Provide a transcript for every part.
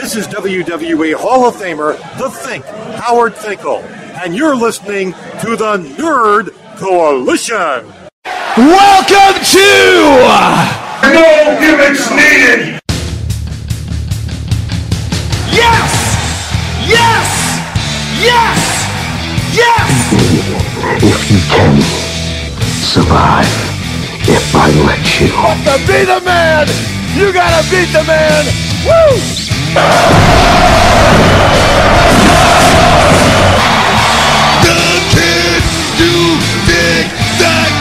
This is WWE Hall of Famer, The Fink, Howard Finkel, and you're listening to the Nerd Coalition. Welcome to No gimmicks needed. Yes! Yes! Yes! Yes! if you can survive if I let you. To be the man, you gotta beat the man. Woo! The kid, you dig that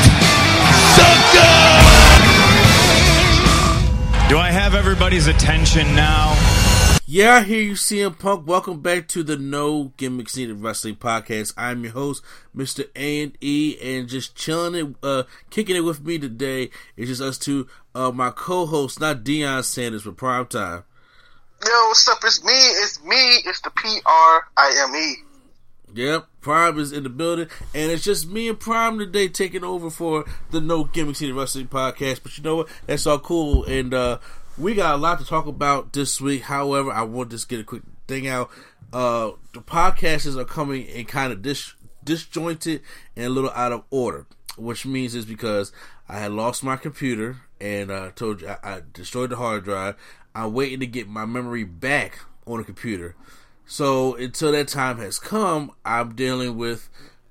sucker? Do I have everybody's attention now? Yeah, I hear you, CM Punk. Welcome back to the No Gimmicks Needed Wrestling Podcast. I'm your host, Mr. A and E, and just chilling it, uh, kicking it with me today is just us two. Uh, my co-host, not Deion Sanders, but Prime Time. Yo, what's up? It's me. It's me. It's the P R I M E. Yep, Prime is in the building, and it's just me and Prime today taking over for the No Gimmicks Needed Wrestling Podcast. But you know what? That's all cool, and uh, we got a lot to talk about this week. However, I want to just get a quick thing out. Uh, the podcasts are coming in kind of dis- disjointed and a little out of order, which means is because I had lost my computer and uh, told you I, I destroyed the hard drive. I'm waiting to get my memory back on the computer. So until that time has come, I'm dealing with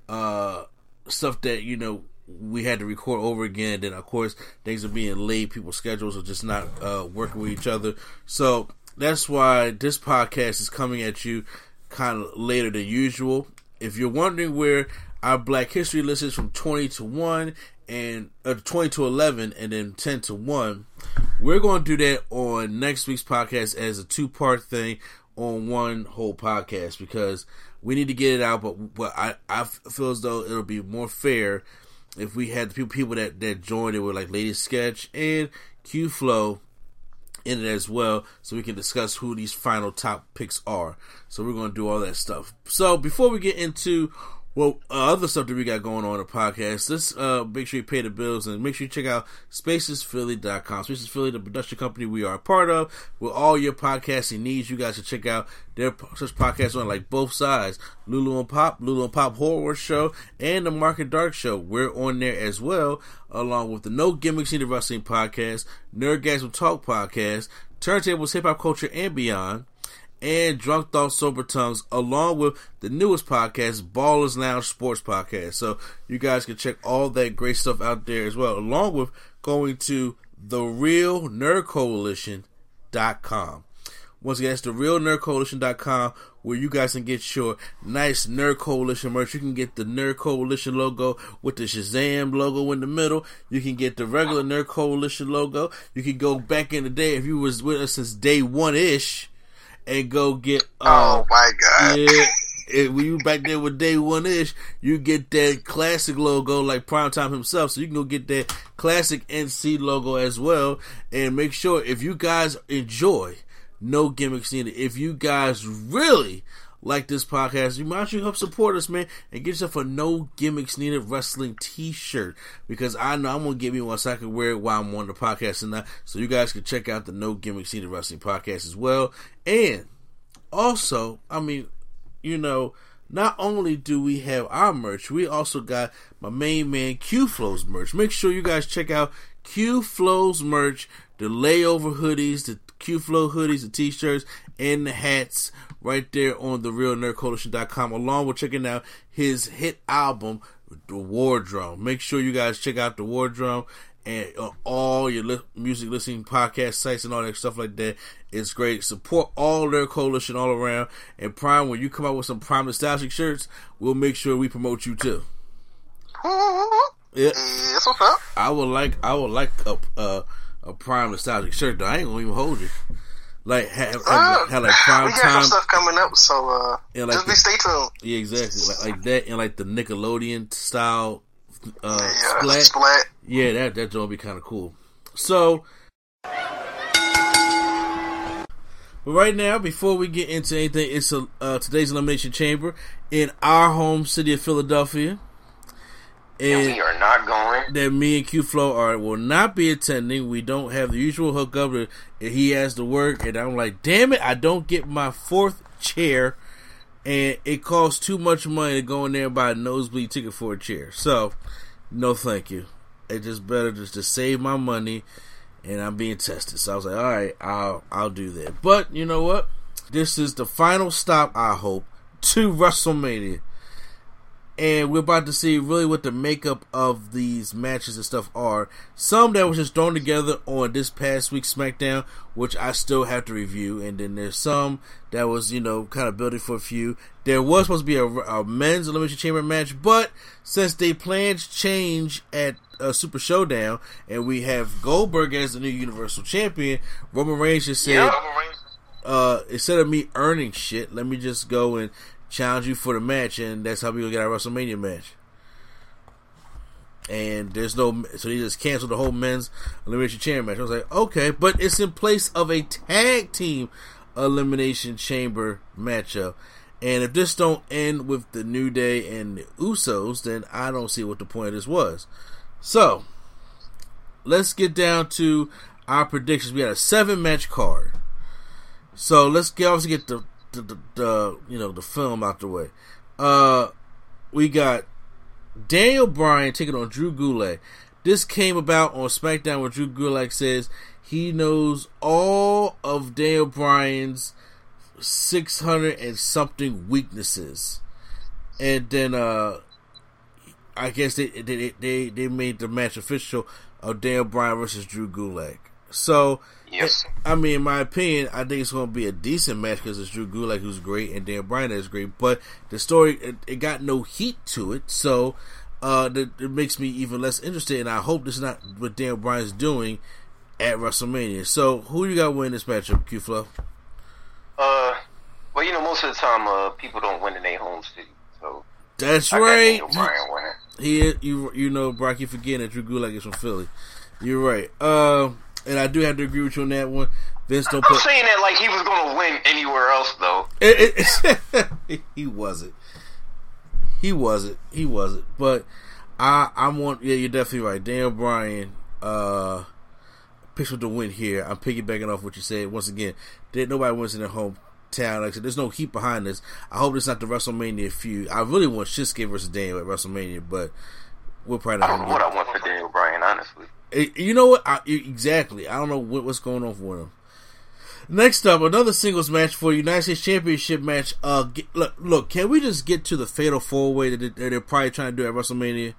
uh, stuff that you know we had to record over again. Then of course things are being late. People's schedules are just not uh, working with each other. So that's why this podcast is coming at you kind of later than usual. If you're wondering where our Black History list is from 20 to 1 and uh, 20 to 11 and then 10 to 1, we're going to do that on next week's podcast as a two part thing on one whole podcast because we need to get it out. But, but I, I feel as though it'll be more fair if we had people, people that, that joined it were like Lady Sketch and Q Flow in it as well, so we can discuss who these final top picks are. So we're to do all that stuff. So before we get into well, uh, other stuff that we got going on the podcast, let's uh, make sure you pay the bills and make sure you check out spacesphilly.com. Spaces Philly, the production company we are a part of, with all your podcasting needs. You guys should check out their such podcasts on like both sides Lulu and Pop, Lulu and Pop Horror Show, and the Market Dark Show. We're on there as well, along with the No Gimmicks Needed Wrestling Podcast, Nerdgasm Talk Podcast, Turntables, Hip Hop Culture, and Beyond and Drunk Thoughts Sober Tongues, along with the newest podcast, Ballers Lounge Sports Podcast. So you guys can check all that great stuff out there as well, along with going to the Real Nerd Coalition.com. Once again, that's the Real Nerd Coalition.com where you guys can get your nice Nerd Coalition merch. You can get the Nerd Coalition logo with the Shazam logo in the middle. You can get the regular Nerd Coalition logo. You can go back in the day if you was with us since day one ish and go get. Uh, oh my god! Yeah, when you back there with day one ish, you get that classic logo like Primetime himself. So you can go get that classic NC logo as well. And make sure if you guys enjoy No Gimmicks Needed, if you guys really like this podcast, you might should help support us, man, and get yourself a No Gimmicks Needed Wrestling T-shirt because I know I'm gonna get me one so I can wear it while I'm on the podcast that. So you guys can check out the No Gimmicks Needed Wrestling podcast as well. And also, I mean, you know, not only do we have our merch, we also got my main man Q Flow's merch. Make sure you guys check out Q Flow's merch, the layover hoodies, the Q Flow hoodies, the t-shirts, and the hats right there on the realnerdcoalition.com along with checking out his hit album, The Wardrobe. Make sure you guys check out The Wardrobe and uh, all your li- music listening podcast sites and all that stuff like that. It's great. Support all their coalition all around. And Prime, when you come out with some Prime nostalgic shirts, we'll make sure we promote you too. Yeah, Yes, what's up? I would like I would like a a, a Prime nostalgic shirt though. I ain't gonna even hold you. Like have, have, Uh, have like prime we got time. some stuff coming up, so uh, Yeah, like just be stay tuned. Yeah, exactly. Like, like that and like the Nickelodeon style uh, Yeah, splat. splat. Yeah, that that joint be kind of cool. So, but right now, before we get into anything, it's a, uh, today's elimination chamber in our home city of Philadelphia, And and we are not going. that me and Q Flow are will not be attending. We don't have the usual hookup. that He has to work, and I'm like, damn it, I don't get my fourth chair, and it costs too much money to go in there and buy a nosebleed ticket for a chair. So, no, thank you. It's just better just to save my money, and I'm being tested. So I was like, all right, I'll I'll do that. But you know what? This is the final stop. I hope to WrestleMania and we're about to see really what the makeup of these matches and stuff are. Some that was just thrown together on this past week's SmackDown, which I still have to review, and then there's some that was you know kind of building for a few. There was supposed to be a, a men's elimination chamber match, but since they plans change at uh, Super Showdown, and we have Goldberg as the new Universal Champion, Roman Reigns just said Yep. uh, instead of me earning shit, let me just go and challenge you for the match, and that's how we gonna get our WrestleMania match. And there's no, so they just canceled the whole men's elimination chamber match. I was like, okay, but it's in place of a tag team elimination chamber matchup. And if this don't end with the New Day and the Usos, then I don't see what the point of this was. So, let's get down to our predictions. We had a seven match card. So let's get obviously get the the, the, the you know the film out the way. Uh, we got Daniel Bryan taking on Drew Gulak. This came about on SmackDown where Drew Gulak says he knows all of Daniel Bryan's six hundred and something weaknesses, and then uh, I guess they they they they made the match official of Daniel Bryan versus Drew Gulak. So Yes. I mean, in my opinion, I think it's going to be a decent match because it's Drew Gulak who's great and Dan Bryan is great. But the story, it, it got no heat to it, so uh, that, it makes me even less interested. And I hope this is not what Dan Bryan's doing at WrestleMania. So, who you got winning this matchup, Q Flow? Uh, well, you know, most of the time, uh, people don't win in their home city, so That's I right. Bryan winning. He, you, you know, Brock, you forgetting that Drew Gulak is from Philly. You're right. Uh, and I do have to agree with you on that one. Vince don't I'm put. saying that like he was going to win anywhere else, though. It, it, he wasn't. He wasn't. He wasn't. But I, I want. Yeah, you're definitely right. Daniel Bryan uh, picks with the win here. I'm piggybacking off what you said. Once again, there, nobody wins in their hometown. Like I said, there's no heat behind this. I hope it's not the WrestleMania feud. I really want Shinsuke versus Daniel at WrestleMania, but we're probably not. I don't know what I want for Daniel Bryan, honestly. Eh, You know what? I, exactly. I don't know what, what's going on with him. Next up, another singles match for United States Championship match. Uh, get, look, look, can we just get to the Fatal Four Way that they- that they're probably trying to do at WrestleMania?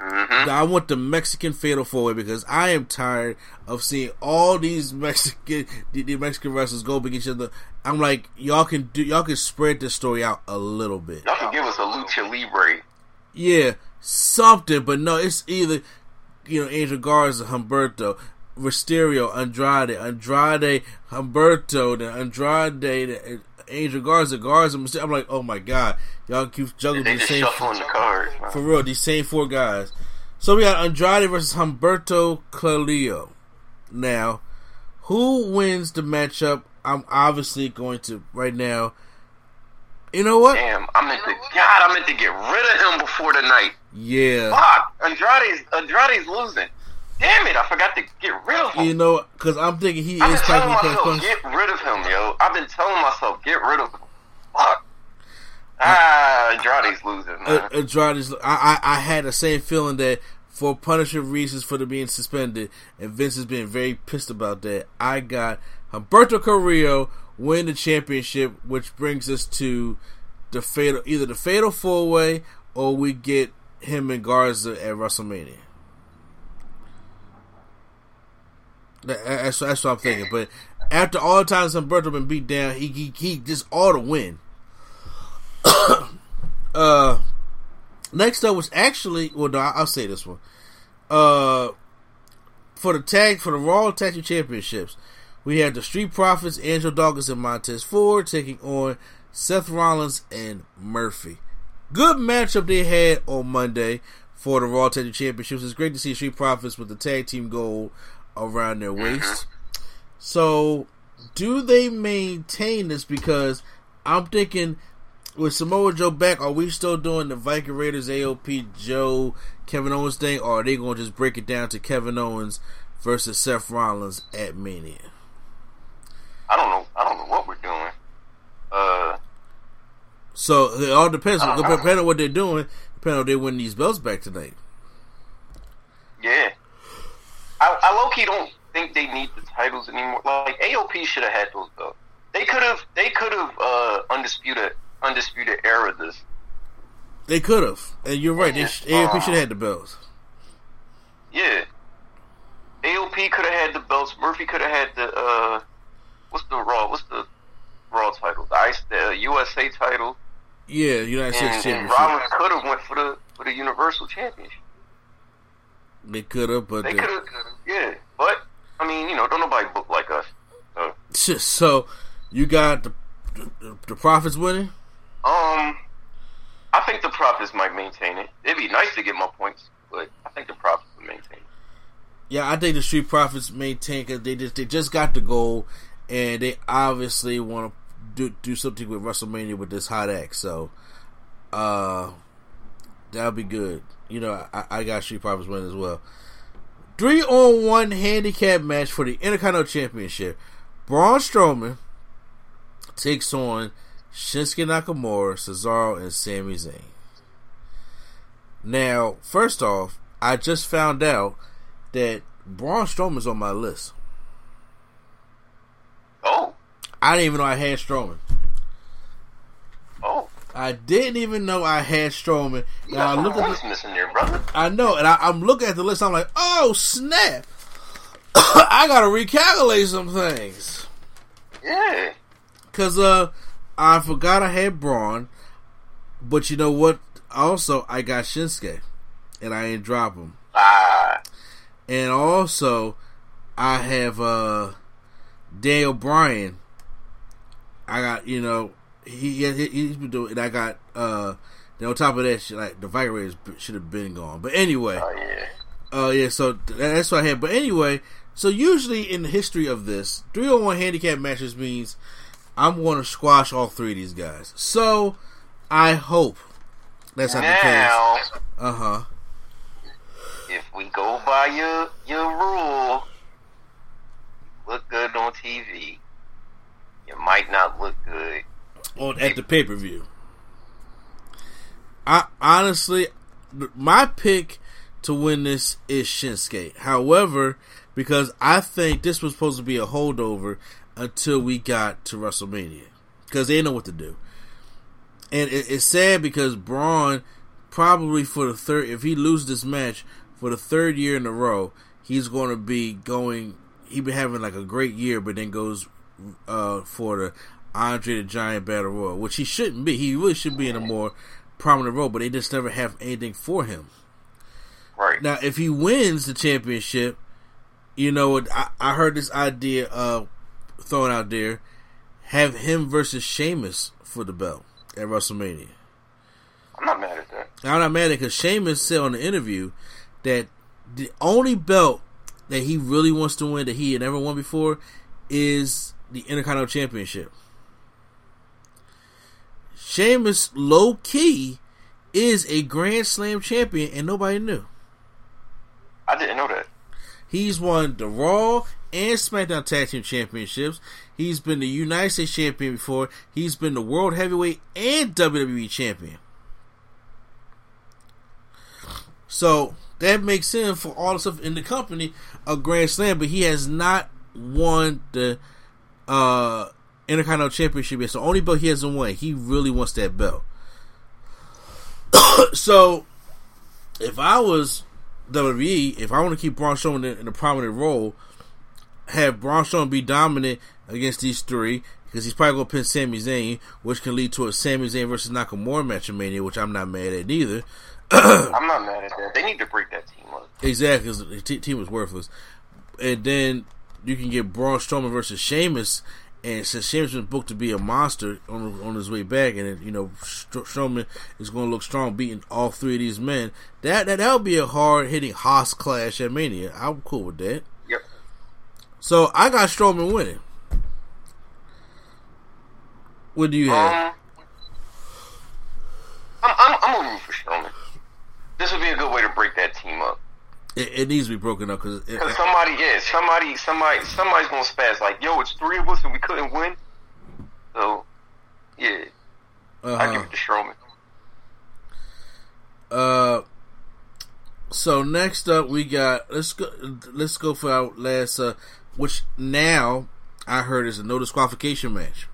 I want the Mexican Fatal Four Way because I am tired of seeing all these Mexican the, the Mexican wrestlers go against each other. I'm like, y'all can do, y'all can spread this story out a little bit. Y'all can give us a lucha libre. Yeah, something, but no, it's either you know Angel Garza, Humberto, Mysterio, Andrade, Andrade, Humberto, then Andrade, then Angel Garza, Garza, Mysterio. I'm like, oh my god, y'all keep juggling the same shuffling the cards. for real, these same four guys. So we got Andrade versus Humberto Carrillo. Now, who wins the matchup? I'm obviously going to right now. You know what? Damn, I meant to. God, I meant to get rid of him before the night. Yeah. Fuck, Andrade's Andrade's losing. Damn it, I forgot to get rid of him. You know, because I'm thinking he I've is telling myself, punch. get rid of him, yo. I've been telling myself, get rid of him. Fuck. Ah, Andrade's losing, man. Uh, Andrade's. I, I I had the same feeling that for punishment reasons for the being suspended, and Vince has been very pissed about that. I got Humberto Carrillo win the championship, which brings us to the fatal either the fatal four way or we get him and Garza at WrestleMania. That's, that's what I'm thinking. But after all the times Humberto been beat down, he he, he just ought to win. uh, next up was actually well, no, I'll say this one. Uh, for the tag for the Raw Tag Team Championships, we had the Street Profits, Angelo Dawkins, and Montez Ford taking on Seth Rollins and Murphy. Good matchup they had on Monday for the Raw Tag Championships. It's great to see Street Profits with the tag team gold around their waist. So, do they maintain this? Because I'm thinking with Samoa Joe back, are we still doing the Viking Raiders, AOP, Joe, Kevin Owens thing, or are they going to just break it down to Kevin Owens versus Seth Rollins at Mania? I don't know. I don't know what we're doing. Uh, So it all depends. Don't. Depending on what they're doing, depending on they win these belts back tonight. yeah. I, I low key don't think they need the titles anymore. Like AOP should have had those belts. They could have. They could have uh, undisputed undisputed era this. They could have, and you're right. They Yeah. sh- AOP should have had the belts. Yeah. AOP could have had the belts. Murphy could have had the uh, what's the Raw? What's the Raw title? The Ice, the USA title. Yeah, United States And, and Championship. Rollins could have went for the for the Universal Championship. They could have, but They they- could have, yeah. But I mean, you know, don't nobody book like us. So, so you got the the, the profits winning. um, I think the profits might maintain it. It'd be nice to get more points, but I think the profits would maintain it. Yeah, I think the Street Profits maintain because they just they just got the goal, and they obviously want to do do something with WrestleMania with this hot act. So, uh, that'll be good. You know, I, I got Street Profits winning as well. Three on one handicap match for the Intercontinental Championship. Braun Strowman takes on Shinsuke Nakamura, Cesaro, and Sami Zayn. Now, first off, I just found out that Braun Strowman's on my list. Oh, I didn't even know I had Strowman. oh, I didn't even know I had Strowman. you Now I got some look at the, missing there, brother. I know, and I, I'm looking at the list. I'm like, oh snap! I gotta recalculate some things Yeah, because uh, I forgot I had Braun, but you know what? Also, I got Shinsuke, and I didn't drop him. ah, and also I have uh Daniel Bryan. I got you know he, he he's been doing. And I got uh then on top of that, shit, like the Raiders should have been gone. But anyway, oh yeah. uh yeah, so that's what I had. But anyway, so usually in the history of this, three on one handicap matches means I'm going to squash all three of these guys. So I hope that's not the case. Now, Uh huh. if we go by your your rule, look good on TV. You might not look good. on at the pay per view. I honestly, my pick to win this is Shinsuke. However, because I think this was supposed to be a holdover until we got to WrestleMania, because they know what to do. And it, it's sad because Braun probably for the third, if he loses this match for the third year in a row, he's going to be going. He been having like a great year, but then goes uh, for the Andre the Giant Battle Royal, which he shouldn't be. He really should be in a more prominent role, but they just never have anything for him. Right. Now, if he wins the championship, you know, I, I heard this idea uh, thrown out there: have him versus Sheamus for the belt at WrestleMania. I'm not mad at that. I'm not mad at because Sheamus said on the interview that the only belt that he really wants to win that he had never won before is the Intercontinental Championship. Sheamus, low key, is a Grand Slam champion, and nobody knew. I didn't know that. He's won the Raw and SmackDown Tag Team Championships. He's been the United States Champion before. He's been the World Heavyweight and WWE Champion. So that makes him for all the stuff in the company a Grand Slam, but he has not won the uh Intercontinental Championship yet. So only belt he hasn't won. He really wants that belt. so if I was WWE, if I want to keep Braun Strowman in, in a prominent role, have Braun Strowman be dominant against these three because he's probably going to pin Sami Zayn, which can lead to a Sami Zayn versus Nakamura match in Mania, which I'm not mad at either. I'm not mad at that. They need to break that team up. Exactly, the t- team was worthless. And then you can get Braun Strowman versus Sheamus, and since Sheamus was booked to be a monster on on his way back, and you know Strowman is going to look strong beating all three of these men, that that that'll be a hard hitting Haas clash at Mania. I'm cool with that. Yep. So I got Strowman winning. What do you have? Um, I'm, I'm, I'm rooting for Strowman. This would be a good way to break that team up. It, it needs to be broken up because somebody, yeah, somebody, somebody, somebody's gonna spaz like, "Yo, it's three of us and we couldn't win." So, yeah, I give it to Strowman. uh, so next up we got let's go let's go for our last uh, which now I heard is a no disqualification match.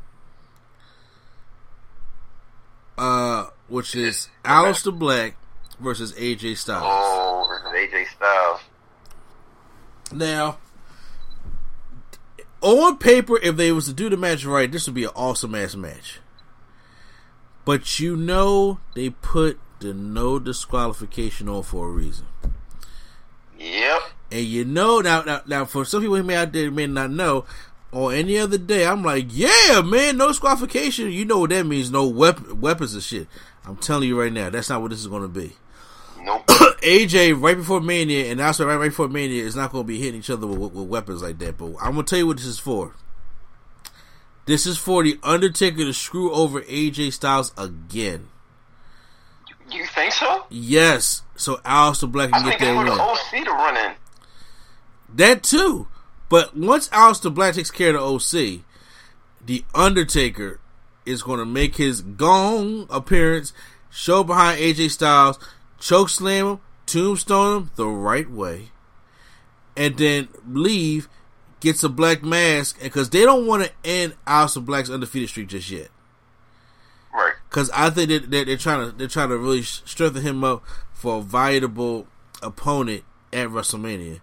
Uh, which is Aleister Black versus AJ Styles. Oh, versus Now, on paper, if they was to do the match right, this would be an awesome ass match. But you know they put the no disqualification on for a reason. Yep. And you know now, now, now for some people who may out there may not know, on any other day, I'm like, yeah, man, no disqualification. You know what that means? No weapon, weapons and shit. I'm telling you right now, that's not what this is going to be. Nope. AJ right before Mania and also right, right before Mania is not going to be hitting each other with, with, with weapons like that. But I'm going to tell you what this is for. This is for the Undertaker to screw over AJ Styles again. you think so? Yes, so Aleister Black I can get think they that win. the OC to run in. That too. But once Aleister Black takes care of the OC, the Undertaker is going to make his gong appearance, show behind AJ Styles, choke slam him, tombstone him the right way, and then leave, gets a black mask, because they don't want to end Aleister Black's undefeated streak just yet. Right. Because I think that that they're trying to they're trying to really strengthen him up for a viable opponent at WrestleMania.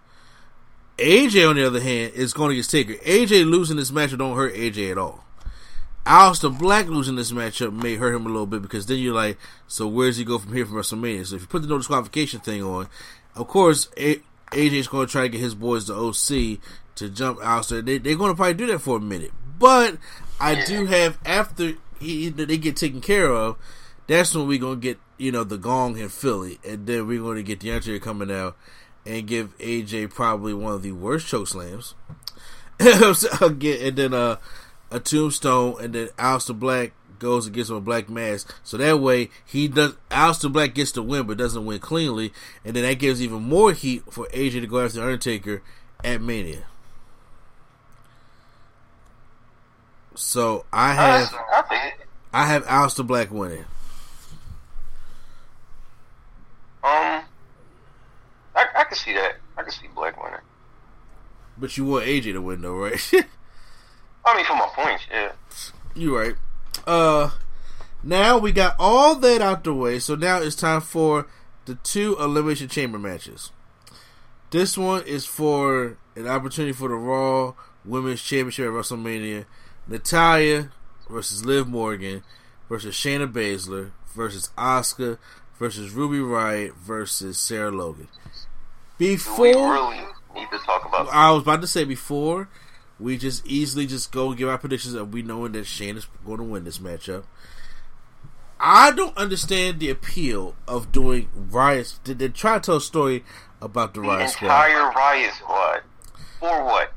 AJ, on the other hand, is going to get Taker. AJ losing this matchup don't hurt AJ at all. Aleister Black losing this matchup may hurt him a little bit because then you're like, so where does he go from here from WrestleMania? So if you put the no disqualification thing on, of course, a- AJ's going to try to get his boys the OC to jump Aleister. They, they're going to probably do that for a minute. But I do have, after he, they get taken care of, that's when we're going to get, you know, the gong in Philly. And then we're going to get the Undertaker coming out and give AJ probably one of the worst choke slams. Again, and then uh, a tombstone, and then Aleister Black goes and gets him a black mask. So that way he does. Aleister Black gets the win, but doesn't win cleanly, and then that gives even more heat for AJ to go after the Undertaker at Mania. So I have I think it. I have Aleister Black winning. Um, I, I can see that. I can see Black winning. But you want AJ to win though, right? I mean, for my points, yeah. You're right. Uh, now we got all that out the way, so now it's time for the two elimination chamber matches. This one is for an opportunity for the Raw Women's Championship at WrestleMania. Natalya versus Liv Morgan versus Shayna Baszler versus Asuka versus Ruby Riott versus Sarah Logan. Do we Before really need to talk about I was about to say before we just easily just go give our predictions of we knowing that Shane is going to win this matchup. I don't understand the appeal of doing riots. Did they try to tell a story about the the Riott Squad? entire Riott Squad? For what?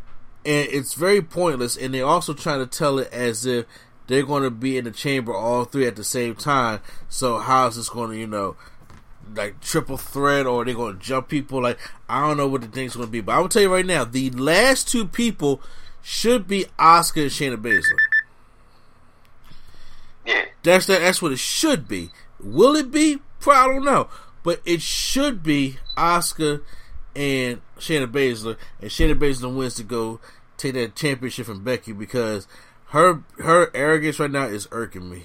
and it's very pointless. And they're also trying to tell it as if they're going to be in the chamber all three at the same time. So how is this going to, you know, like triple threat, or they're going to jump people? Like I don't know what the thing's going to be, but I'm gonna tell you right now, the last two people should be Asuka and Shayna Baszler. Yeah. That's that. That's what it should be. Will it be? Probably I don't know, but it should be Asuka and Shayna Baszler, and Shayna Baszler wins to go take that championship from Becky because her her arrogance right now is irking me.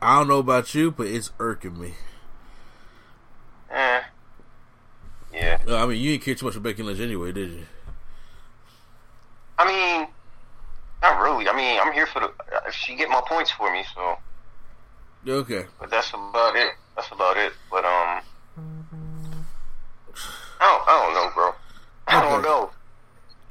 I don't know about you, but it's irking me. Eh. Yeah. I mean, you didn't care too much for Becky Lynch anyway, did you? I mean, not really. I mean, I'm here for the. She get my points for me, so. Okay. But that's about it. That's about it. But um, I don't. I don't know, bro. I don't know.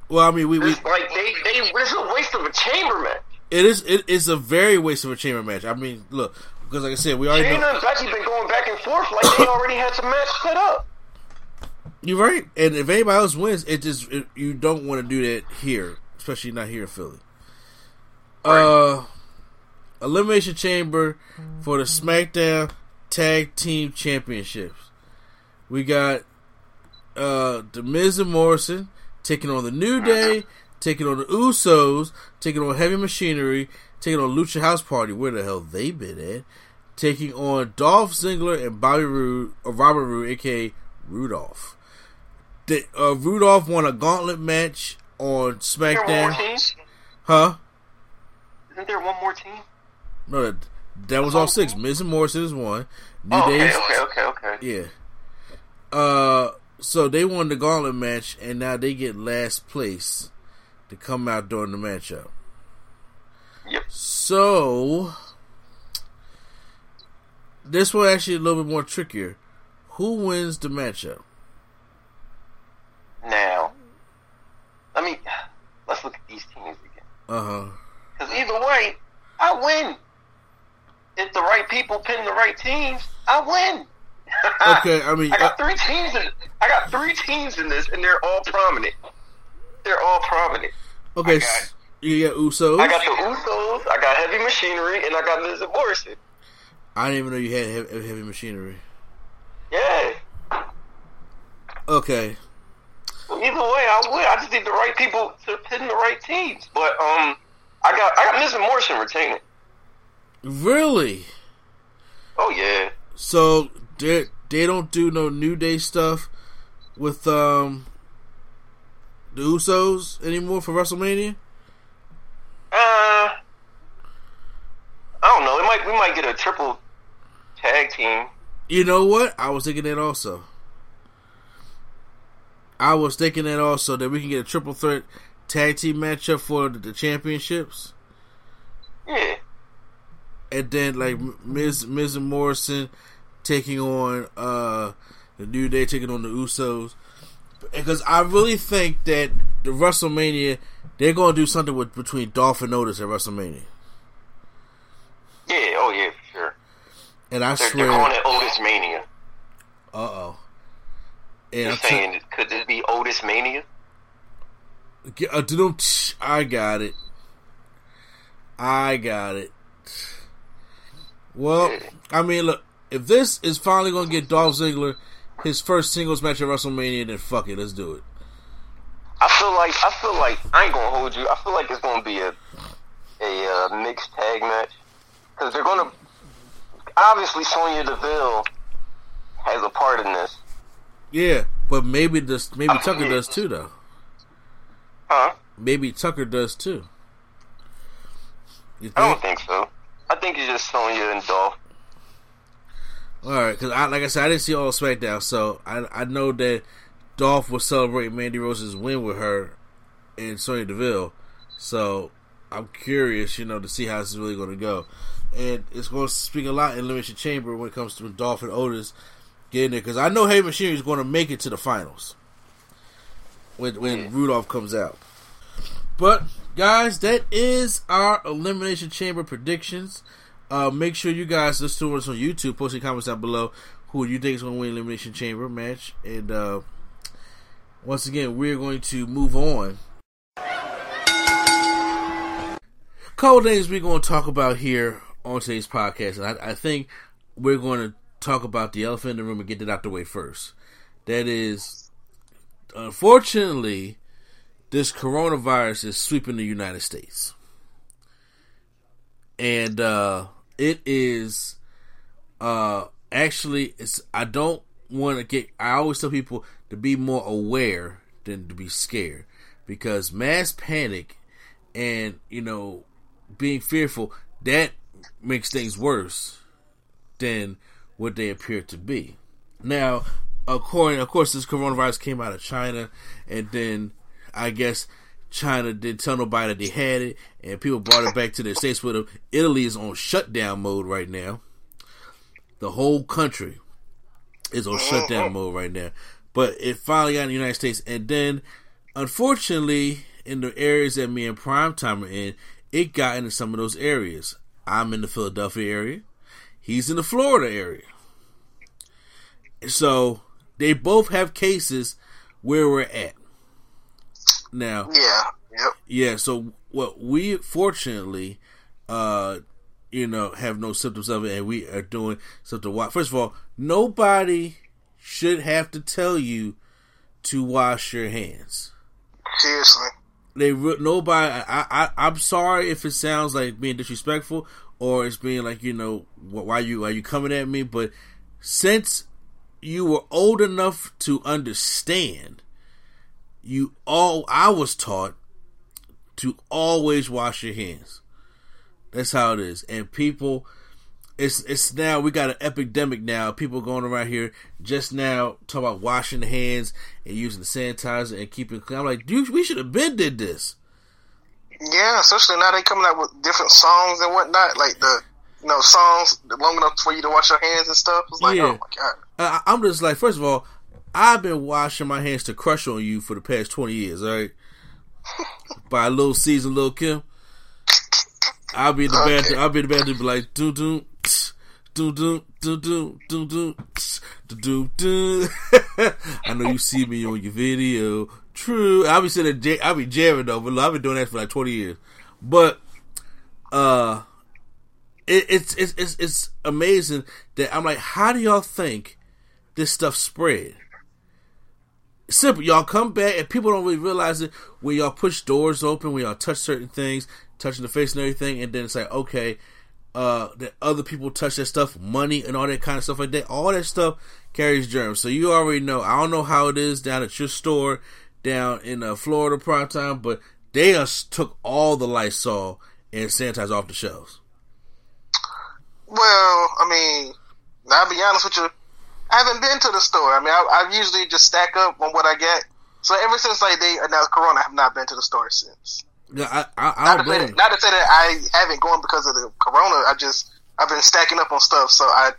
Well, I mean, we, we like they they it's a waste of a chamber match. it is it is a very waste of a chamber match. I mean, look, because like I said, we already Shayna know and Becky been going back and forth like they already had some match set up. You're right. And if anybody else wins, it just it, you don't want to do that here, especially not here in Philly. Uh, elimination chamber for the SmackDown Tag Team Championships. We got uh the Miz and Morrison taking on the New Day, taking on the Usos, taking on Heavy Machinery, taking on Lucha House Party. Where the hell they been at? Taking on Dolph Ziggler and Bobby Roode, or Robert Roode, aka Rudolph. The, uh, Rudolph won a gauntlet match on Is there one more SmackDown. team? Huh? Isn't there one more team? No, that, that was all six. Miz and Morrison is one. New Oh, okay, Day's okay, okay, okay. Yeah. Uh, so they won the gauntlet match, and now they get last place to come out during the matchup. Yep. So this one actually a little bit more trickier. Who wins the matchup? Now, let me let's look at these teams again. Uh huh. Because either way, I win. If the right people pin the right teams, I win. Okay, I mean, I got uh, three teams. In, I got three teams in this, and they're all prominent. They're all prominent. Okay, got- you got Usos. I got the Usos, I got Heavy Machinery, and I got and Morrison. I didn't even know you had heavy, heavy machinery. Yeah. Okay. Either way, I would. I just need the right people to pin the right teams. But um, I got I got and Morrison retaining. Really? Oh yeah. So they they don't do no New Day stuff with um the Usos anymore for WrestleMania. Uh, I don't know. It might we might get a triple tag team. You know what? I was thinking that also. I was thinking that also that we can get a triple threat tag team matchup for the, championships, Yeah. and then like Miz Miz and Morrison taking on uh the New Day taking on the Usos. Because I really think that the WrestleMania they're going to do something with between Dolph and Otis at WrestleMania, Yeah. Oh yeah, for sure. and I They're, swear, they're calling it Otis Mania. uh oh. And You're saying could this be Otis Mania? Uh, I got it. I got it. Well, I mean, look, if this is finally going to get Dolph Ziggler his first singles match at WrestleMania, then fuck it, let's do it. I feel like I feel like I ain't gonna hold you. I feel like it's gonna be a a uh, mixed tag match because they're gonna obviously Sonya Deville has a part in this, Yeah, but maybe this, maybe Tucker does too, though. huh? Maybe Tucker does too. You I don't think? so. I think it's just Sonya and Dolph. All right, because I, like I said, I didn't see all SmackDown, so I I know that Dolph was celebrating Mandy Rose's win with her and Sonya Deville. So I'm curious, you know, to see how this is really going to go. And it's going to speak a lot in Elimination Chamber when it comes to Dolph and Otis getting there, because I know Heavy Machinery is going to make it to the finals when when Rudolph comes out. But guys, that is our Elimination Chamber predictions. Uh, make sure you guys listen to us on YouTube. Post your comments down below. Who you think is going to win Elimination Chamber match? And uh, once again, we're going to move on. Couple things we're going to talk about here on today's podcast, and I, I think we're going to talk about the elephant in the room and get it out the way first. That is, unfortunately, this coronavirus is sweeping the United States. And uh it is uh actually it's I don't want to get I always tell people to be more aware than to be scared because mass panic and you know being fearful that makes things worse than what they appear to be. Now, according, of course, this coronavirus came out of China, and then I guess China didn't tell nobody that they had it, and people brought it back to their states with them. Italy is on shutdown mode right now. The whole country is on shutdown uh-huh. mode right now. but it finally got in the United States, and then unfortunately, in the areas that me and Primetime are in, it got into some of those areas. I'm in the Philadelphia area. He's in the Florida area. So they both have cases where we're at. Now, Yeah. Yep. yeah, so what we fortunately uh you know have no symptoms of it and we are doing something watch. First of all, nobody should have to tell you to wash your hands. Seriously. They re- nobody I, I I'm sorry if it sounds like being disrespectful or it's being like, you know, wh- why you why you coming at me, but since you were old enough to understand, you all I was taught to always wash your hands. That's how it is. And people it's it's now we got an epidemic now. People going around here just now talking about washing the hands and using the sanitizer and keeping clean. I'm like, dude, we should have been did this. Yeah, especially now they coming out with different songs and whatnot, like the you know songs long enough for you to wash your hands and stuff. It's like, oh Yeah. oh my god. I, I'm just like, first of all, I've been washing my hands to crush on you for the past 20 years, all right? By a little season, little Kim. I'll be in the Okay. bathroom. I'll be in the bathroom, be like, doo doo, doo doo, doo doo, doo doo, doo doo, doo. I know you see me on your video. True. I'll be sitting There, I'll be jamming though, but I've been doing that for like 20 years. But, uh, it, it's, it's, it's, it's amazing that I'm like, how do y'all think this stuff spread? Simple. Y'all come back and people don't really realize it when y'all push doors open, when y'all touch certain things, touching the face and everything, and then it's like, okay, uh, that other people touch that stuff, money and all that kind of stuff like that. All that stuff carries germs. So you already know. I don't know how it is down at your store down in uh, Florida prime time, but they just took all the Lysol and sanitizer off the shelves. Well, I mean, I'll be honest with you. I haven't been to the store. I mean, I, I usually just stack up on what I get. So ever since like they announced Corona, I have not been to the store since. Yeah, I, I, I Not to, say blame that, not to say that I haven't gone because of the Corona. I just I've been stacking up on stuff, so I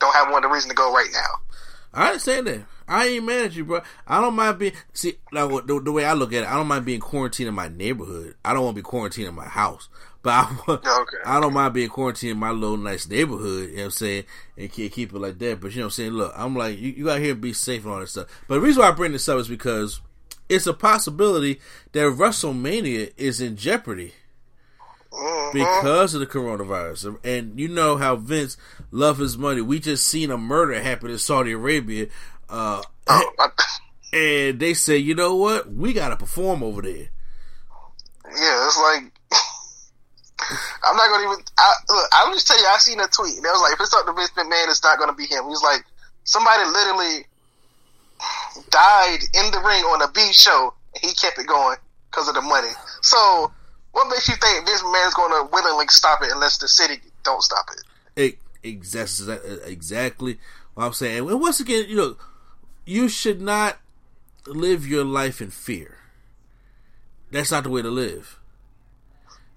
don't have one the reason to go right now. I understand that. I ain't mad at you, bro. I don't mind being see like the, the way I look at it. I don't mind being quarantined in my neighborhood. I don't want to be quarantined in my house, but I Okay. I don't mind being quarantined in my little nice neighborhood. You know what I'm saying, and keep, keep it like that. But you know what I'm saying. Look, I'm like you, you got here and be safe and all that stuff. But the reason why I bring this up is because it's a possibility that WrestleMania is in jeopardy because of the coronavirus. And you know how Vince love his money. We just seen a murder happen in Saudi Arabia. Uh, Oh, I, and they say, you know what? We got to perform over there. yeah, it's like I'm not gonna even. I, look, I'll just tell you. I seen a tweet, and it was like, if it's up to Vince McMahon, it's not gonna be him. He was like, somebody literally died in the ring on a B show, and he kept it going because of the money. So, what makes you think Vince McMahon is to willingly stop it unless the city don't stop it? It, exactly, exactly what I'm saying. And once again, you know, you should not live your life in fear. That's not the way to live.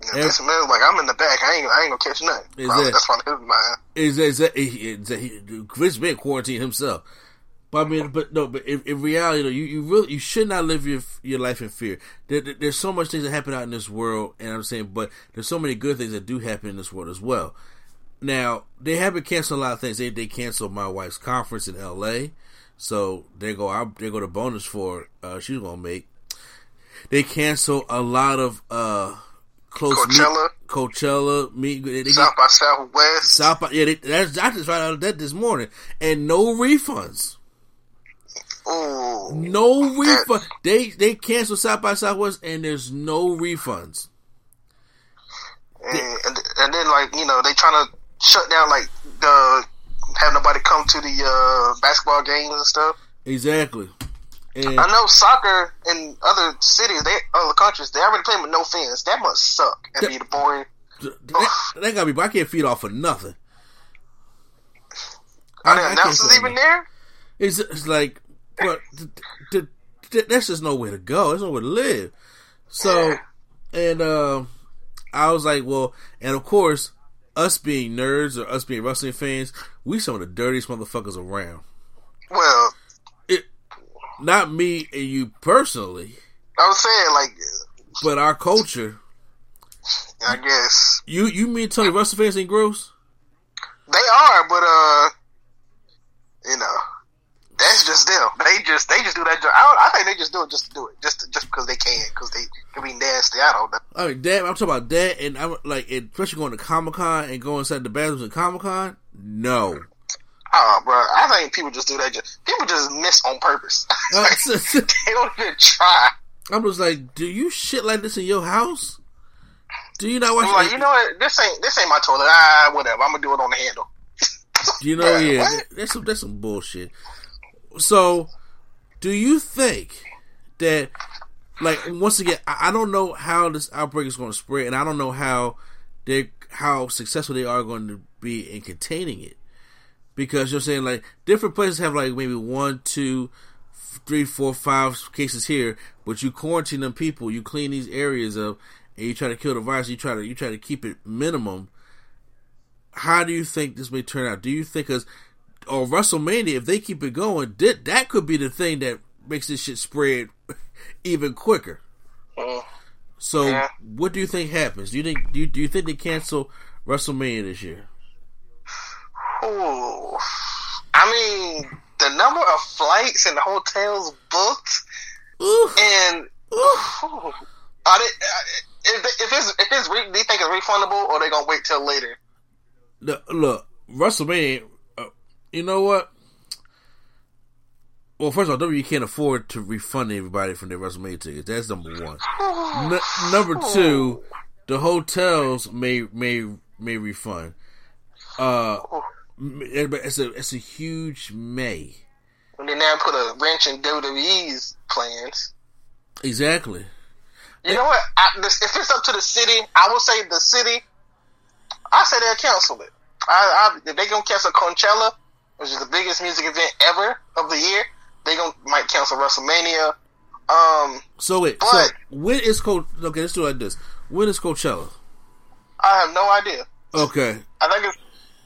You know, Yeah. Vince McMahon like, I'm in the back. I ain't, I ain't gonna catch nothing. Probably, that's of his mind. Is is that is that he, Vince been quarantined himself? But I mean, but no, but in, in reality, though, you, you really you should not live your your life in fear. There, there- there's so much things that happen out in this world, and I'm saying, but there's so many good things that do happen in this world as well. Now they have been canceling a lot of things. They they canceled my wife's conference in L.A. So they go out. They go to bonus for uh, she's gonna make. They cancel a lot of uh close Coachella. meet, Coachella meet. They, they, South by Southwest. South by yeah, they, that's I just found out that this morning, and no refunds, Ooh. no refund. They they canceled South by Southwest, and there's no refunds. and, and and then like you know they trying to shut down like the have nobody come to the uh, basketball games and stuff. Exactly, and I know soccer in other cities, they other countries, they already play with no fans. That must suck and be the boring. th- that, that gotta be. I can't feed off for nothing. Are the announcers even there? It's, it's like, but th- th- th- that's just nowhere to go. There's nowhere to live. So, and um, I was like, well, and of course, us being nerds or us being wrestling fans, we some of the dirtiest motherfuckers around. Well, not me and you personally, I was saying like, but our culture. I guess You you mean Tony Russell fans ain't gross? they are, but uh, you know, that's just them. They just they just do that. job. I, don't, I think they just do it just to do it, just just because they can, because they can be nasty. I don't know. I mean, that I'm talking about that, and I'm like, especially going to Comic Con and going inside the bathrooms at Comic Con. No, Oh, bro, I think people just do that. Just people just miss on purpose. Uh, they don't even try. I'm just like, do you shit like this in your house? Do you not watch? I'm like, you know what? This ain't this ain't my toilet. Ah, whatever. I'm gonna do it on the handle. You know, yeah, what? that's some that's some bullshit. So, do you think that, like, once again, I, I don't know how this outbreak is going to spread, and I don't know how they how successful they are going to be in containing it, because you're saying like different places have like maybe one, two, three, four, five cases here, but you quarantine them people, you clean these areas up, and you try to kill the virus. You try to you try to keep it minimum how do you think this may turn out? Do you think because or WrestleMania, if they keep it going, that that could be the thing that makes this shit spread even quicker. Mm. So, Yeah. what do you think happens? Do you think do you, do you think they cancel WrestleMania this year? Ooh. I mean, the number of flights and hotels booked, Ooh, and ooh, are they? uh, If, if it's if it's re, do you think it's refundable or they gonna wait till later? look, look WrestleMania. Uh, you know what? Well, first of all, WWE can't afford to refund everybody from their WrestleMania tickets. That's number one. N- number two, the hotels may may may refund. Uh, m- it's a it's a huge may. And then now put a wrench in WWE's plans. Exactly. You know what? I, this, if it's up to the city, I will say the city. I say they'll cancel it. I, I, if they gonna cancel Coachella, which is the biggest music event ever of the year, they gonna might cancel WrestleMania. Um, So wait, so But- when is Coach? Okay, let's do it like this. When is Coachella? I have no idea. Okay, I think it's.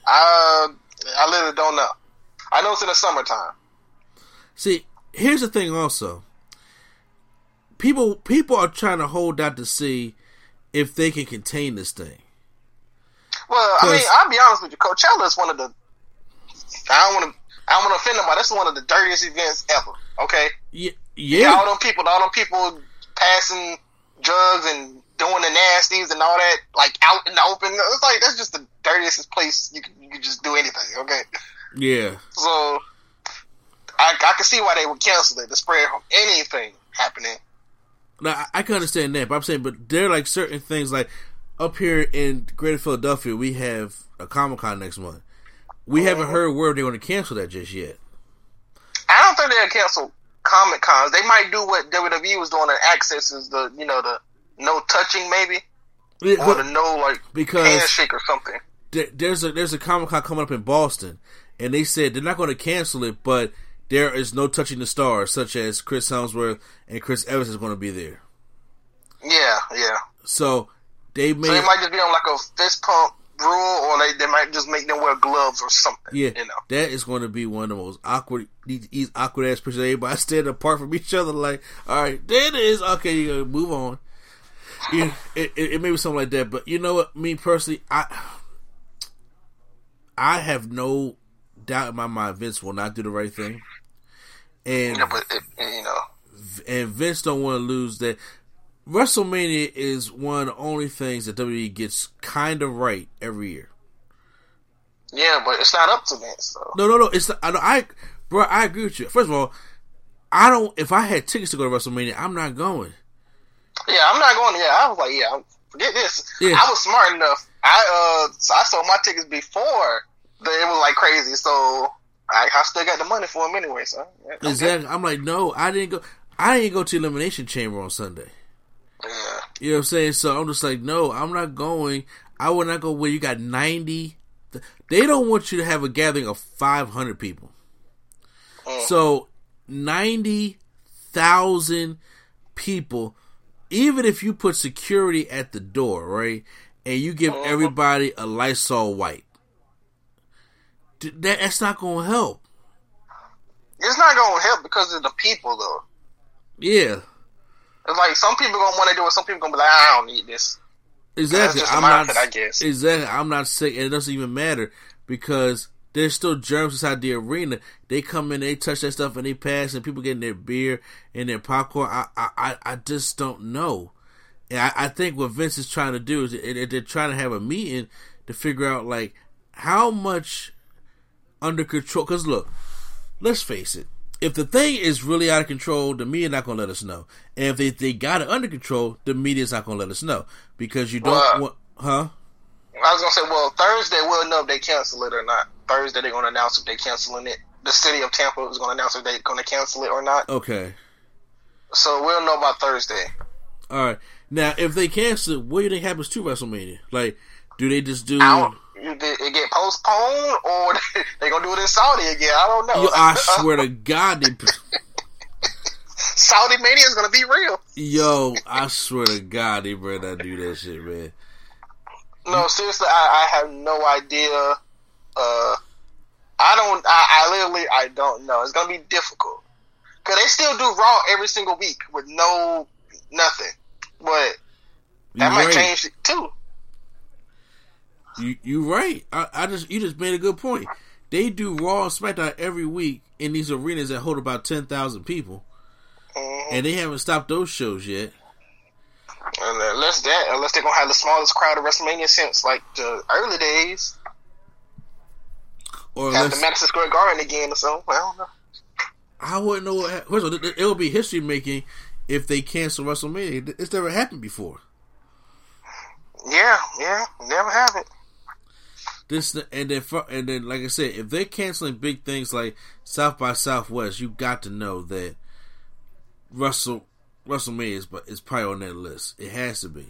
Uh, I literally don't know. I know it's in the summertime. See, here's the thing. Also, people people are trying to hold out to see if they can contain this thing. Well, I mean, I'll be honest with you. Coachella is one of the. I don't want to. I don't want to offend nobody. That's one of the dirtiest events ever. Okay. Yeah, Yeah. All them people, all them people passing drugs and doing the nasties and all that, like out in the open. It's like that's just the dirtiest place you can you can just do anything. Okay, yeah. so I I can see why they would cancel it to spread anything happening. Now I, can understand that, but I'm saying, but there are like certain things like up here in Greater Philadelphia, we have a Comic Con next month. We oh. haven't heard where they want to cancel that just yet. I don't think they'll cancel Comic Cons. They might do what WWE was doing and Access is the you know the no touching maybe yeah, or the no like Because- handshake or something. there- there's a there's a Comic Con coming up in Boston, and they said they're not going to cancel it, but there is no touching the stars, such as Chris Hemsworth and Chris Evans is going to be there. Yeah, yeah. So they may, So they might just be on like a fist pump rule, or they, they might just make them wear gloves or something. yeah, you know. that is going to be one of the most awkward, these, these awkward ass pictures. Everybody standing apart from each other, like, all right, there it is. Okay, you gotta move on. Yeah, it, it, it may be something like that, but you know what? Me personally, I I have no doubt in my mind Vince will not do the right thing, and Yeah, but it, you know, and Vince don't want to lose that. WrestleMania is one of the only things that WWE gets kind of right every year. yeah, but it's not up to Vince. So. No, no, no. It's I, know, I, bro. I agree with you. First of all, I don't. If I had tickets to go to WrestleMania, I'm not going. Yeah, I'm not going. Yeah, I was like, yeah, forget this. Yeah. I was smart enough. I uh, so I sold my tickets before the, it was like crazy. So I, I still got the money for them anyway. So yeah, I'm Exactly. I'm like, no, I didn't go. I didn't go to Elimination Chamber on Sunday. Yeah. You know what I'm saying? So I'm just like, no, I'm not going. I would not go where you got 90. They don't want you to have a gathering of 500 people. So 90,000 people, even if you put security at the door, right? And you give uh-huh. everybody a Lysol wipe, that, that's not going to help. It's not gonna help because of the people though. Yeah, It's like some people gonna want to do it, some people gonna be like, I don't need this. exactly. I'm not. I guess. Exactly. I'm not sick, and it doesn't even matter because there's still germs inside the arena. They come in, they touch that stuff, and they pass, and people getting their beer and their popcorn. I, I, I, just don't know. And I, I think what Vince is trying to do is they- they're trying to have a meeting to figure out like how much under control. Because look, let's face it. If the thing is really out of control, the media not gonna let us know. And if they, they got it under control, the media's not gonna let us know because you don't Well, want, huh? I was gonna say, well, Thursday we'll know if they cancel it or not. Thursday they're gonna announce if they're canceling it. The city of Tampa is gonna announce if they're gonna cancel it or not. Okay. So we'll know by Thursday. All right. Now, if they cancel, it, what do you think happens to WrestleMania? Like, do they just do? I don't. Did it get postponed or they gonna do it in Saudi again? I don't know. Yo, I swear to God, they. Saudi Mania is gonna be real. Yo, I swear to God, they better not do that shit, man. No, seriously, I, I have no idea. Uh, I don't. I, I literally, I don't know. It's gonna be difficult because they still do Raw every single week with no nothing. But that You might right. change it too. You you right. I, I just you just made a good point. They do Raw and SmackDown every week in these arenas that hold about ten thousand people, Mm-hmm. and they haven't stopped those shows yet. And unless that, unless they're gonna have the smallest crowd of WrestleMania since like the early days, Or have the Madison Square Garden again or something. I don't know. I wouldn't know. What, first of all, it, would be history making if they cancel WrestleMania. It's never happened before. Yeah, yeah, never it. This and then and then like I said, if they're canceling big things like South by Southwest, you got to know that Russell WrestleMania is, but is probably on that list. It has to be.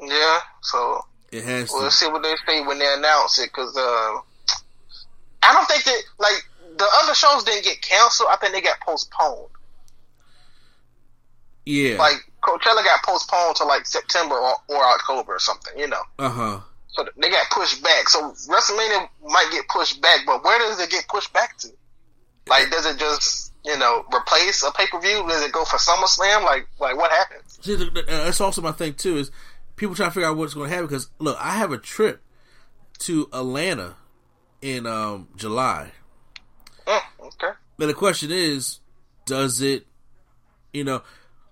Yeah, so It has we'll to. see what they say when they announce it. Because uh, I don't think that like the other shows didn't get canceled. I think they got postponed. Yeah. Like Coachella got postponed to like September or, or October or something. You know, uh huh. so they got pushed back. So WrestleMania might get pushed back, but where does it get pushed back to? Like, does it just you know replace a pay per view? Does it go for SummerSlam? Like, like what happens? See, uh, that's also my thing too. Is people trying to figure out what's going to happen because look, I have a trip to Atlanta in um July. Mm, okay. But the question is, does it, you know,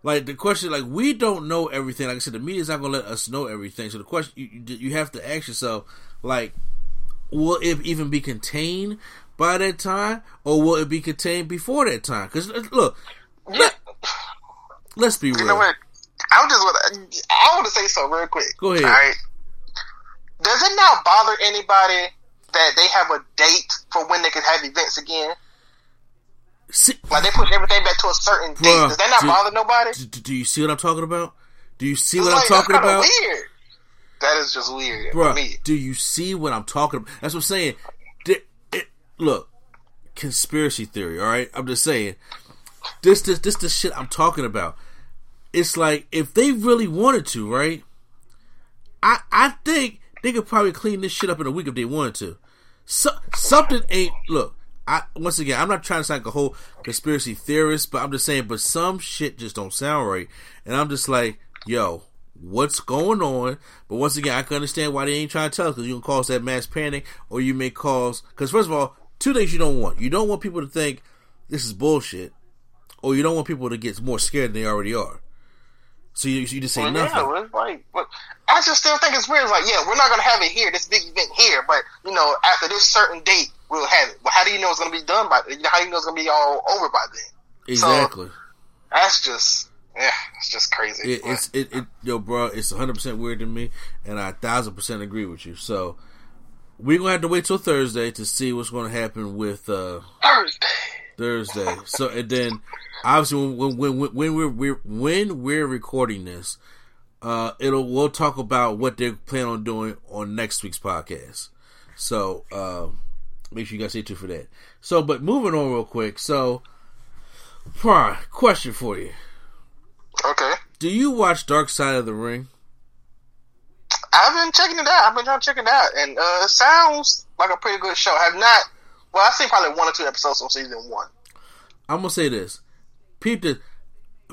like the question, like we don't know everything. Like I said, the media's not gonna let us know everything. So the question you you have to ask yourself, like, will it even be contained by that time, or will it be contained before that time? Because look, Yeah. let's be real. You know what? I just. I want to say so real quick. Go ahead. All right. Does it not bother anybody that they have a date for when they can have events again? See, Like they push everything back to a certain date. Bruh, Does that not do- bother nobody? do, do you see what I'm talking about? Do you see It's what like, I'm talking about? Weird. That is just weird me. do you see what I'm talking about? That's what I'm saying. It- look, conspiracy theory, all right? I'm just saying. This, this, this, the shit I'm talking about. It's like if they really wanted to, right? I, I think they could probably clean this shit up in a week if they wanted to. So, something ain't. Look, I once again, I'm not trying to sound like a whole conspiracy theorist, but I'm just saying. But some shit just don't sound right, and I'm just like, yo, what's going on? But once again, I can understand why they ain't trying to tell us because you can cause that mass panic, or you may cause. Because first of all, two things you don't want: you don't want people to think this is bullshit, or you don't want people to get more scared than they already are. So you, you just say Well, nothing. yeah, it's like, but I just still think it's weird. It's like, yeah, we're not gonna have it here, this big event here, but you know, after this certain date, we'll have it. Well, how do you know it's gonna be done by? How do you know it's gonna be all over by then? Exactly. That's just, yeah, it's just crazy. It, it's it, it yo, bro. It's 100 percent weird to me, and I thousand percent agree with you. So we're gonna have to wait till Thursday to see what's gonna happen with uh Thursday. Thursday. So and then obviously when when when, when we're, we're when we're recording this, uh, it'll we'll talk about what they're planning on doing on next week's podcast. So uh, make sure you guys stay tuned for that. So, but moving on real quick. So, Prime, question for you: Okay. Do you watch Dark Side of the Ring? I've been checking it out. I've been trying to check it out, and uh, it sounds like a pretty good show. I have not. Well, I've seen probably one or two episodes on season one. I'm gonna say this. People,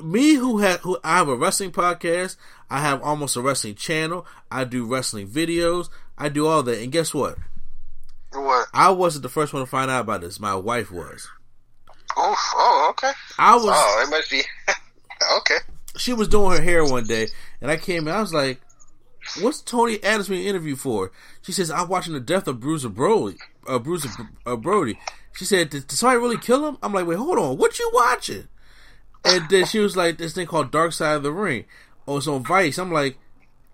me who had who I have a wrestling podcast. I have almost a wrestling channel. I do wrestling videos. I do all that. And guess what? What? I wasn't the first one to find out about this. My wife was. Oof. Oh, okay. I was. Oh, it must be. okay. She was doing her hair one day, and I came. and I was like, "What's Tony Adams being interviewed for?" She says, "I'm watching the death of Bruiser Brody." Uh, Bruiser uh, Brody. She said, did, "Did somebody really kill him?" I'm like, "Wait, hold on. What you watching?" And then she was like, "This thing called Dark Side of the Ring." Oh, it's on Vice. I'm like,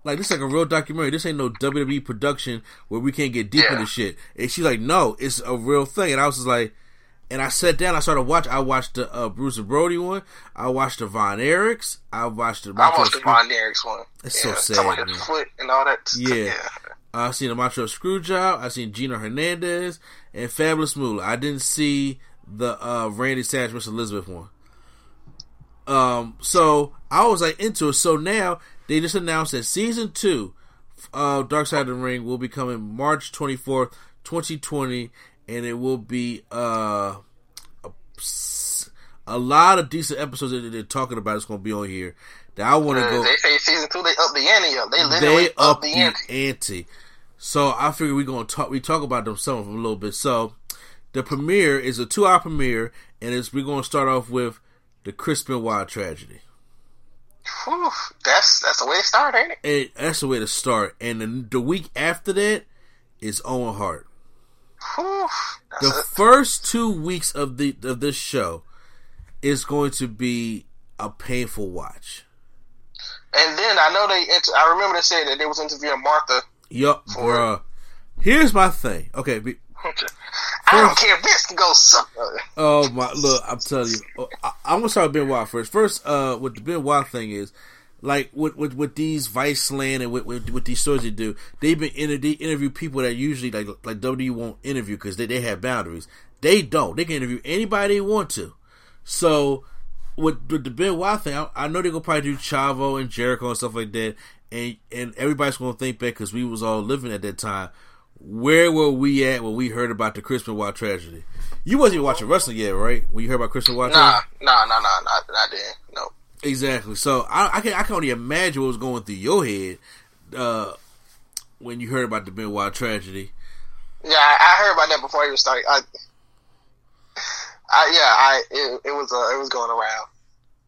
like this is like a real documentary. This ain't no WWE production where we can't get deep Yeah. into shit. And she's like, no, it's a real thing. And I was just like, and I sat down. I started watching. I watched the uh, Bruiser Brody one. I watched the Von Erichs. I watched the. I Montreal watched the Von Erich's one. It's so yeah, sad, man. foot and all that. Yeah. I seen the Montreal Screwjob. I seen Gino Hernandez and Fabulous Moolah. I didn't see the uh, Randy Savage Miss Elizabeth one. Um, so I was like into it. So now they just announced that season two of Dark Side of the Ring will be coming March twenty fourth, twenty twenty, and it will be uh a, a lot of decent episodes that they're talking about. is going to be on here. That I want to go They say season two, they up the ante up. They literally they up up the ante. ante. So I figure we're gonna talk. We talk about them some of them a little bit. So the premiere is a two hour premiere, and it's we're gonna start off with the Chris Benoit tragedy. Whew, that's that's the way to start, ain't it? And that's the way to start. And the, the week after that is Owen Hart. The it. first two weeks of the of this show is going to be a painful watch. And then I know they. Inter- I remember they said that they was interviewing Martha. Yup, bruh. Here's my thing. Okay, be, I don't care if this can go suck. Oh my! Look, I'm telling you, oh, I, I'm gonna start with Benoit first. First, uh, what the Benoit thing is, like with with, with these Viceland and with, with with these stories they do, they've been inter- they interview people that usually like like WWE won't interview because they they have boundaries. They don't. They can interview anybody they want to. So with, with the Benoit thing, I, I know they're gonna probably do Chavo and Jericho and stuff like that, and and everybody's gonna think back because we was all living at that time. Where were we at when we heard about the Chris Benoit tragedy? You wasn't even watching wrestling yet, right? When you heard about Chris Benoit? Nah, tragedy? nah, nah, nah, nah, I didn't. No. Exactly. So I, I can I can only imagine what was going through your head uh, when you heard about the Benoit tragedy. Yeah, I, I heard about that before he was starting. I, I yeah, I it, it was uh, it was going around.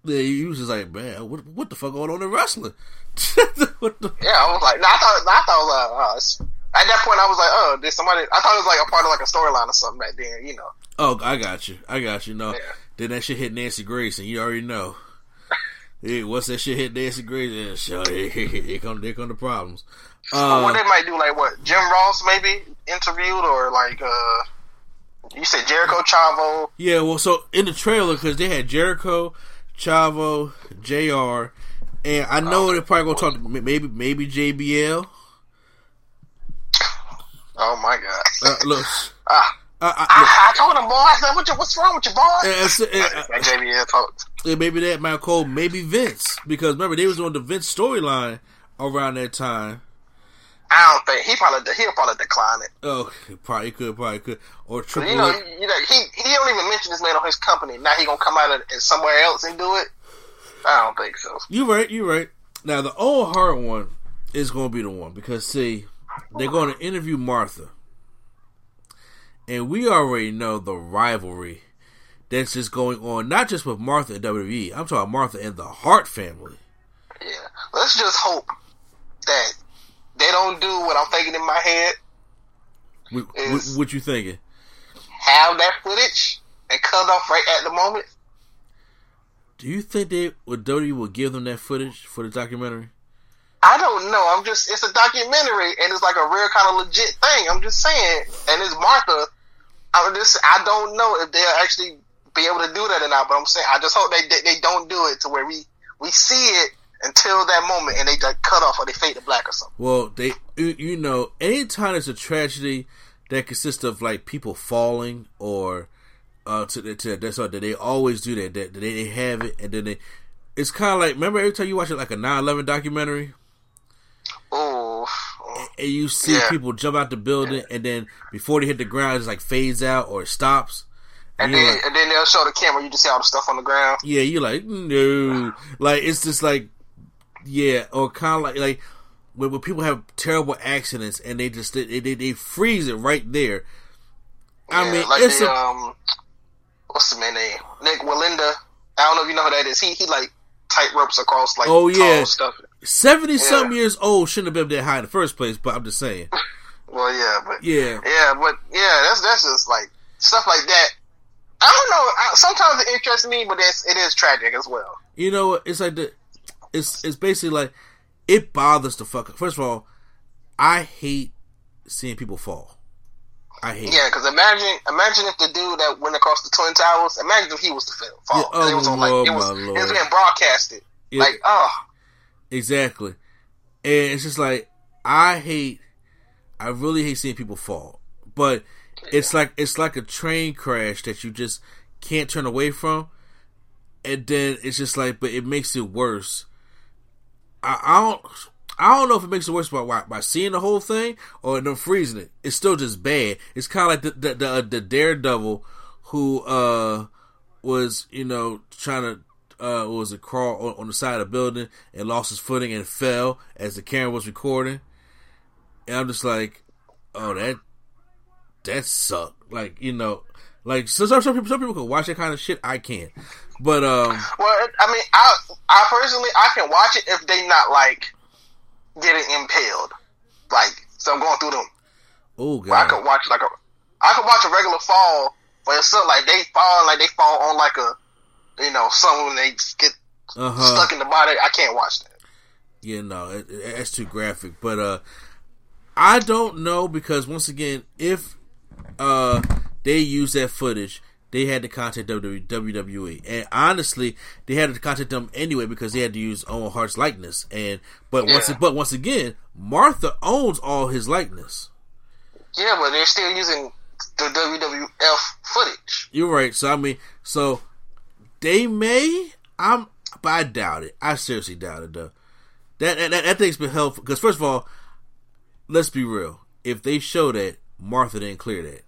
Yeah, you was just like, man, what what the fuck going on in wrestling? what the? Yeah, I was like, nah, I thought I thought was, uh, uh, at that point I was like, oh, did somebody? I thought it was like a part of like a storyline or something back then, you know. Oh, I got you. I got you. No, Yeah. then that shit hit Nancy Grace, and you already know. Hey, once that shit hit Nancy Grace, yeah, sure, here, here come here come the problems. But what Uh, they might do, like what Jim Ross maybe interviewed or like uh, you said Jericho Chavo. yeah, well, so in the trailer because they had Jericho, Chavo, Jr. And I know they're probably gonna talk to maybe maybe JBL. Oh my god! Uh, look, ah, I, I, I, I told him, boy, I said, what you, what's wrong with you, boy? Uh, so, uh, JBL talked. Yeah, maybe that Michael Cole, maybe Vince, because remember they was on the Vince storyline around that time. I don't think he probably he'll probably decline it. Oh, probably could, probably could, or Triple You know, you know, he he don't even mention this man on his company. Now he gonna come out of, and somewhere else and do it. I don't think so. You right, you right. Now the Owen Hart one is to be the one because see, they're going to interview Martha, and we already know the rivalry that's just going on, not just with Martha and WWE. I'm talking Martha and the Hart family. Yeah, let's just hope that they don't do what I'm thinking in my head. What, what, what you thinking? Have that footage and cut off right at the moment. Do you think they would WWE will give them that footage for the documentary? I don't know. I'm just it's a documentary and it's like a real kind of legit thing. I'm just saying, and it's Martha. I'm just I don't know if they'll actually be able to do that or not. But I'm saying I just hope they they, they don't do it to where we we see it until that moment and they like cut off or they fade to black or something. Well, they you, you know, anytime there's a tragedy that consists of like people falling or uh to the to that's all that they always do that that, that they, they have it and then they it's kind of like remember every time you watch it like a 9/11 documentary Oh, and you see Yeah. people jump out the building and then before they hit the ground it's like fades out or stops. And You're then like- and then they'll show the camera. You just see all the stuff on the ground. Yeah, you're like no, like it's just like yeah, or kind of like like when, when people have terrible accidents and they just they they, they freeze it right there. I mean, like it's the, a, um, what's the man name? Nik Wallenda. I don't know if you know who that is. He he like tight ropes across like Oh, tall yeah. stuff. Seventy some years old shouldn't have been that high in the first place. But I'm just saying, Well, yeah, but yeah, yeah, but yeah, that's that's just like stuff like that. I don't know. I, sometimes it interests me, but it's, it is tragic as well. you know what? It's like the it's it's basically like it bothers the fuck. First of all, I hate seeing people fall. I hate. Yeah, because imagine imagine if the dude that went across the twin towers. Imagine if he was the film. Fall. Yeah, oh, it was oh, on like Lord, it was it was being broadcasted. it. like oh Exactly. And it's just like I hate I really hate seeing people fall. But it's like it's like a train crash that you just can't turn away from. And then it's just like but it makes it worse. I, I don't I don't know if it makes it worse by by, seeing the whole thing or them freezing it. It's still just bad. It's kind of like the the, the uh, the daredevil who uh was you know trying to uh was it crawl on, on the side of the building and lost his footing and fell as the camera was recording. And I'm just like, oh that that sucked. Like you know, like so some, some people some people can watch that kind of shit. I can't. But um, well. I mean, I I personally I can watch it if they not like getting impaled. Like so, I'm going through them. oh But I could watch like a I could watch a regular fall, but it's something like they fall like they fall on like a you know something when they get uh huh. stuck in the body. I can't watch that. Yeah, no, it, it, that's too graphic. But uh, I don't know because once again, if uh they use that footage, they had to contact WWE, WWE, and honestly, they had to contact them anyway because they had to use Owen Hart's likeness. And but once but once again, Martha owns all his likeness. Yeah, but they're still using the WWF footage. You're right. So I mean, so they may. I'm, but I doubt it. I seriously doubt it though. That that, that thing's been helpful because first of all, let's be real. If they show that Martha didn't clear that,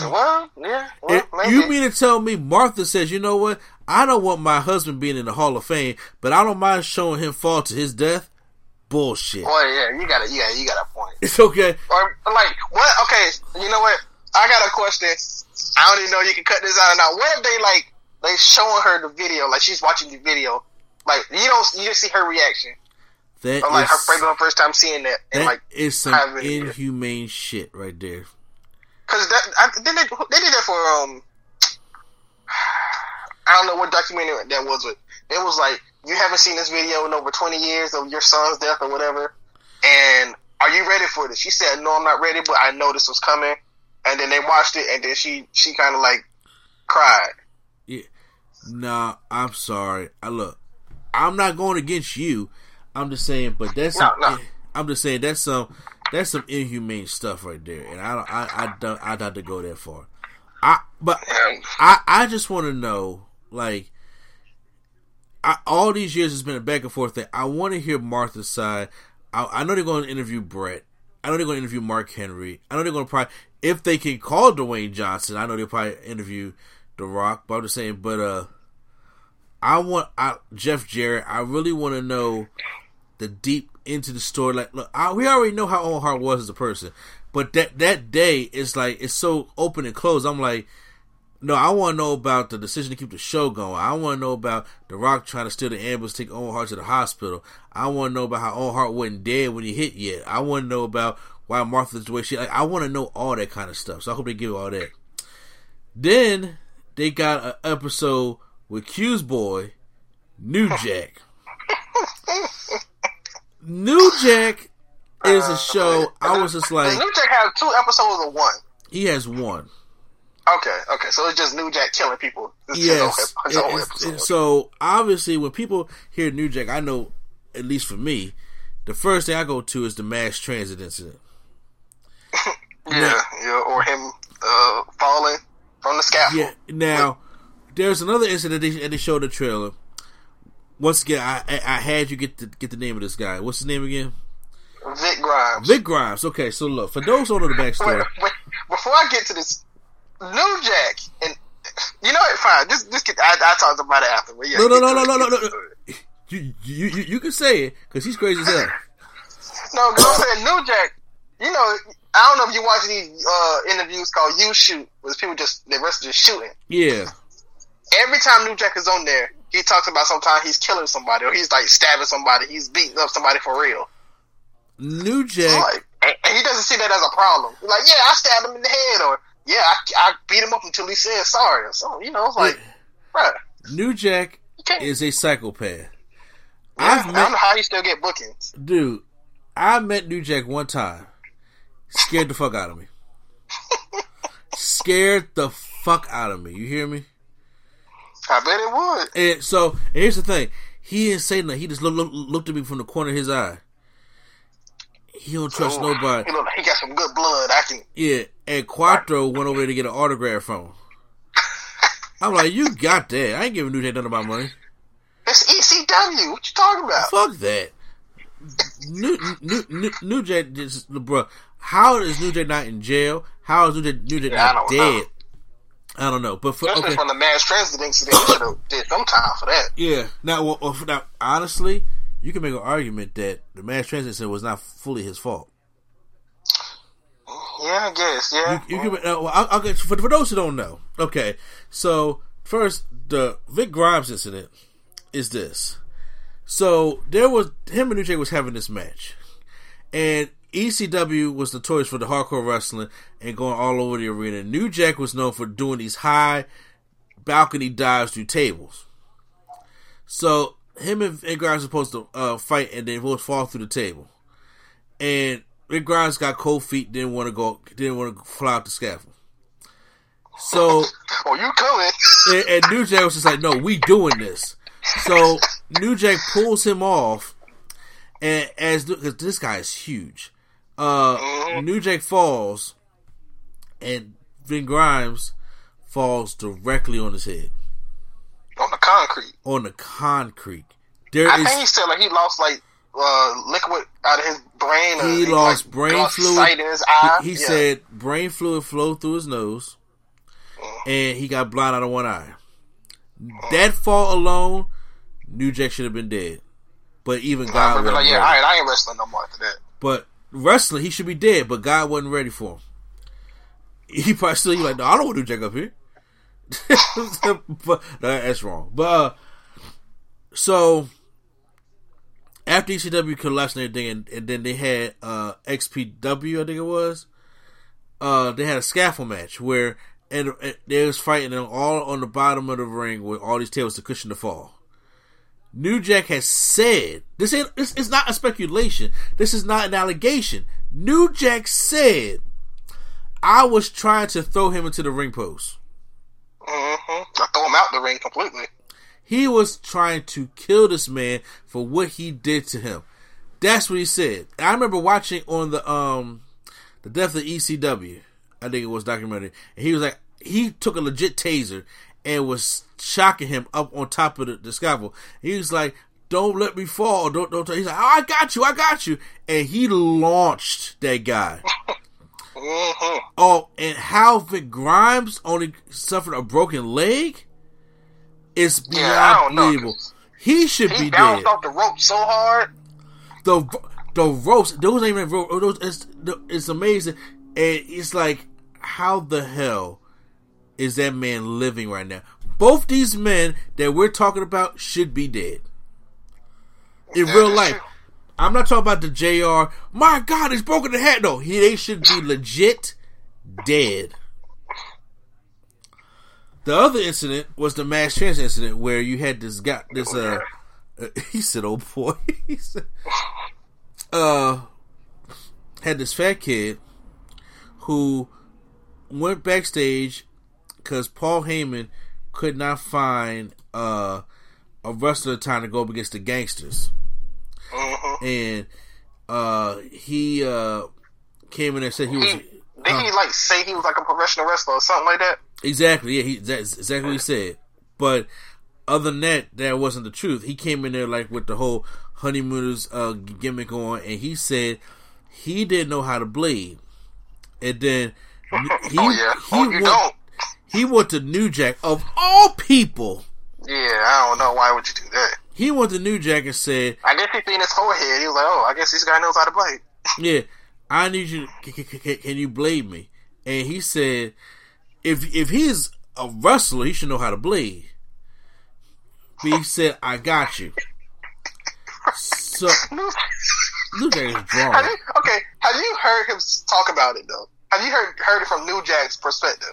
Well, yeah, well, you mean to tell me Martha says, you know what? I don't want my husband being in the Hall of Fame, but I don't mind showing him fall to his death. Bullshit. Well, yeah, you got a yeah, you got a point. It's okay. Or like what? Okay, you know what? I got a question. I don't even know you can cut this out or not. What if they like they showing her the video, like she's watching the video, like you don't you just see her reaction, That or like is- her her first time seeing that, and that like is some inhumane shit right there. Because that I, then they, they did that for um I don't know what documentary that was, but it was like you haven't seen this video in over twenty years of your son's death or whatever, and are you ready for this? She said, "No, I'm not ready, but I know this was coming." And then they watched it, and then she she kind of like cried. Yeah. Nah, I'm sorry. I look. I'm not going against you. I'm just saying, but that's No, some, no. Eh, I'm just saying that's some that's some inhumane stuff right there, and I don't I I don't I don't have to go that far. I but um, I I just want to know like. I, all these years has been a back and forth thing. I want to hear Martha's side. I, I know they're going to interview Brett. I know they're going to interview Mark Henry. I know they're going to probably, if they can call Dwayne Johnson, I know they'll probably interview The Rock. But I'm just saying, but uh, I want I, Jeff Jarrett. I really want to know the deep into the story. Like, look, I, we already know how Owen Hart was as a person, but that that day is like it's so open and closed. I'm like, no, I want to know about the decision to keep the show going. I want to know about The Rock trying to steal the ambulance, take Owen Hart to the hospital. I want to know about how Owen Hart wasn't dead when he hit yet. I want to know about why Martha's the way she. Like, I want to know all that kind of stuff. So I hope they give all that. Then they got an episode with Q's boy, New Jack. New Jack is a show. I was just like, New Jack have two episodes or one? he has one. Okay, okay, so it's just New Jack killing people. It's Yes. ep- his own It- it's- episode. it- so obviously, when people hear New Jack, I know, at least for me, the first thing I go to is the mass transit incident. yeah, yeah, or him uh, falling from the scaffold. Yeah. Now, there's another incident they, they showed the trailer. Once again, I, I I had you get the get the name of this guy. What's his name again? Vic Grimes. Vic Grimes. Okay, so look for those who don't know the backstory. wait, before I get to this, New Jack and you know what? Fine, just just get. I, I talked about it after. But yeah, No, no, get no, no, no, no, no. You, you, you, you can say it because he's crazy as hell. No, because I'm saying New Jack. You know, I don't know if you watch these uh, interviews called "You Shoot," where people just the rest just shooting. Yeah, Every time New Jack is on there, he talks about sometimes he's killing somebody or he's like stabbing somebody, he's beating up somebody for real. New Jack. Like, and he doesn't see that as a problem. Like, yeah, I stabbed him in the head, or yeah, I, I beat him up until he said sorry, or something. You know, it's like, bruh, New Jack is a psychopath. I I've don't know how he still get bookings. dude. I met New Jack one time. Scared the fuck out of me. Scared the fuck out of me. You hear me? I bet it would. And so and here's the thing: he didn't say nothing. He just look, look, looked at me from the corner of his eye. He don't trust Ooh, nobody. He, look he got some good blood. I can. Yeah, and Quattro went over there to get an autograph from him. I'm like, you got that? I ain't giving New Jack none of my money. It's ECW. What you talking about? Fuck that. New New New, New Jack just bro. How is New Jack not in jail? How is New Jack, New Jack Yeah, not know. dead? I don't know, but for, okay, from the mass transit incident, should have did some time for that. yeah. Now, well, now, honestly, you can make an argument that the mass transit incident was not fully his fault. Yeah, I guess. Yeah. You, you can, uh, well, I'll, I'll get, for, for those who don't know, okay. So first, the Vic Grimes incident is this. So there was him and New Jack was having this match, and ECW was the notorious for the hardcore wrestling and going all over the arena. New Jack was known for doing these high balcony dives through tables. So him and, and Grimes were supposed to uh, fight, and they both fall through the table. And Rick Grimes got cold feet, didn't want to go, didn't want to fly out the scaffold. So Oh, you coming? and, and New Jack was just like, "No, we doing this." So New Jack pulls him off, and as because this guy is huge, uh, New Jack falls, and Vic Grimes falls directly on his head on the concrete. on the concrete. There I is think he said like he lost like uh, liquid out of his brain. he like, lost brain lost fluid. Sight in his eye. He, he Yeah. said brain fluid flowed through his nose, and he got blind out of one eye. That fall alone, New Jack should have been dead. But even I God like, yeah, all right, I ain't wrestling no more after that. But wrestling, he should be dead. But God wasn't ready for him. He probably still he like, no, I don't want New Jack up here. but no, that's wrong. But uh, so after ECW collapsed and everything, and, and then they had uh, XPW, I think it was. Uh, they had a scaffold match where and, and they was fighting them all on the bottom of the ring with all these tables to cushion the fall. New Jack has said this ain't this is not a speculation. This is not an allegation. New Jack said I was trying to throw him into the ring post. hmm I throw him out the ring completely. He was trying to kill this man for what he did to him. That's what he said. I remember watching on the um the death of ECW. I think it was documentary. And he was like he took a legit taser and was shocking him up on top of the, the scaffold. He was like, "Don't let me fall." Don't don't. He's like, oh, "I got you, I got you," and he launched that guy. hmm Oh, and how Vic Grimes only suffered a broken leg is beyond Yeah, believable. He should He be bounced dead. off the rope so hard. The the ropes, those ain't even ropes. Those, it's, it's amazing, and it's like, how the hell is that man living right now? Both these men that we're talking about should be dead in That real life. true. I'm not talking about the Jr. My God, he's broken the head. No, he they should be legit dead. The other incident was the mass transit incident where you had this guy, this uh, uh he said, "Oh boy," he said, uh, had this fat kid who went backstage because Paul Heyman could not find uh a wrestler time to go up against the Gangstas. Hmm and uh he uh came in and said he was He, did he like say he was like a professional wrestler or something like that? Exactly yeah he that's exactly what he said but other than that that wasn't the truth he came in there like with the whole honeymooners uh gimmick on and he said he didn't know how to bleed and then He, oh yeah. he oh, you went, don't. He went to New Jack of all people. Yeah, I don't know. Why would you do that? He went to New Jack and said, I guess he seen his forehead. He was like, "Oh, I guess this guy knows how to play." "Yeah, I need you. Can, can, can you blade me?" And he said, "If if he's a wrestler, he should know how to bleed. But he said, "I got you." So New Jack is Have you, okay, have you heard him talk about it though? Have you heard heard it from New Jack's perspective?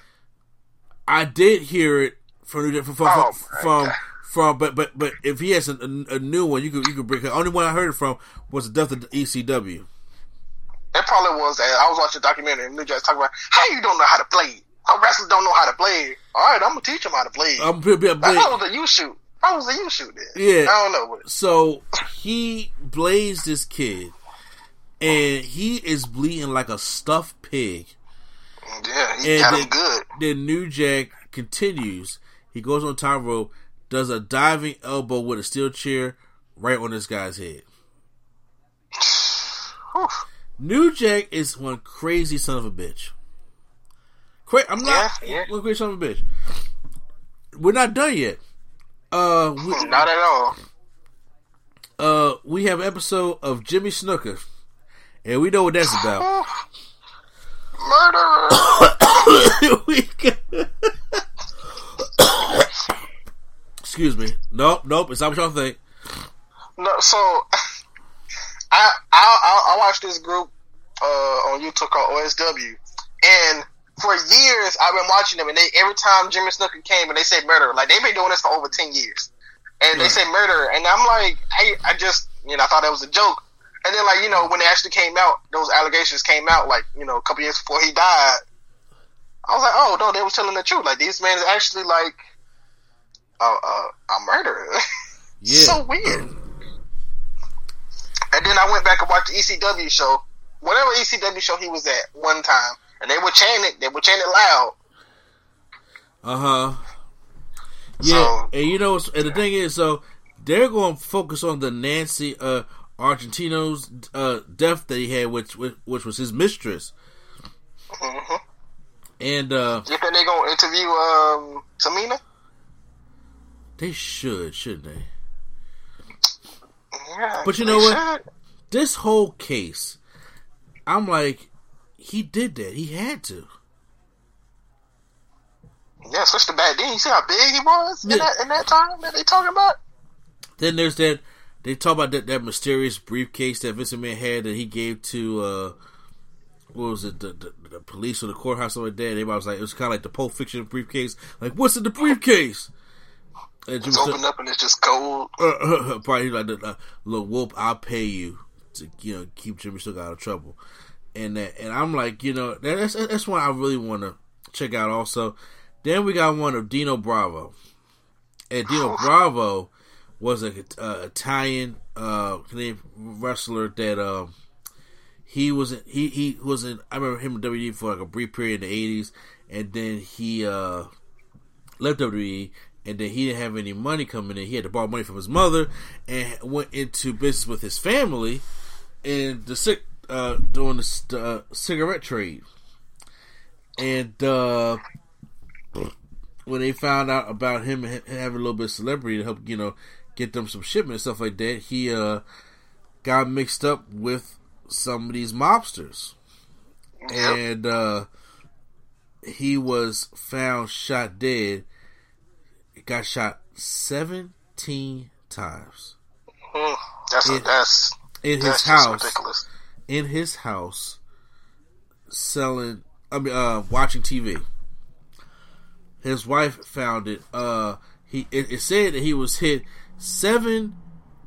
I did hear it from New Jack from from, Oh, from, from, but but but if he has a, a, a new one, you could you could bring. The only one I heard it from was the death of the ECW. It probably was I was watching a documentary and New Jack's talking about how you don't know how to play. How wrestlers don't know how to play. All right, I'm gonna teach them how to play. I'm gonna be a bit How was the you shoot? How was the you shoot then? Yeah. I don't know. So he blazed this kid, and he is bleeding like a stuffed pig. yeah, he And got then, him good. then New Jack continues. He goes on top rope, does a diving elbow with a steel chair right on this guy's head. New Jack is one crazy son of a bitch. Cra- I'm not Yeah, yeah. crazy son of a bitch. We're not done yet. Uh, we, Not at all. uh, we have an episode of Jimmy Snuka, and we know what that's about. Murder. We got- Excuse me. Nope, nope. It's not what y'all think. No, so I I I, I watched this group uh, on YouTube called OSW, and for years I've been watching them, and they every time Jimmy Snuka came and they say murder, like they've been doing this for over ten years, and they say murder, and I'm like, I I just you know I thought that was a joke, and then like you know when it actually came out, those allegations came out like you know a couple years before he died. I was like, oh no, they was telling the truth. Like these men is actually like a a, a murderer. Yeah. so weird. And then I went back and watched the ECW show, whatever ECW show he was at one time, and they were chanting it. They were chanting loud. Uh huh. Yeah, So- and you know, and the thing is, so they're going to focus on the Nancy uh, Argentino's uh, death that he had, which which, which was his mistress, hmm and uh, You think they're gonna interview um, Tamina? they should, shouldn't they? Yeah, But you know what? should. This whole case, I'm like, he did that. He had to. Yeah, especially back then. You see how big he was Yeah. in that in that time that they talking about. Then there's that they talk about that, that mysterious briefcase that Vince McMahon had that he gave to uh what was it the, the, the police or the courthouse something like that. Everybody was like it was kind of like the Pulp Fiction briefcase. Like what's in the briefcase? And It's opened up and it's just cold. uh, probably like the uh, little whoop. I'll pay you to you know keep Jimmy Snuka out of trouble. And that and I'm like you know that's that's one I really want to check out also. Then we got one of Dino Bravo. And Dino Bravo was a uh, Italian uh, Canadian wrestler that um, he was in, he he was in. I remember him in WWE for like a brief period in the '80s, and then he uh, left WWE, and then he didn't have any money coming in. He had to borrow money from his mother, and went into business with his family, and the cic- uh, doing the uh, cigarette trade, and. uh when they found out about him ha- having a little bit of celebrity to help, you know, get them some shipment and stuff like that, he uh got mixed up with some of these mobsters. Yep. And uh he was found shot dead. He got shot 17 times Mm, that's It- that's in his that's just house. ridiculous. In his house selling I mean uh watching TV. His wife found it. Uh he it, it said that he was hit seven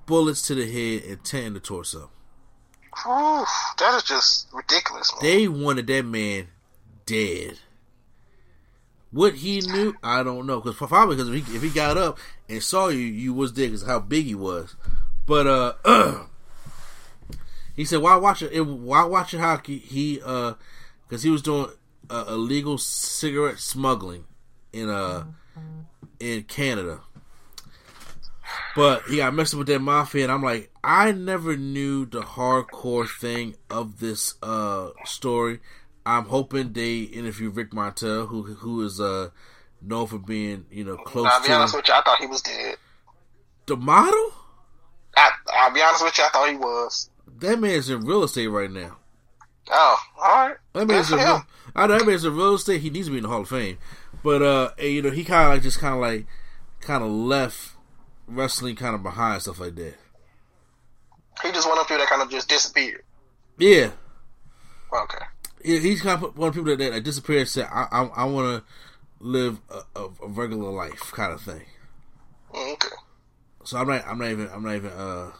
bullets to the head and ten in the torso. Whew, that is just ridiculous, man. They wanted that man dead. What he knew, I don't know. Because probably because if he, if he got up and saw you, you was dead because how big he was. But uh, he said, "Why watch it? Why watching hockey?" He uh, because he was doing uh, illegal cigarette smuggling in uh in Canada. But he got messed up with that mafia, and I'm like, I never knew the hardcore thing of this uh story. I'm hoping they interview Rick Martel, who who is uh known for being you know close I'll be to honest with you, I thought he was dead. the model. I, I'll be honest with you, I thought he was. That man's in real estate right now. Oh, all right. That man's in real. I know that man's in real estate. He needs to be in the Hall of Fame, but uh, and, you know, he kind of like just kind of like kind of left wrestling kind of behind stuff like that. He just one of the people that kind of just disappeared. Yeah, Okay. he- he's kind of one of the people that, that disappeared and said, "I I, I want to live a, a, a regular life," kind of thing. Mm, Okay. So I'm not I'm not even I'm not even uh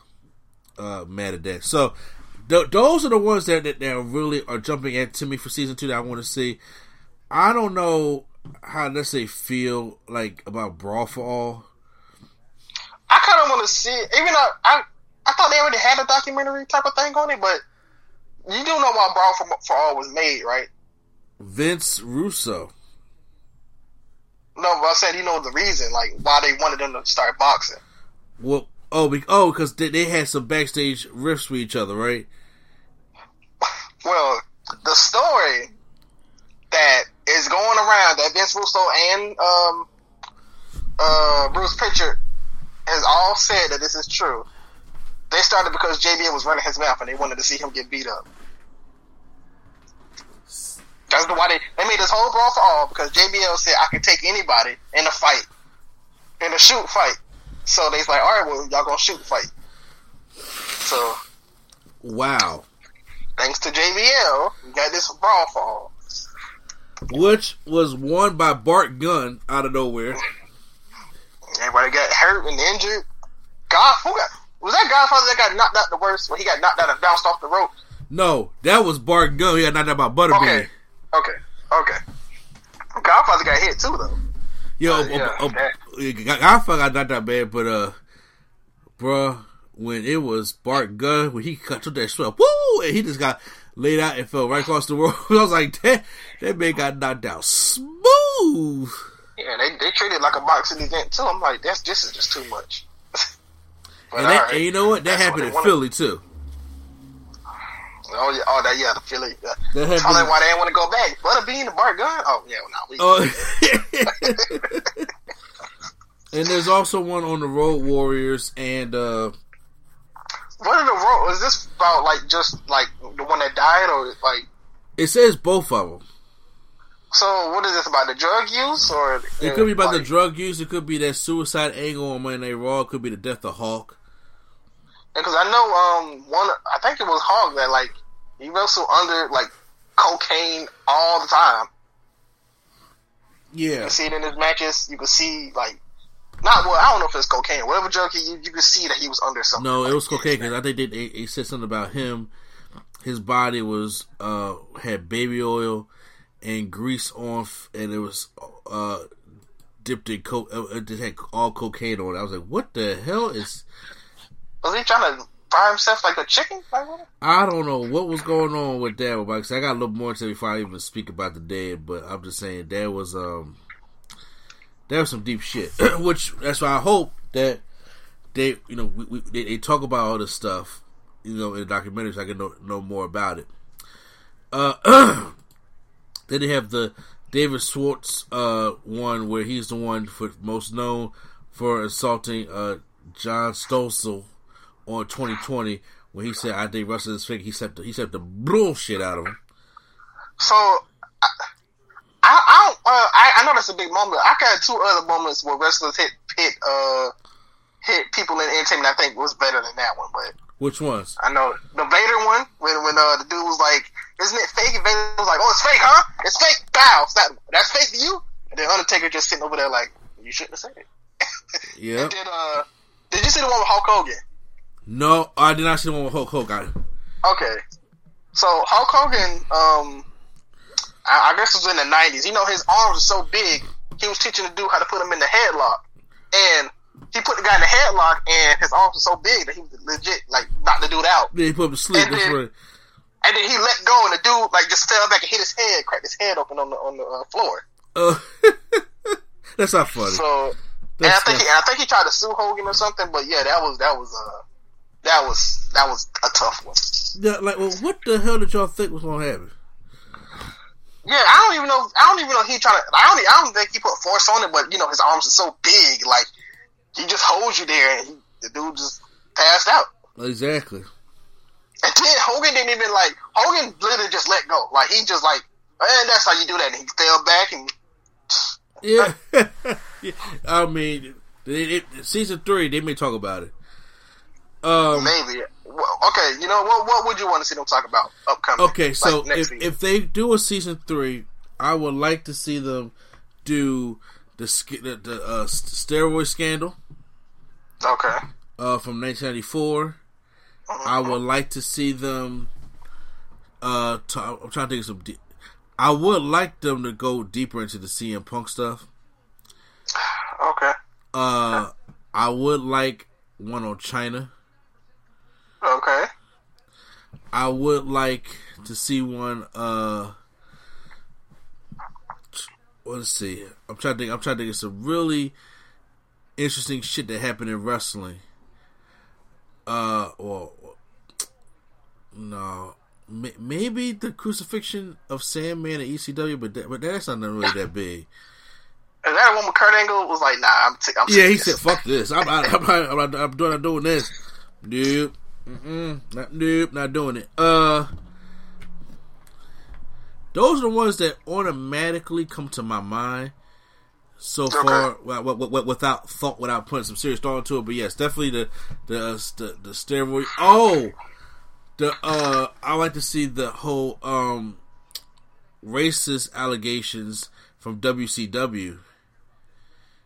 uh mad at that. So th- those are the ones that, that that really are jumping at to me for season two that I want to see. I don't know how let's say feel like about Brawl for All. I kind of want to see, even though I, I thought they already had a documentary type of thing on it, but you do know why Brawl for, for All was made, right? Vince Russo. No, but I said you know the reason, like why they wanted them to start boxing. Well, oh, be- oh, because they, they had some backstage riffs with each other, right? Well, the story that is going around that Vince Russo and um, uh, Bruce Pritchard has all said that this is true. They started because JBL was running his mouth and they wanted to see him get beat up. That's the why they they made this whole brawl for all because JBL said I can take anybody in a fight, in a shoot fight. So they's like, all right, well y'all gonna shoot fight. So Wow. thanks to JBL, we got this brawl for all. Which was won by Bart Gunn out of nowhere. Everybody got hurt and injured. God, who got? Was that Godfather that got knocked out the worst when he got knocked out and bounced off the rope? No, that was Bart Gunn. He got knocked out by Butterbean. Okay, okay, okay. Godfather got hit too though. Yo, uh, yeah, uh, uh, fuck, I not that bad, but uh, bruh, when it was Bart Gunn when he cut took that swell, woo, and he just got laid out and fell right across the world. I was like, that that man got knocked out smooth. Yeah, they they treated it like a boxing event too. I'm like, that's this is just too much. And, that, alright. and you know what? That happened in wanted. Philly too. Oh yeah, oh that yeah, the Philly. Uh, That that's probably why they didn't want to go back. Butterbean and Bart Gunn. Oh yeah, well, no, we. Oh. and there's also one on the Road Warriors and uh what are the role? Is this about like just like the one that died or like? it says both of them. So what is this about the drug use or? It could be about the drug use. It could be that suicide angle on Monday Raw. It could be the death of Hawk. Because I know um one, I think it was Hawk that like he wrestled under like cocaine all the time. You Yeah, can see it in his matches. You can see like not well. I don't know if it's cocaine, whatever drug he used. You can see that he was under something. no, it was cocaine because I think they, they, they said something about him. His body was uh had baby oil and grease on, and it was uh dipped in coke. Uh, it had all cocaine on it. I was like, what the hell is? Was he trying to fry himself like a chicken? Like? I don't know what was going on with that. Because I got a little more to before I even speak about the dead. But I'm just saying there was um there was some deep shit. Which that's why I hope that they you know we, we, they, they talk about all this stuff you know in the documentary so I can know, know more about it. Uh, then they have the David Schultz uh one where he's the one for most known for assaulting uh John Stossel on 2020 when he said I think Russell is fake. He said the, he said the bullshit out of him. So I, I, I don't. Uh, I, I know that's a big moment. I got two other moments where wrestlers hit hit uh hit people in entertainment. I think was better than that one, but. Which ones? I know the Vader one when when uh, the dude was like, "Isn't it fake?" And Vader was like, "Oh, it's fake, huh? It's fake." Bow. That that's fake to you. And then Undertaker just sitting over there like, "You shouldn't have said it." Yeah. And uh, did you see the one with Hulk Hogan? No, I did not see the one with Hulk Hogan. Okay, so Hulk Hogan, um, I, I guess it was in the nineties. You know, his arms are so big. He was teaching the dude how to put him in the headlock, and he put the guy in the headlock, and his arms were so big that he was legit like knocked the dude out. Then he put him to sleep. And That's then- right. And then he let go, and the dude like just fell back and hit his head, cracked his head open on the on the uh, floor. Uh, that's not funny. So, and I That's think he, and I think he tried to sue Hogan or something. But yeah, that was that was uh that was that was a tough one. Yeah, like, well, what the hell did y'all think was gonna happen? Yeah, I don't even know. I don't even know he trying to. I don't. I don't think he put force on it, but you know his arms are so big, like he just holds you there, and he, the dude just passed out. Exactly. And then Hogan didn't even like Hogan literally just let go. Like he just like, and that's how you do that. And he fell back and Yeah. Yeah. I mean, it, it, season three, they may talk about it. Um, maybe. Okay, you know what? What would you want to see them talk about upcoming? Okay, so like, if, if they do a season three, I would like to see them do the the, the uh, steroid scandal okay, uh, from 1994. I would like to see them. Uh, t- I'm trying to think of some. De- I would like them to go deeper into the CM Punk stuff. okay, Uh, I would like one on China. Okay. I would like to see one. Uh, let's see. I'm trying to think. I'm trying to think of some really interesting shit that happened in wrestling. Uh, well, no, maybe the crucifixion of Sandman at ECW, but that, but that's not really that big. Is that one with Kurt Angle? Was like, nah, I'm. T- I'm Yeah, he said, "Fuck this. I'm I'm, I'm, I'm, I'm, I'm doing, I'm doing this." Nope. Mm-mm. Not, nope. Not doing it. Uh, those are the ones that automatically come to my mind so far, wi- wi- wi- without thought, without putting some serious thought into it. But yes, definitely the the uh, the, the steroid. Oh, the uh, I like to see the whole um racist allegations from WCW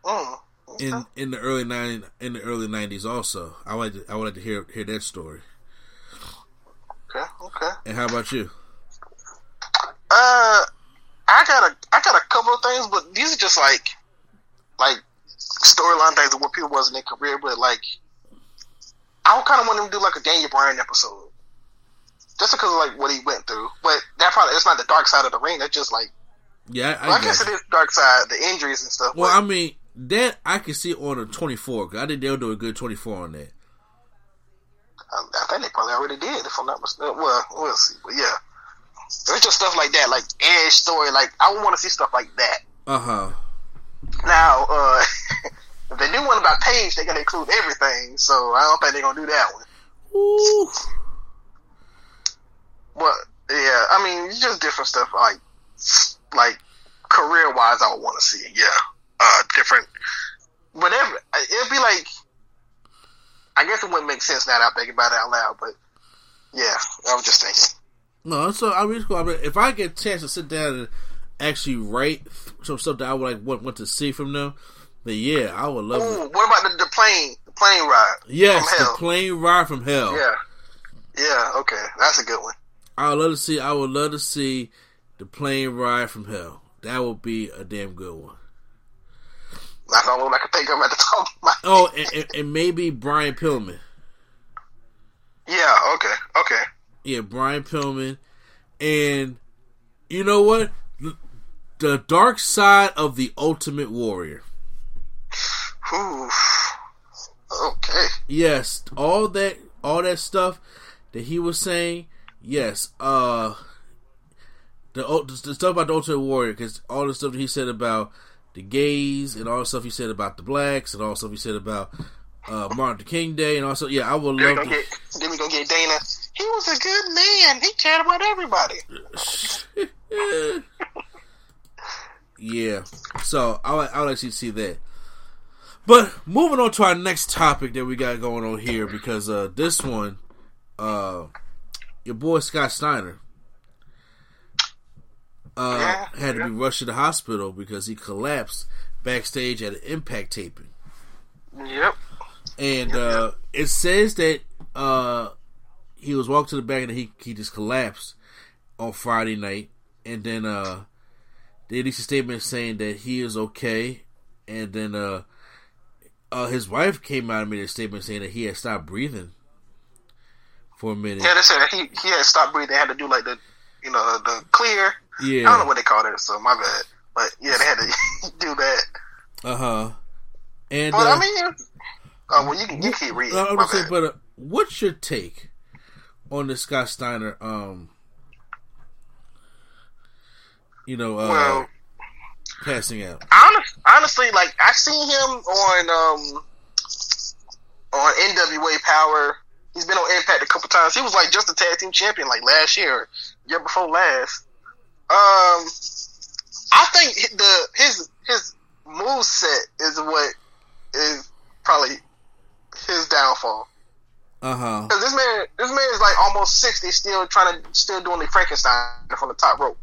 Mm, in in the early nine in the early nineties. Also, I like to, I would like to hear hear that story. okay, okay. And how about you? Uh, I got a, I got a couple of things, but these are just like, like storyline things of what people was in their career. But like, I kind of want them to do like a Daniel Bryan episode, just because of like what he went through. But that probably it's not the dark side of the ring. That's just like, Yeah, I, well, I, guess it you. dark side, the injuries and stuff. Well, I mean that I can see on a twenty four. I think they'll do a good twenty four on that. I, I think they probably already did, if I'm not mistaken. Well, we'll see. But yeah, there's just stuff like that, like Edge story. Like I would want to see stuff like that. Uh huh. Now, uh, if they do one about Paige, they gotta include everything. So I don't think they're gonna do that one. Ooh. But yeah, I mean, it's just different stuff. Like, like career wise, I would want to see. Yeah, uh, different. Whatever. It'd be like. I guess it wouldn't make sense now that I think about it out loud, but yeah, I was just thinking. No, so I mean, cool. I mean, if I get a chance to sit down and actually write some stuff that I would like want, want to see from them, then yeah, I would love it. Ooh, what about the, the plane? The plane ride? Yes, from the plane ride from hell. Yeah, yeah. Okay, that's a good one. I would love to see. I would love to see the plane ride from hell. That would be a damn good one. That's the only one I can think of at the top of my. Oh, and, and, and maybe Brian Pillman. Yeah. Okay. Okay. Yeah, Brian Pillman, and you know what? The dark side of the Ultimate Warrior. Ooh. Okay. Yes, all that, all that stuff that he was saying. Yes, uh, the the stuff about the Ultimate Warrior, because all the stuff that he said about the gays and all the stuff you said about the blacks and all the stuff you said about uh, Martin Luther King Day and also yeah, I would love gonna get. Then we gonna get Dana. He was a good man. He cared about everybody. Yeah, so I would, I would actually see that. But moving on to our next topic that we got going on here, because uh, this one, uh, your boy Scott Steiner, uh, Yeah, had to be rushed to the hospital because he collapsed backstage at an Impact taping, Yep. and uh, it says that uh, he was walked to the back and he he just collapsed on Friday night, and then uh, they released a statement saying that he is okay, and then uh, uh, his wife came out and made a statement saying that he had stopped breathing for a minute. Yeah, they said he he had stopped breathing. They had to do like the you know the clear. Yeah. I don't know what they called it, so my bad. But yeah, they had to do that. Uh huh. And But uh, I mean, oh well, you can you keep reading. I'm my say, but uh, what's your take on the Scott Steiner um you know, uh, Well- passing out. Honest, honestly, like I've seen him on um on NWA Power. He's been on Impact a couple times. He was like just a tag team champion like last year, year before last. Um, I think the his his move set is what is probably his downfall. Uh huh. Cause this man, this man is like almost sixty, still trying to, still doing the Frankenstein from the top rope,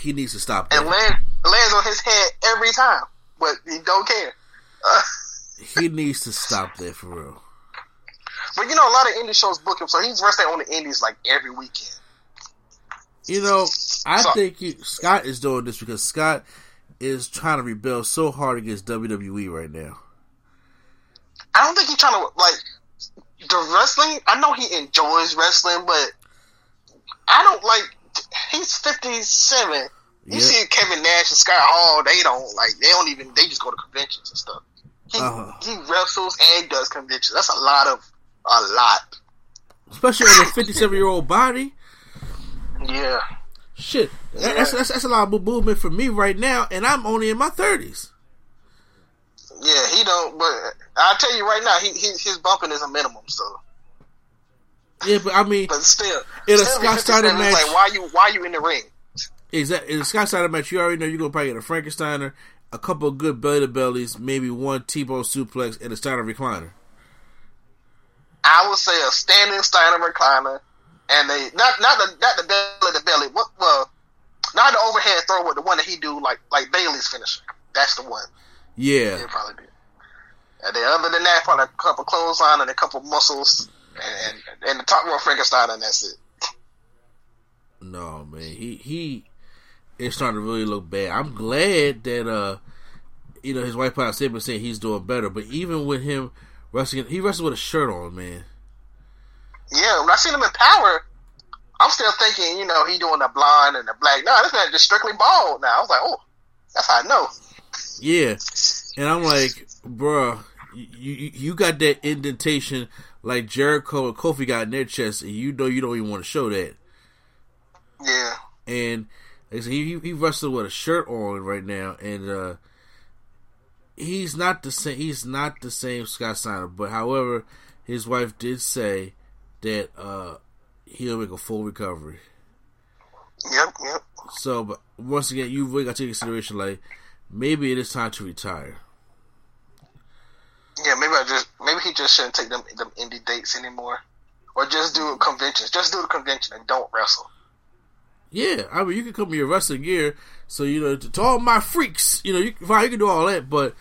He needs to stop and that. land lands on his head every time, but he don't care. Uh, He needs to stop that for real. but you know, a lot of indie shows book him, so he's wrestling on the indies like every weekend. You know, I So- think he, Scott is doing this because Scott is trying to rebel so hard against WWE right now. I don't think he's trying to like the wrestling. I know he enjoys wrestling, but I don't like. He's fifty seven. You Yep. see Kevin Nash and Scott Hall, they don't like. They don't even. They just go to conventions and stuff. He Uh-huh. he wrestles and does conventions. That's a lot of a lot. Especially on a 57 year old body. Yeah. Shit. That- That's, that's, that's a lot of movement for me right now, and I'm only in my 30s. Yeah, he don't. But I'll tell you right now, he, he his bumping is a minimum. So, Yeah, but I mean, but still, In a Scott 57 Steiner match- like why you why you in the ring? exactly. In the Scott Steiner match, you already know you're going to probably get a Frankensteiner, a couple of good belly to bellies, maybe one T bone suplex, and a Steiner recliner. I would say a standing Steiner recliner, and they not not the not the belly to belly. What well, not the overhead throw, but the one that he do like like Bayley's finisher. That's the one Yeah. he'll probably do. And then other than that, probably a couple clothesline and a couple muscles, and and the top row Frankenstein, and that's it. No, man. He he is starting to really look bad. I'm glad that uh you know his wife put out statement saying he's doing better, but even with him wrestling he wrestled with a shirt on, man. Yeah, when I seen him in Power, I'm still thinking, you know, he doing the blonde and the black. No, this man just strictly bald now. I was like, oh, that's how I know. Yeah. And I'm like, bruh, you, you got that indentation like Jericho and Kofi got in their chest, and you know you don't even want to show that. Yeah. And like said, he he wrestled with a shirt on right now, and uh he's not the same. He's not the same Scott Steiner, but however, his wife did say that uh he'll make a full recovery. Yep, yep. So, but once again, you really got to take consideration like maybe it is time to retire. Yeah, maybe I just maybe he just shouldn't take them them indie dates anymore, or just do conventions. Just do the convention and don't wrestle. Yeah, I mean, you can come in your wrestling gear, so you know, to, to all my freaks, you know, you, fine, you can do all that, but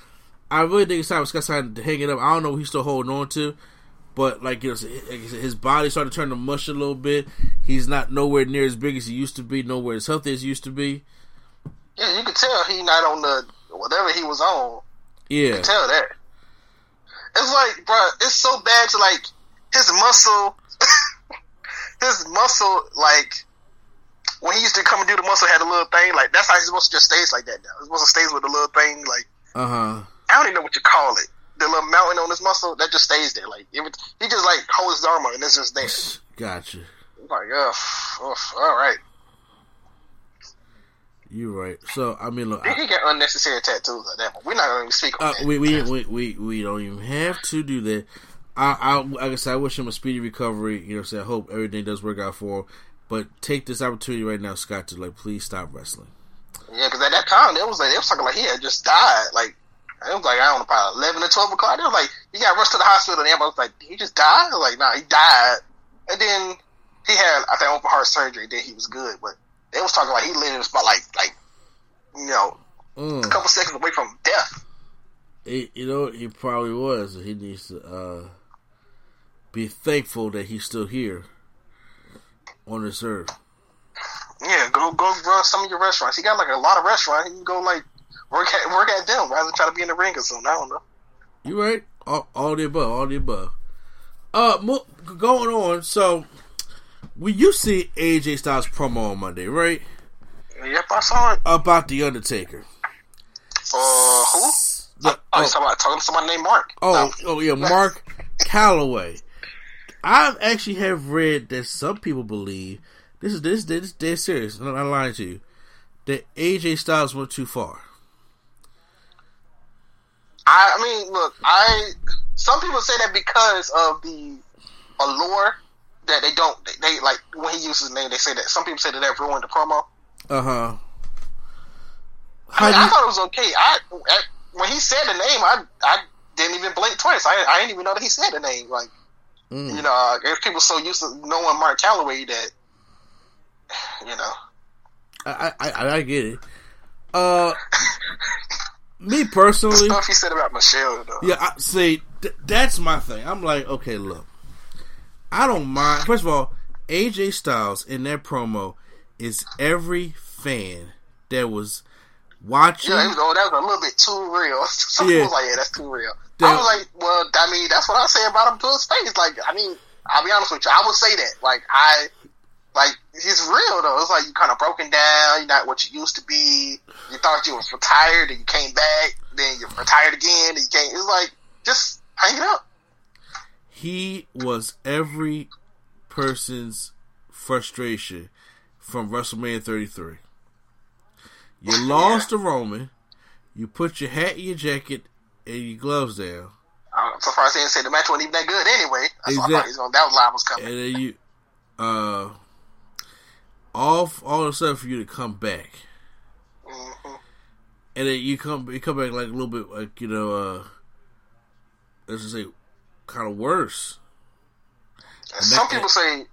I really think it's time for Scott Steiner to hang it up. I don't know what he's still holding on to, but like you know, like I said, his body started to turn to mush a little bit. He's not nowhere near as big as he used to be, nowhere as healthy as he used to be. Yeah, you can tell he not on the whatever he was on. Yeah, you can tell that. It's like, bro, it's so bad to like his muscle, his muscle, like when he used to come and do the muscle had a little thing, like that's how his muscle just stays like that now. His muscle stays with the little thing, like uh huh. I don't even know what you call it. The little mountain on his muscle that just stays there. Like it would, he just like holds his arm up and it's just there. Gotcha. like, ugh, ugh, all right. You're right. So I mean, look, He get unnecessary tattoos like that, but we're not going to speak on uh, that. we, we we we we don't even have to do that. I, I like I said, I wish him a speedy recovery. You know, so I hope everything does work out for him. But take this opportunity right now, Scott, to like please stop wrestling. Yeah, because at that time, it was like, they was talking like he had just died. Like, it was like, I don't know, probably 11 or 12 o'clock. They was like, he got rushed to the hospital, and everybody was like, he just died? I was like, nah, he died. And then he had, I think, open heart surgery, then he was good. But they was talking like he lived in about like, like, you know, Mm. a couple seconds away from death. He, you know, he probably was. He needs to uh, be thankful that he's still here on this earth. Yeah, go go run some of your restaurants. He got like a lot of restaurants. He can go like work at work at them rather than try to be in the ring or something. I don't know. You right? All, all the above. All the above. Uh, mo- going on. So, when you see AJ Styles promo on Monday, right? Yep, I saw it. About the Undertaker. Uh, who? The, Oh, oh, you talking about talking to somebody named Mark? oh, No. oh, yeah, Mark Calaway. I've actually have read that some people believe this is this this dead serious. I'm not lying to you. that AJ Styles went too far? I, I mean, look, I some people say that because of the allure that they don't they, they like when he uses his name. They say that some people say that that ruined the promo. Uh huh. I, mean, I thought it was okay. I, I when he said the name, I I didn't even blink twice. I I didn't even know that he said the name. Like Mm. you know, uh, there's people so used to knowing Mark Calaway that you know. I, I I get it. Uh, me personally, stuff he said about Michelle. Though. Yeah, I, see, th- that's my thing. I'm like, okay, look, I don't mind. First of all, AJ Styles in that promo is every fan that was watching. Yeah, was, oh, that was a little bit too real. Some Yeah. people was like, yeah, that's too real. Damn. I was like, well, I mean, that's what I say about him to his face. Like, I mean, I'll be honest with you, I would say that. Like, I, like, he's real though. It's like you kind of broken down. You're not what you used to be. You thought you was retired, and you came back. Then you're retired again, and you came. It's like just hang it up. he was every person's frustration from WrestleMania 33. You lost to Roman. You put your hat and your jacket and your gloves down. I'm surprised they didn't say the match wasn't even that good anyway. That's what I thought was going. That line was coming. and then you uh all all of a sudden for you to come back. Hmm and then you come you come back like a little bit like you know uh let's just say kind of worse some that- people say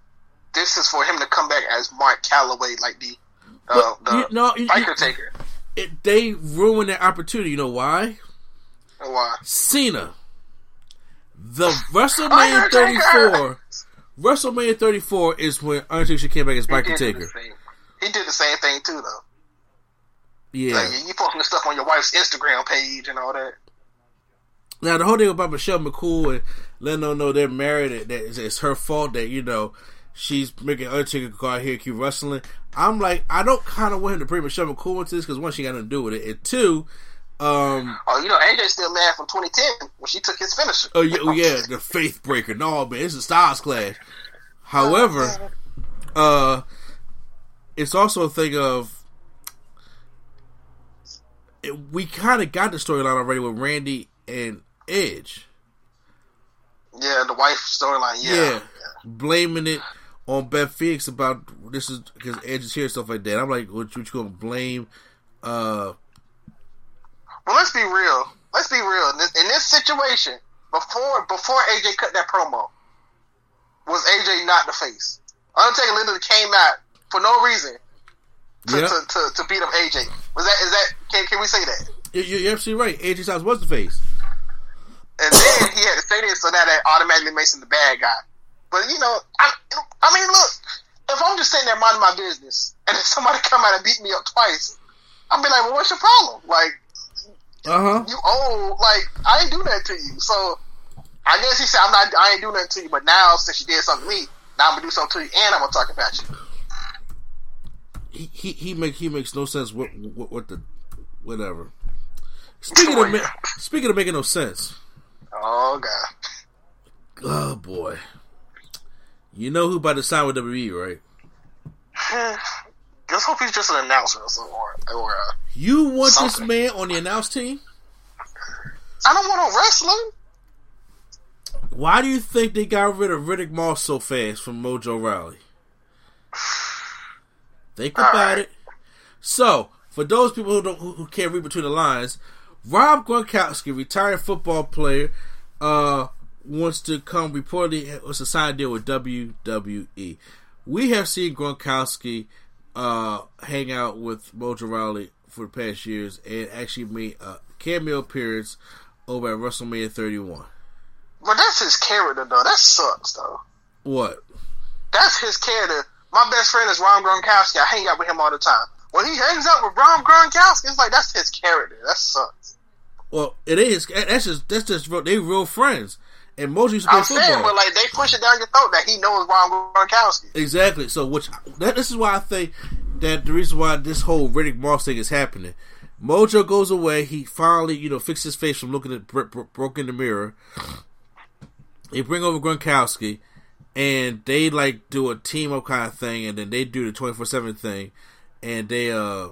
this is for him to come back as Mark Calaway, like the uh, the you- no, biker you- taker. it, they ruined that opportunity. You know why? Why? Cena the WrestleMania Biker 34 WrestleMania 34 is when Undertaker came back as did, Taker he did the same thing too, though. yeah Like, you, posting the stuff on your wife's Instagram page and all that. Now the whole thing about Michelle McCool and letting them know they're married, that that it's, it's her fault that you know she's making Undertaker go out here keep wrestling. I'm like, I don't kind of want him to bring Michelle McCool into this because one, she got nothing to do with it, and two, um, Oh, you know, AJ's still mad from 2010 when she took his finisher. oh yeah, oh, yeah, the Faith Breaker. No, man, it's a Styles clash. However, uh, it's also a thing of it, we kind of got the storyline already with Randy and Edge. Yeah, the wife storyline. Yeah. yeah, blaming it on Beth Phoenix about this is because Edge is here and stuff like that. I'm like, what, what you gonna blame? Uh, Well, let's be real. Let's be real. In this, in this situation, before before AJ cut that promo, was AJ not the face? Undertaker literally came out for no reason to, Yeah. to, to, to beat up AJ. Was that is that can, can we say that? you- you're absolutely right. AJ Styles was the face. And then he had to say this, so now that automatically makes him the bad guy. But you know, I, I mean, look, if I'm just sitting there minding my business, and if somebody come out and beat me up twice, I'll be like, well, what's your problem? Like, Uh huh. you old, like I ain't do that to you. So I guess he said, I'm not, I ain't do nothing to you. But now since you did something to me, now I'm gonna do something to you, and I'm gonna talk about you. He he he make he makes no sense. What what, what the whatever. Speaking of speaking of making no sense. Oh god. Oh boy. You know who about to sign with WWE, right? Let's hope he's just an announcer or something, or, uh, You want this man on the announce team? I don't want no wrestling. Why do you think they got rid of Riddick Moss so fast from Mojo Rawley? Think All about right. it. So, for those people who don't who, who can't read between the lines, Rob Gronkowski, retired football player, uh, wants to come reportedly sign a deal with WWE. We have seen Gronkowski uh, hang out with Mojo Rawley for the past years and actually made a cameo appearance over at WrestleMania 31. But that's his character, though. That sucks, though. What? That's his character. My best friend is Rob Gronkowski. I hang out with him all the time. When he hangs out with Rob Gronkowski, it's like that's his character. That sucks. Well, it is. That's just that's just real- they real friends. And Mojo used to play I'm football. saying, but like they push it down your throat that he knows Rob Gronkowski. Exactly. So, which that, this is why I think that the reason why this whole Riddick Moss thing is happening. Mojo goes away. He finally, you know, fixes his face from looking at bro- bro- broke in the mirror. They bring over Gronkowski, and they like do a team up kind of thing, and then they do the twenty four seven thing, and they uh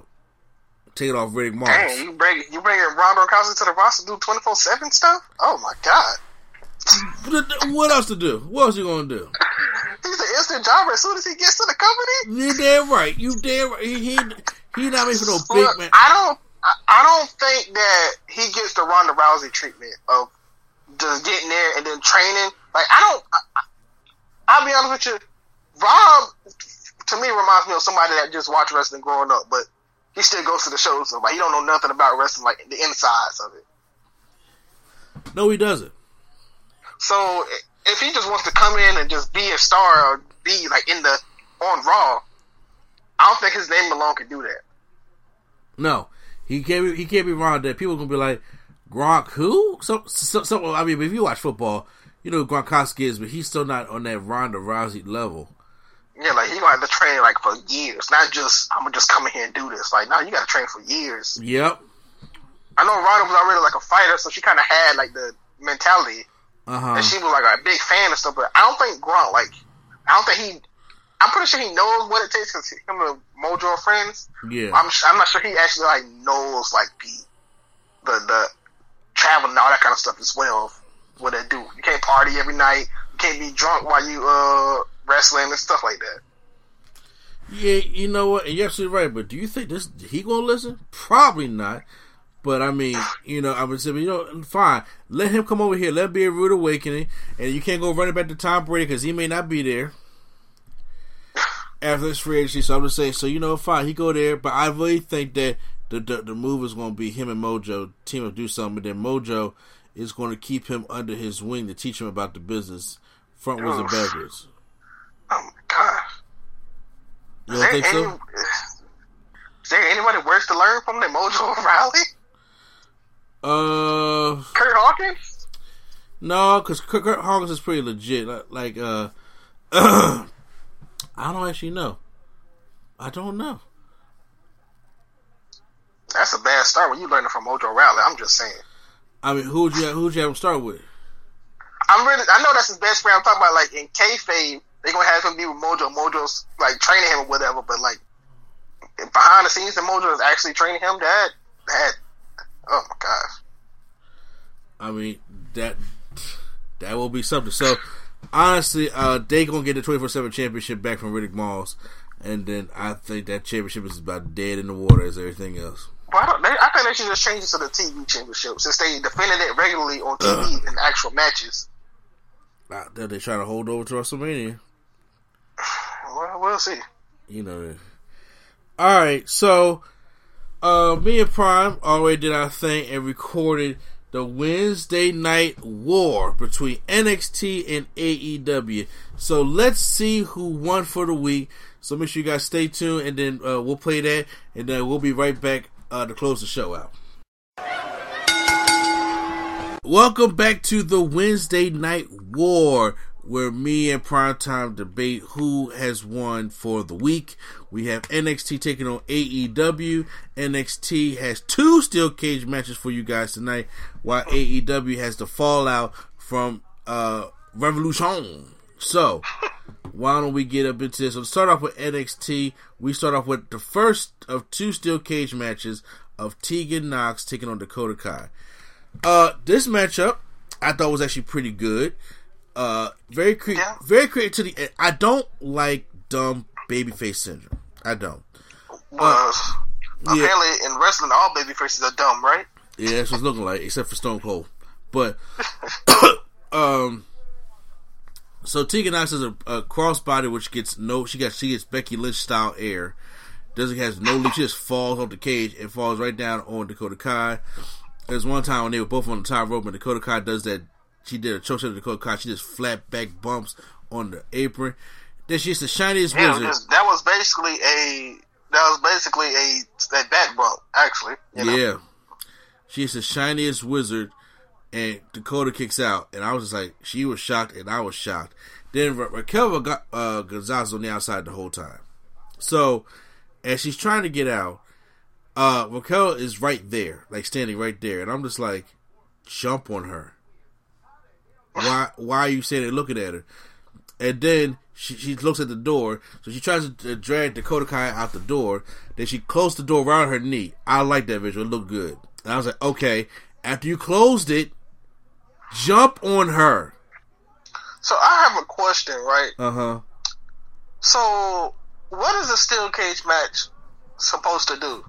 take it off Riddick Moss. Dang, you bring you bring Ronda Rousey to the roster to do twenty four seven stuff. Oh my god, What else to do? What else you gonna do? he's an instant jobber as soon as he gets to the company. You damn right. You damn right. He he, he not for no big Look, man. I don't. I, I don't think that he gets the Ronda Rousey treatment of just getting there and then training. Like I don't. I, I- I'll be honest with you. Rob to me reminds me of somebody that just watched wrestling growing up, but he still goes to the shows. So like he don't know nothing about wrestling, like the insides of it. No, he doesn't. So if he just wants to come in and just be a star or be like in the on Raw, I don't think his name alone can do that. No, he can't. Be, he can't be wrong. That people gonna be like Gronk. Who? So, so, so I mean, if you watch football, you know who Gronkowski is, but he's still not on that Ronda Rousey level. Yeah, like he gonna have to train like for years, not just I'm gonna just come in here and do this. Like, no, you got to train for years. Yep. I know Ronda was already like a fighter, so she kind of had like the mentality, Uh huh. and she was like a big fan and stuff. But I don't think Grunt like, I don't think he. I'm pretty sure he knows what it takes because him and Mojo are friends. Yeah. I'm I'm not sure he actually like knows like the the the travel and all that kind of stuff as well. What they do, you can't party every night. You can't be drunk while you uh wrestling and stuff like that. Yeah, you know what? And you're absolutely right. But do you think this he gonna listen? Probably not. But I mean, you know, I would say, you know, fine. Let him come over here. Let be a rude awakening. And you can't go running back to Tom Brady because he may not be there after this free agency. So I'm just saying. So you know, fine. He go there. But I really think that the the, the move is going to be him and Mojo team up do something. But then Mojo is going to keep him under his wing to teach him about the business, frontwards and oh. backwards. Oh my god. You don't think any, so? is there anybody worse to learn from than Mojo Rawley? Uh. Kurt Hawkins? No, because Kurt, Kurt Hawkins is pretty legit. Like, like, uh, I don't actually know. I don't know. That's a bad start when you learn it from Mojo Rawley. I'm just saying. I mean, who would you who'd you have him start with? I'm really. I know that's his best friend. I'm talking about like in kayfabe, they gonna have him be with Mojo. Mojo's like training him or whatever. But like behind the scenes, that Mojo is actually training him. That that. Oh my gosh. I mean, that that will be something. So, honestly, uh, they gonna get the twenty four seven championship back from Riddick Moss, and then I think that championship is about dead in the water as everything else. Don't they, I think they should just change it to the TV championship since they defended it regularly on TV in actual matches. Uh, that they trying to hold over to WrestleMania. Well, we'll see. You know. All right, so uh, me and Prime already did our thing and recorded the Wednesday night war between NXT and AEW. So let's see who won for the week. So make sure you guys stay tuned, and then uh, we'll play that, and then we'll be right back uh, to close the show out. Welcome back to the Wednesday Night War, where me and Primetime debate who has won for the week. We have NXT taking on AEW. NXT has two steel cage matches for you guys tonight, while AEW has the fallout from uh, Revolution. So, why don't we get up into this? So, to start off with NXT, we start off with the first of two steel cage matches of Tegan Nox taking on Dakota Kai. Uh, this matchup I thought was actually pretty good. Uh, very cre- Yeah. very creative to the. I don't like dumb babyface syndrome. I don't. Well, yeah. apparently in wrestling, all baby faces are dumb, right? Yeah, that's what it's looking like, except for Stone Cold. But um, so Tegan Nox has a, a crossbody which gets no. She got she gets Becky Lynch style air. Doesn't has no leap. She just falls off the cage and falls right down on Dakota Kai. There's one time when they were both on the top rope, and Dakota Kai does that. She did a choke to Dakota Kai. She just flat back bumps on the apron. Then she's the shiniest Yeah, wizard. that was basically a that was basically a a back bump, actually. You know? Yeah. She's the shiniest wizard, and Dakota kicks out. And I was just like, she was shocked, and I was shocked. Then Ra- Raquel got uh, Gonzalez on the outside the whole time. So, as she's trying to get out, uh, Raquel is right there, like standing right there. And I'm just like, jump on her. Why, why are you standing looking at her? and then she, she looks at the door, so she tries to drag Dakota Kai out the door. Then she closed the door around her knee. I like that visual; it looked good. And I was like, okay, after you closed it, jump on her. So I have a question, right? Uh huh. So what is a steel cage match supposed to do?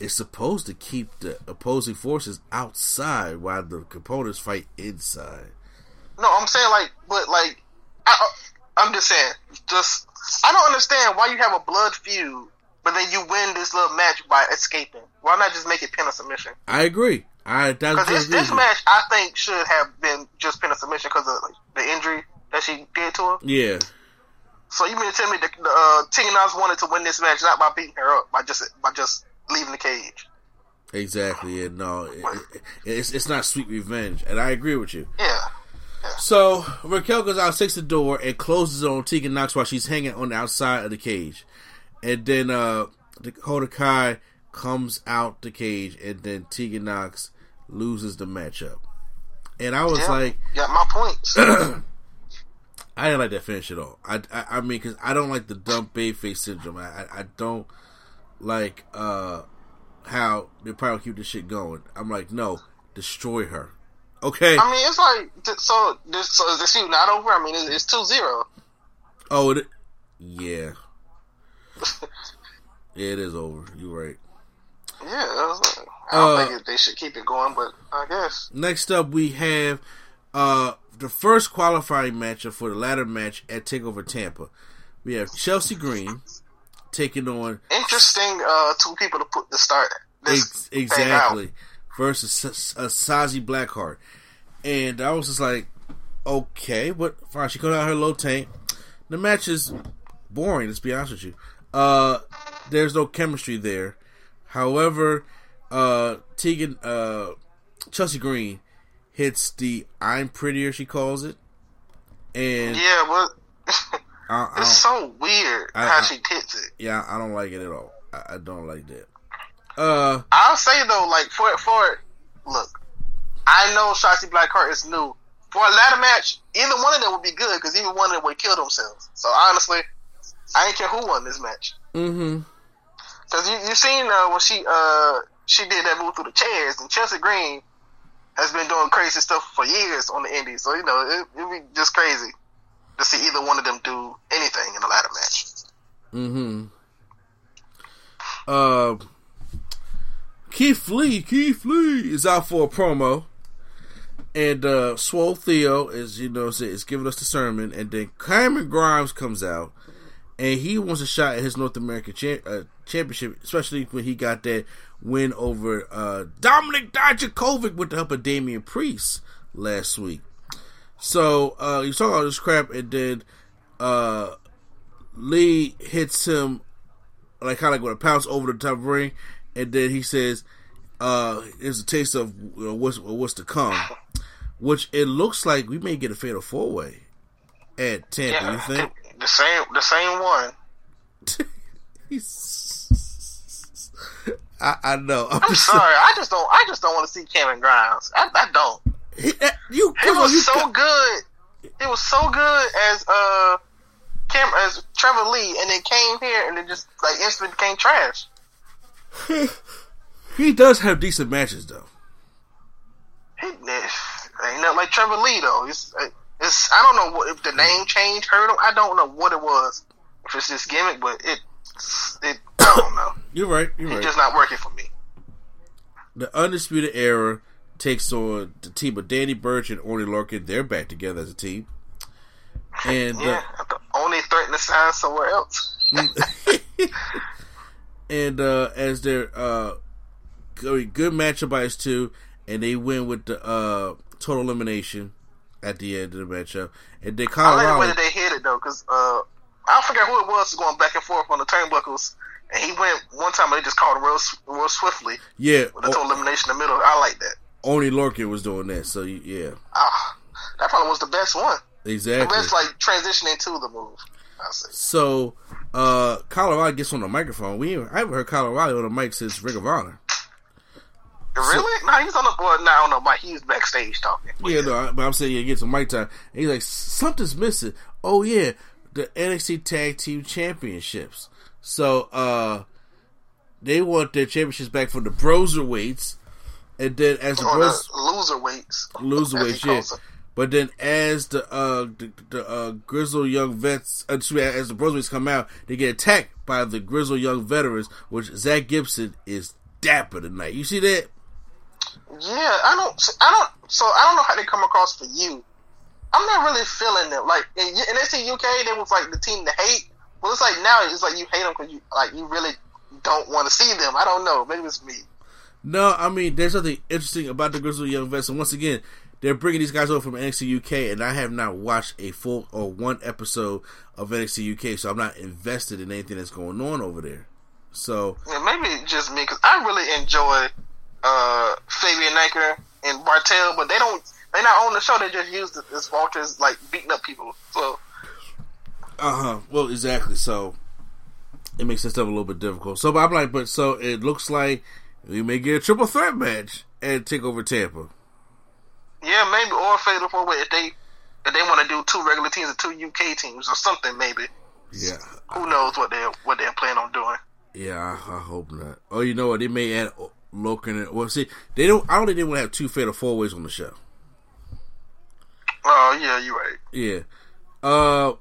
It's supposed to keep the opposing forces outside while the components fight inside. No, I'm saying like, but like, I, I'm just saying, just I don't understand why you have a blood feud, but then you win this little match by escaping. Why not just make it pin or submission? I agree. I that's Because this, this match, I think, should have been just pin or submission because of like, the injury that she did to him. Yeah, So you mean to tell me that uh, Tegan Nox wanted to win this match not by beating her up, by just by just leaving the cage? exactly. And no, it, it, it's it's not sweet revenge, and I agree with you. Yeah. So Raquel goes out, takes the door, and closes it on Tegan Nox while she's hanging on the outside of the cage. And then uh Dakota Kai comes out the cage, and then Tegan Nox loses the matchup. And I was Yeah. like, Got my points. I didn't like that finish at all. I, I, I mean, because I don't like the dumb baby face syndrome. I, I, I don't like uh how they probably keep this shit going. I'm like, no, destroy her. Okay. I mean, it's like so. This, so is the feud not over? I mean, it's, it's 2-0. Oh, it, yeah. yeah, it is over. You're right. Yeah, it was, I don't Uh, think they should keep it going, but I guess. Next up, we have uh the first qualifying matchup for the ladder match at Takeover Tampa. We have Chelsea Green taking on Interesting. Uh, two people to put to start this Ex- exactly versus uh, Shotzi Blackheart, and I was just like, okay, but fine. She comes out her low tank. The match is boring. Let's be honest with you. Uh, there's no chemistry there. However, uh, Tegan, uh, Chelsea Green hits the "I'm prettier" she calls it, and Yeah, but I, I it's so weird I- how she hits it. yeah, I don't like it at all. I, don't like that. Uh, I'll say though, like for for look, I know Shotzi Blackheart is new. For a ladder match, either one of them would be good because either one of them would kill themselves. So honestly, I ain't care who won this match. mm-hmm. Because you you seen uh, when she uh she did that move through the chairs, and Chelsea Green has been doing crazy stuff for years on the Indies. So you know it it'd be just crazy to see either one of them do anything in a ladder match. Mm-hmm. Uh, Keith Lee, Keith Lee is out for a promo, and uh, Swole Theo is you know is giving us the sermon, and then Cameron Grimes comes out, and he wants a shot at his North American cha- uh, championship, especially when he got that win over uh, Dominik Dijakovic with the help of Damian Priest last week. So uh, he was talking all this crap, and then uh, Lee hits him like kind of like with a pounce over the top ring, and then he says, uh, "Here's a taste of you know, what's what's to come," which it looks like we may get a fatal four way at Tampa. Yeah, You think? the same the same one. I, I know. I'm sorry, I just don't I just don't want to see Cameron Grimes. I, I don't. He, that- you, It was you so good. It was so good as uh Cam as Trevor Lee, and then came here and it just like instantly became trash. he does have decent matches though. He, ain't nothing like Trevor Lee though. It's it's I don't know what if the name change hurt him. I don't know what it was. If it's this gimmick, but it it I don't know. You're right. You're It's right. just not working for me. the Undisputed Era takes on the team of Danny Burch and Oney Lorcan. They're back together as a team. And uh, Yeah, could only threaten to sign somewhere else. and uh, as their uh, good, matchup by two, and they win with the uh, total elimination at the end of the matchup. And then I like the way that they hit it though, because uh, I forget who it was going back and forth on the turnbuckles, and he went one time and they just called him real, real swiftly yeah, with the total elimination in the middle. I like that. Oney Lorcan was doing that. So yeah, Ah, that probably was the best one. The exactly. best like transitioning to the move. So uh, Colorado gets on the microphone. We I haven't heard Colorado on the mic since Ring of Honor. Really? no, he's on the board now. I don't know, but he's backstage talking. Yeah, no, but I'm saying yeah, get some mic time. And he's like, something's missing. Oh yeah, the NXT Tag Team Championships. So uh they want their championships back from the Broserweights, and then as the Bros the loser weights. loser weights, yeah. But then as the uh the, the uh, grizzled young vets, uh, as the Broserweights come out, they get attacked by the grizzled young veterans, which Zack Gibson is dapper tonight. You see that? Yeah, I don't. I don't. So I don't know how they come across for you. I'm not really feeling them. Like in, in UK, they was like the team to hate. Well, it's like now it's like you hate them because you like you really don't want to see them. I don't know. Maybe it's me. No, I mean, there's something interesting about the Grizzly Young Vets, and once again, they're bringing these guys over from NXT UK, and I have not watched a full or one episode of NXT UK, so I'm not invested in anything that's going on over there. So, Yeah, maybe just me because I really enjoy uh, Fabian Aichner and Barthel, but they don't. They not on the show. They just use as vultures, like beating up people. So uh huh. Well, exactly. So, it makes this stuff a little bit difficult. So, but I'm like, but so it looks like we may get a triple threat match and take over Tampa. yeah, maybe or fatal four way if they if they want to do two regular teams and two UK teams or something. Maybe Yeah, who knows what they what they're planning on doing. yeah. I, I hope not. Oh, you know what? They may add Logan. and- Well, see, they don't. I don't think they want to have two fatal four ways on the show. Oh yeah, you're right. Yeah. Uh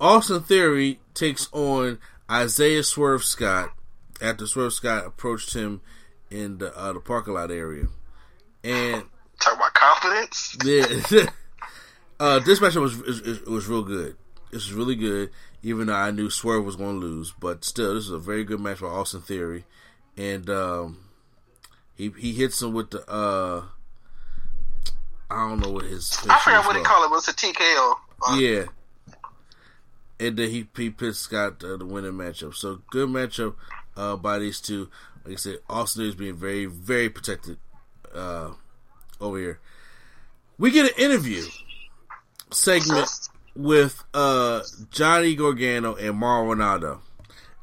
Austin Theory takes on Isaiah Swerve Scott after Swerve Scott approached him in the uh, the parking lot area. And Talk about confidence. yeah, uh, this matchup was is, was real good. This was really good, even though I knew Swerve was going to lose. But still, this is a very good match for Austin Theory, and um, he he hits him with the uh, I don't know what his. his I forgot what they called. it, but it's a TKO. Uh, Yeah. And then he he pissed Scott uh, the winning matchup. So good matchup uh, by these two. Like I said, Austin is being very very protected uh, over here. We get an interview segment with uh, Johnny Gargano and Mauro Ranallo.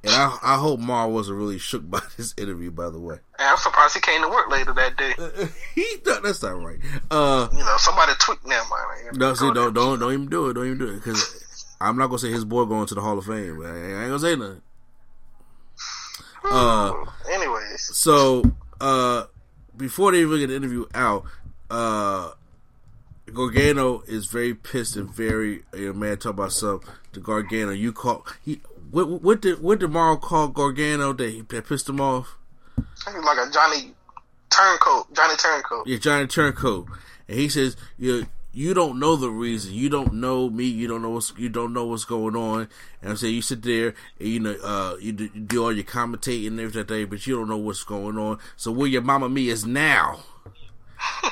And I, I hope Mauro wasn't really shook by this interview. By the way, And I'm surprised he came to work later that day. he that's not right. Uh, You know, somebody tweaked them. Man. No, see, don't don't don't even do it. Don't even do it because I'm not gonna say his boy going to the Hall of Fame. I ain't gonna say nothing. Uh, Anyways, so uh, before they even get the interview out, uh, Gargano is very pissed and very you know, mad. Talk about something to Gargano. You call he what what did what did Mauro call Gargano that, he, that pissed him off? Like a Johnny Turncoat. Johnny Turncoat. Yeah, Johnny Turncoat, and he says, "You you don't know the reason. You don't know me. You don't know what's you don't know what's going on." And I'm saying you sit there and you know uh you do, you do all your commentating and everything, but you don't know what's going on. So where your mama me is now.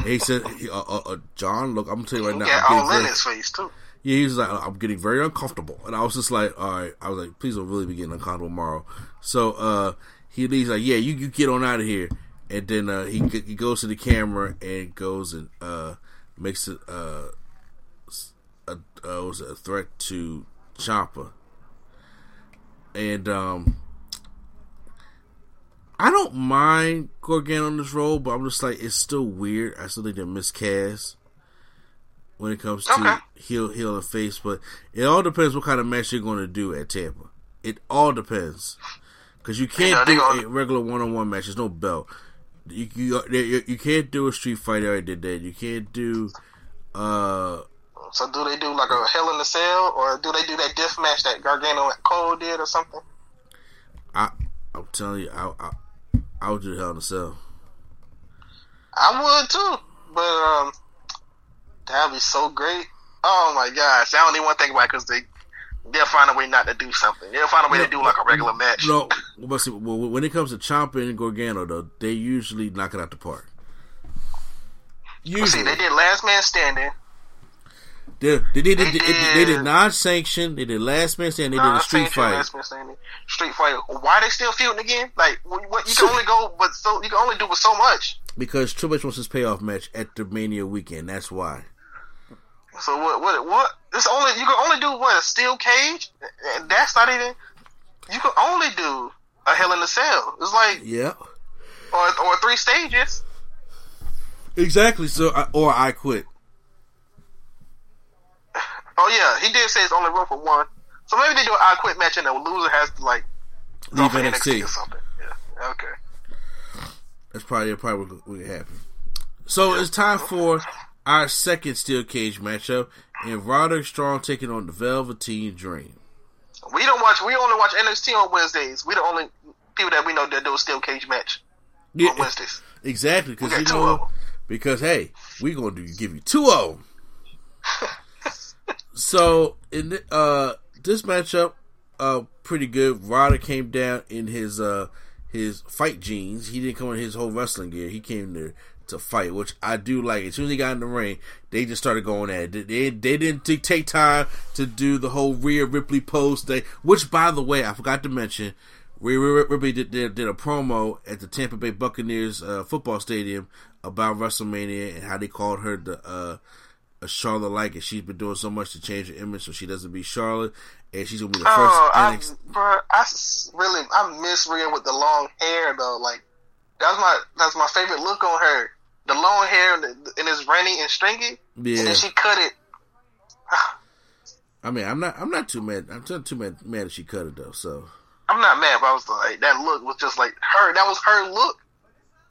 He said, uh, uh, uh, "John, look, I'm gonna tell you right now. I'm all in his face too. yeah, he was like, I'm getting very uncomfortable. And I was just like, all right. I was like, please don't really be getting uncomfortable tomorrow. So uh, he leaves like, yeah, you, you get on out of here. And then uh, he he goes to the camera and goes and uh, makes it uh, a, uh, was it a threat to Ciampa. And um, I don't mind Gargano on this role, but I'm just like, it's still weird. I still think they're miscast when it comes to Okay. heel heel and face, but it all depends what kind of match you're going to do at Tampa. It all depends because you can't they do a regular one on one match. There's no belt. You, you you can't do a street fight. I did that. You can't do. uh So do they do like a Hell in a Cell, or do they do that death match that Gargano and Cole did, or something? I I'm telling you, I I, I would do Hell in a Cell. I would too, but um, that'd be so great. Oh my gosh, I don't even want to think about it because they they'll find a way not to do something. They'll find a way to do like a regular match. No, but see, well, when it comes to Ciampa and Gargano, though, they usually knock it out the park. See, Usually, they did Last Man Standing. they, they, did, they, they did, they did non-sanction. They did Last Man Standing. They did a street fight. Last Man Standing. Street fight. Why are they still feuding again? Like, what you can only go, but so you can only do with so much. because Triple H wants his payoff match at the Mania weekend. That's why. So what? What? What? It's only you can only do what a steel cage, and that's not even. You can only do a Hell in a Cell. It's like Yeah. or or three stages. Exactly. So, I, or I quit. Oh yeah, he did say it's only room for one. So maybe they do an I quit match and the loser has to like Leave for NXT. or something. Yeah. Okay. That's probably probably what would happen. So it's time for our second steel cage matchup, and Roderick Strong taking on the Velveteen Dream. We don't watch. We only watch NXT on Wednesdays. We the only people that we know that do a steel cage match Yeah, on Wednesdays. exactly. Because you know, because hey, we gonna do give you two of them. so in the, uh this matchup, uh, pretty good. Roderick came down in his uh his fight jeans. He didn't come in his whole wrestling gear. He came there to fight, which I do like. As soon as he got in the ring, they just started going at it. They they didn't take time to do the whole Rhea Ripley pose thing. Which, by the way, I forgot to mention. Rhea Ripley did, did, did a promo at the Tampa Bay Buccaneers uh, football stadium about WrestleMania and how they called her the uh, a Charlotte like, and she's been doing so much to change her image so she doesn't be Charlotte, and she's gonna be the first Oh, I, bro, I really I miss Rhea with the long hair though. Like that's my that's my favorite look on her. The long hair and, the, and it's rainy and stringy. Yeah. And then she cut it. I mean, I'm not, I'm not too mad. I'm not too mad, mad that she cut it though. So, I'm not mad, but I was like that look was just like her. That was her look.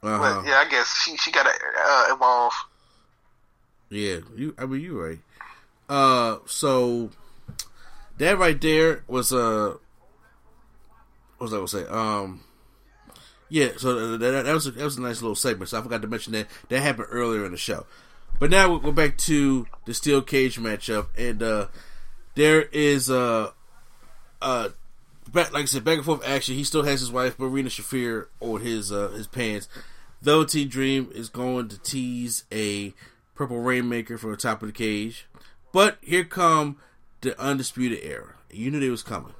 uh-huh. But yeah, I guess she she gotta uh, evolve. Yeah, you. I mean, you're right. Uh, so that right there was uh, what was I gonna say? Um, yeah. So that, that was a, that was a nice little segment. So I forgot to mention that that happened earlier in the show. But now go back to the steel cage matchup, and uh, there is uh, uh, back, like I said, back and forth action. He still has his wife Marina Shafir on his uh, his pants. Velveteen Dream is going to tease a purple rainmaker from the top of the cage, but here come the undisputed era. You knew they was coming,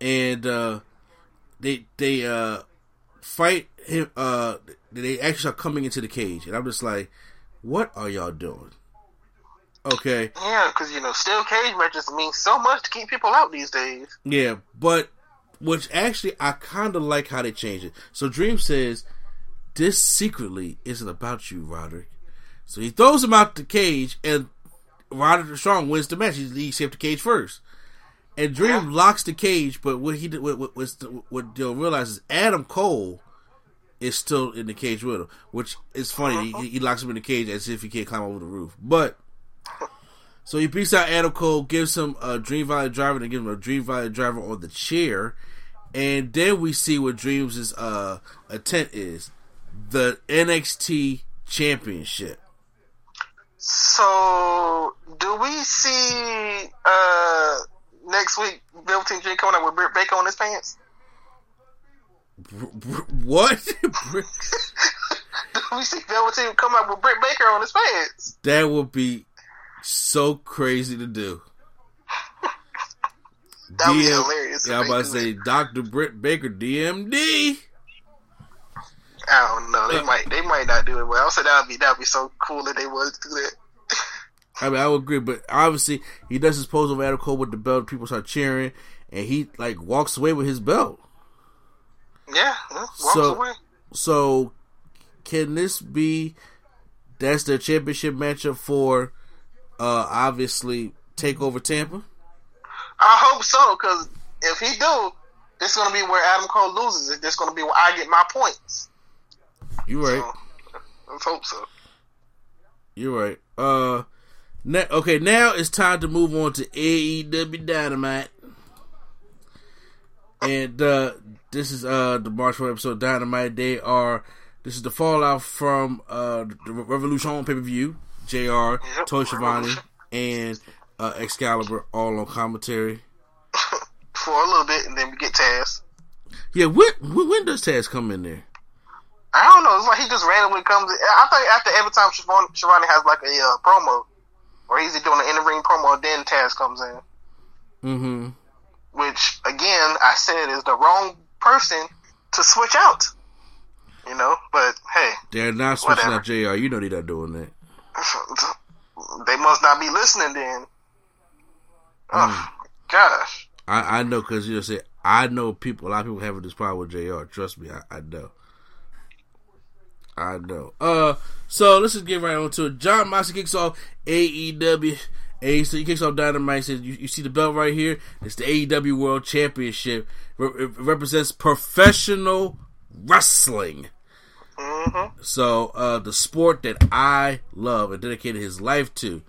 and uh, they they uh, fight him. Uh, they actually are coming into the cage, and I'm just like, what are y'all doing? Okay. Yeah, because you know, steel cage matches mean so much to keep people out these days. Yeah, but which actually I kind of like how they changed it. So Dream says, "This secretly isn't about you, Roderick." So he throws him out the cage, and Roderick Strong wins the match. He, he escaped the cage first, and Dream locks the cage. But what he did, what what, what they'll realize is Adam Cole is still in the cage with him, which is funny. He, he locks him in the cage as if he can't climb over the roof, but. So he beats out Adam Cole, gives him a Dream Valley driver, and gives him a Dream Valley driver on the chair, and then we see what Dreams' uh intent is: the NXT Championship. So, do we see uh next week Velveteen Dream coming out with Britt Baker on his pants? Br- br- what? We see Velveteen come out with Britt Baker on his pants? that would be so crazy to do. That would be hilarious. Yeah, I'm about to say. Dr. Britt Baker, DMD. I don't know. They Uh, might. They might not do it. Well, I would say that would be that would be so cool if they would do that. I mean, I would agree, but obviously he does his pose over Adam Cole with the belt. People start cheering, and he like walks away with his belt. Yeah, yeah, walks So- away. So, can this be that's their championship matchup for uh obviously Takeover Tampa? I hope so, because if he do, this is gonna be where Adam Cole loses. It. This is gonna be where I get my points. You're right. So, let's hope so. You're right. Uh, ne- okay, now it's time to move on to AEW Dynamite, and uh, this is uh the March 4 episode Dynamite. They are this is the fallout from uh the Revolution pay per view. Jr. Tony Schiavone and uh, Excalibur all on commentary. For a little bit, and then we get Taz. Yeah, when when, when does Taz come in there? I don't know. It's like he just randomly comes. In. I think after every time Schiavone, Schiavone has like a uh, promo, or he's doing an in the ring promo, then Taz comes in. Mm-hmm. Which again, I said is the wrong person to switch out. You know, but hey, They're not switching Whatever. out Jr. You know they're not doing that. they must not be listening then. Oh Mm. gosh. I, I know because you know say I know people. A lot of people having this problem with Jr. Trust me, I, I know. I know. Uh, so let's just get right on to it. Jon Moxley kicks off AEW. And so he kicks off Dynamite. Says, you, you see the belt right here? It's the AEW World Championship. it represents professional wrestling. Mm-hmm. So uh, the sport that I love and dedicated his life to.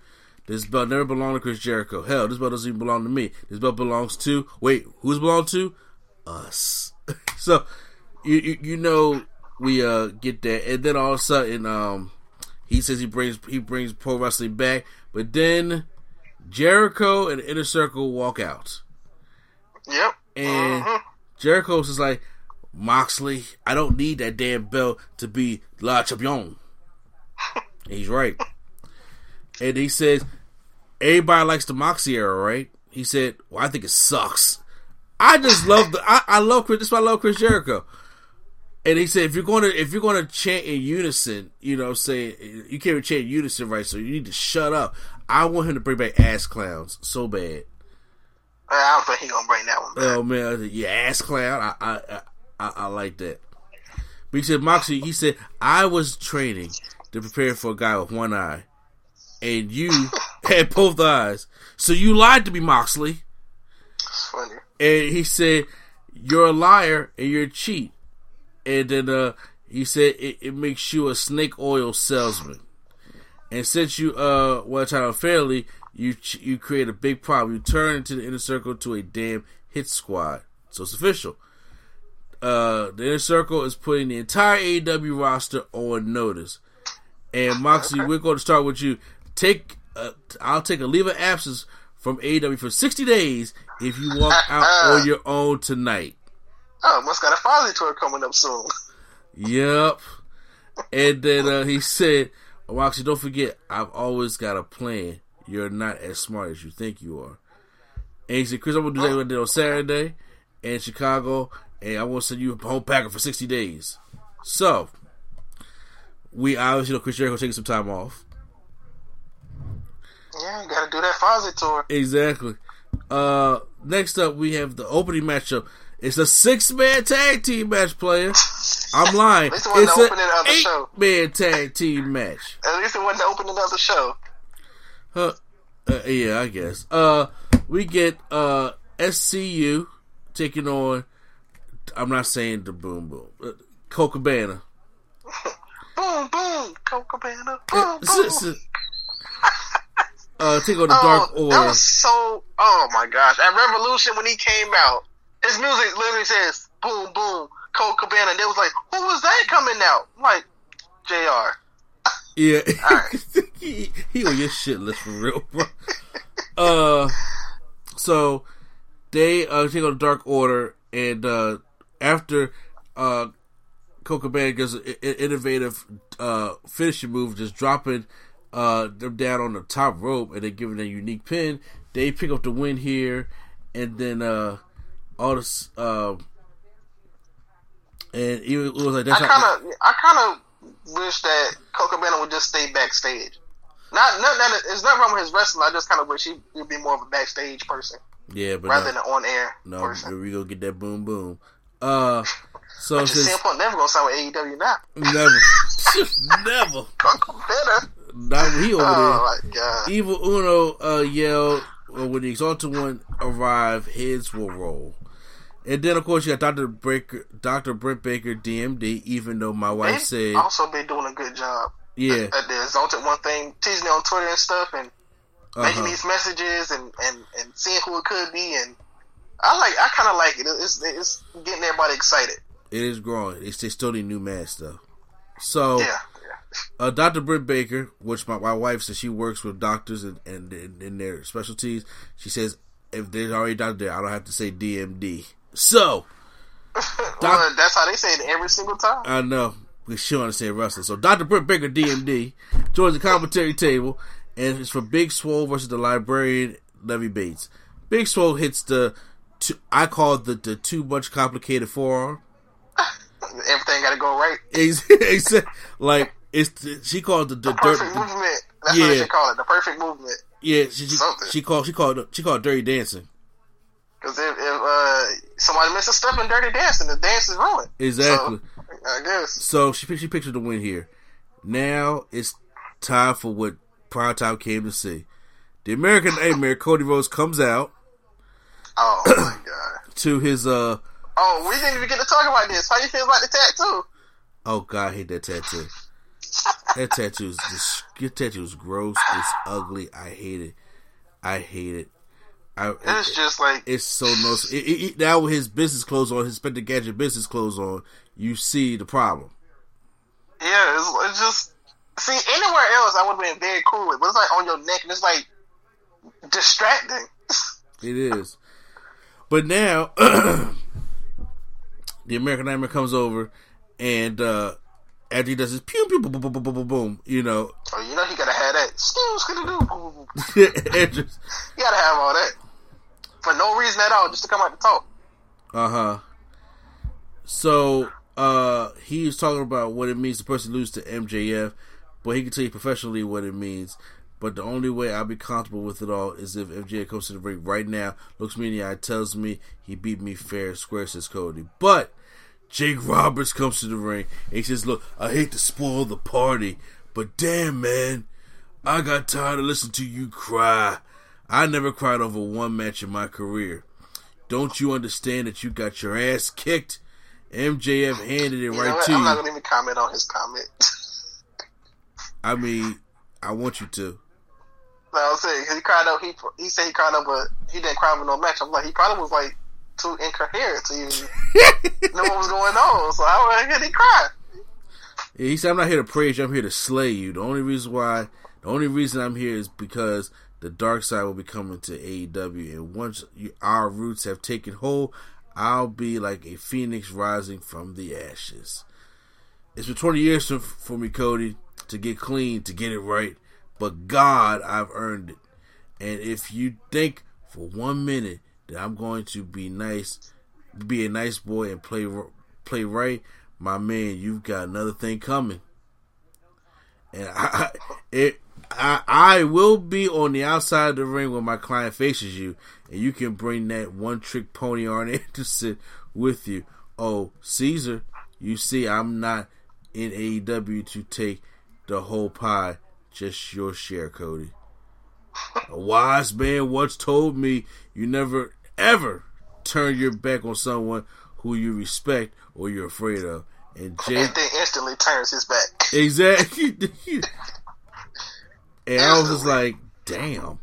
This belt never belonged to Chris Jericho. Hell, this belt doesn't even belong to me. This belt belongs to wait, who's belong to? Us. so you, you, you know we uh get that, and then all of a sudden um he says he brings he brings pro wrestling back, but then Jericho and Inner Circle walk out. Yep. And mm-hmm. Jericho's is like, Moxley, I don't need that damn belt to be Le Champion. he's right. And he says, everybody likes the Moxie era, right? He said, well, I think it sucks. I just love the, I, I love Chris, that's why I love Chris Jericho. And he said, if you're going to, if you're going to chant in unison, you know, say you can't chant in unison, right? So you need to shut up. I want him to bring back ass clowns so bad. I don't think he's gonna bring that one back. Oh man, yeah, ass clown. I, I, I, I like that. But he said, Moxie, he said, I was training to prepare for a guy with one eye, and you had both eyes. So you lied to me, Moxley. That's funny. And he said, You're a liar and you're a cheat. And then uh, he said, it, it makes you a snake oil salesman. And since you uh were time fairly, you you create a big problem. You turn into the inner circle to a damn hit squad. So it's official. Uh, the inner circle is putting the entire AEW roster on notice. And Moxie, okay. we're going to start with you. Take, uh, I'll take a leave of absence from AEW for sixty days if you walk out on your own tonight. Oh, must got a Fozzy tour coming up soon. Yep. And then uh, he said, "Actually, don't forget, I've always got a plan. You're not as smart as you think you are. And he said, Chris, I'm gonna do that what I did on Saturday in Chicago, and I want to send you a whole packer for 60 days. So, we obviously know Chris Jericho taking some time off. Yeah, you gotta do that Fozzy tour. Exactly. Uh, next up, we have the opening matchup. It's a six man tag team match, player. I'm lying. it's an eight man tag team match. At least it wasn't the opening of the show. Uh, uh, yeah, I guess. Uh, we get uh SCU taking on. I'm not saying the Boom Boom, uh, Colt Cabana. boom boom, Colt Cabana. Boom boom. uh, take on the oh, Dark Order. That was so. Oh my gosh! At Revolution when he came out, his music literally says "boom boom." Colt Cabana, and they was like, "Who was that coming out?" I'm like, Jr. Yeah, he, he on your shit list for real, bro. uh, so they uh take on Dark Order, and uh after uh Colt Cabana does an innovative uh finishing move, just dropping uh them down on the top rope, and then giving a unique pin. They pick up the win here, and then uh all this uh and it was like that's I kind of I kind of wish that Coco Cabana would just stay backstage. Not, not, not it's not wrong with his wrestling. I just kind of wish he would be more of a backstage person. Yeah, but rather no, than on air. No, person. we gonna get that boom boom. Uh, so but since, Punk never gonna sign with AEW now. Never, never. Better. Not he over oh there. my god! Evil Uno uh, yelled when the Exalted One arrived. Heads will roll. And then of course you got Doctor Baker, Doctor Britt Baker, DMD. Even though my wife said also been doing a good job. Yeah, at, at the Exalted One thing, teasing me on Twitter and stuff, and uh-huh. making these messages and, and and seeing who it could be. And I like, I kind of like it. It's it's getting everybody excited. It is growing. It's they still need new masks though. So yeah. Uh, Dr. Britt Baker, which my, my wife says she works with doctors and, and, and in their specialties, she says if there's already a doctor there, I don't have to say DMD. So, well, that's how they say it every single time. I know. We should understand wrestling. So, Dr. Britt Baker, DMD, joins the commentary table, and it's for Big Swole versus the librarian, Leva Bates. Big Swole hits the, too, I call it the, the too much complicated forearm. Everything got to go right. Exactly. like, it's she called the, the, the perfect dirt, movement. That's yeah. what she called it. The perfect movement. Yeah, she, she, she called she called she called dirty dancing. Because if, if uh, somebody it's a step in dirty dancing. The dance is ruined. Exactly. So, I guess. So she she pictured the win here. Now it's time for what Prime Time came to see. The American Nightmare, Cody Rhodes comes out Oh my god. to his uh Oh, we didn't even get to talk about this. How you feel about the tattoo? oh god, I hate that tattoo. That tattoo is just your tattoo is gross. It's ugly. I hate it. I hate it. I, It's just like it's so no. It, it, now with his business clothes on, his Spender Gadget business clothes on, you see the problem. yeah, it's, it's just see anywhere else I would have been very cool with, but it's like on your neck and it's like distracting. It is. But now, the American Nightmare comes over, and uh, after he does his pew pew boom boom boom boom boom boom, you know, Oh, you know he gotta have that. Skills gonna do. You gotta have all that for no reason at all, just to come out and talk. uh huh. So uh, he's talking about what it means to person lose to MJF, but he can tell you professionally what it means. But the only way I'll be comfortable with it all is if MJF comes to the ring right now, looks me in the eye, tells me he beat me fair square, says Cody. But Jake Roberts comes to the ring and he says, Look, I hate to spoil the party, but damn, man, I got tired of listening to you cry. I never cried over one match in my career. Don't you understand that you got your ass kicked? MJF handed it You right to I'm you. not gonna even comment on his comment. I mean, I want you to. no, I'm saying he cried out. He he said he cried out, but he didn't cry over no match. I'm like, he probably was like too incoherent to even know what was going on. So how did he cry? Yeah, he said, "I'm not here to praise you. I'm here to slay you. The only reason why, the only reason I'm here is because the dark side will be coming to AEW, and once you, our roots have taken hold, I'll be like a phoenix rising from the ashes. It's been 20 years for, for me, Cody, to get clean, to get it right, but God, I've earned it. And if you think for one minute that I'm going to be nice, be a nice boy and play play right, my man, you've got another thing coming. And I, it, I, I will be on the outside of the ring when my client faces you, and you can bring that one trick pony Arn Anderson with you. Oh, Caesar, you see, I'm not in AEW to take the whole pie, just your share, Cody. A wise man once told me you never ever turn your back on someone who you respect or you're afraid of. And Jake And then instantly turns his back. Exactly. and I was just like, damn,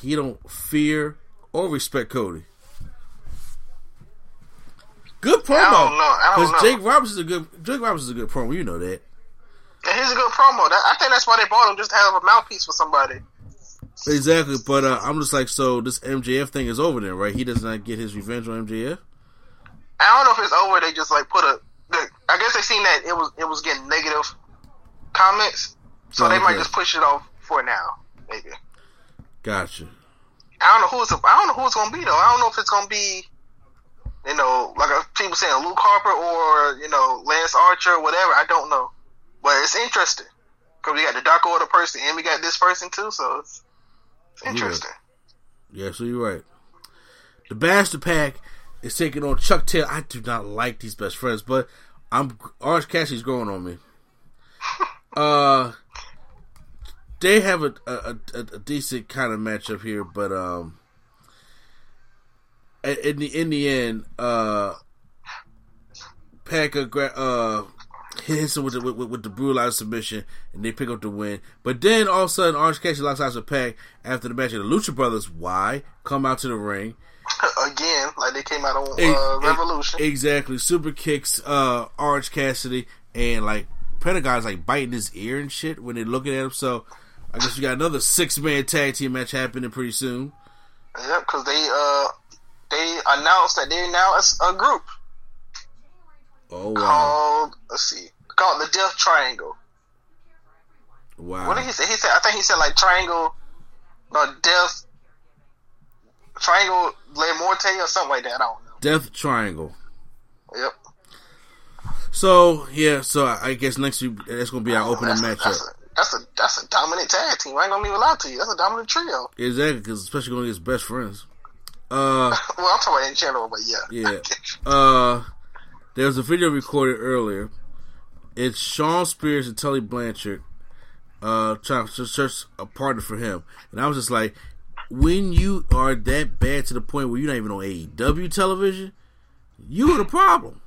he don't fear or respect Cody. Good promo. I don't know. I don't Because. Jake Roberts is a good Jake Roberts is a good promo. You know that. And he's a good promo. That, I think that's why they bought him just to have a mouthpiece for somebody. Exactly. But uh, I'm just like, so this MJF thing is over then, right? He does not get his revenge on MJF. I don't know if it's over. They just like put a. the- I guess they seen that it was it was getting negative comments, so they might just push it off for now. Maybe Gotcha. I don't know who's I don't know who it's gonna be though. I don't know if it's gonna be, you know, like uh, people saying Luke Harper or you know Lance Archer or whatever. I don't know, but it's interesting because we got the Dark Order person and we got this person too, so it's, it's interesting. Yeah, so you're right. The Bastard PAC is taking on Chuck Taylor. I do not like these best friends, but I'm Orange Cassidy's growing on me. Uh, they have a a, a, a decent kind of matchup here, but um, in the in the end, uh, PAC gra- uh hits him with the with, with the brutalized submission, and they pick up the win. But then all of a sudden, Orange Cassidy locks eyes with PAC after the match. And the Lucha Brothers, why come out to the ring? Again, like they came out on uh, Revolution. Exactly. Super kicks uh Orange Cassidy and like Pentagon's like biting his ear and shit when they're looking at him. So I guess we got another six man tag team match happening pretty soon. Yep, because they uh they announced that they're now a, a group Oh wow. called let's see called the Death Triangle. Wow. What did he say? He said I think he said like Triangle, no Death Triangle Le Morte or something like that. I don't know. Death Triangle. Yep. So yeah, so I guess next week that's gonna be our opening matchup. That's a, that's a dominant tag team. I ain't gonna even lie to you. That's a dominant trio. Exactly, because especially going against best friends. Uh, well, I'm talking about in general, but yeah. Yeah. Uh, there was a video recorded earlier. It's Shawn Spears and Tully Blanchard uh, trying to search a partner for him. And I was just like, when you are that bad to the point where you're not even on AEW television, you are the problem.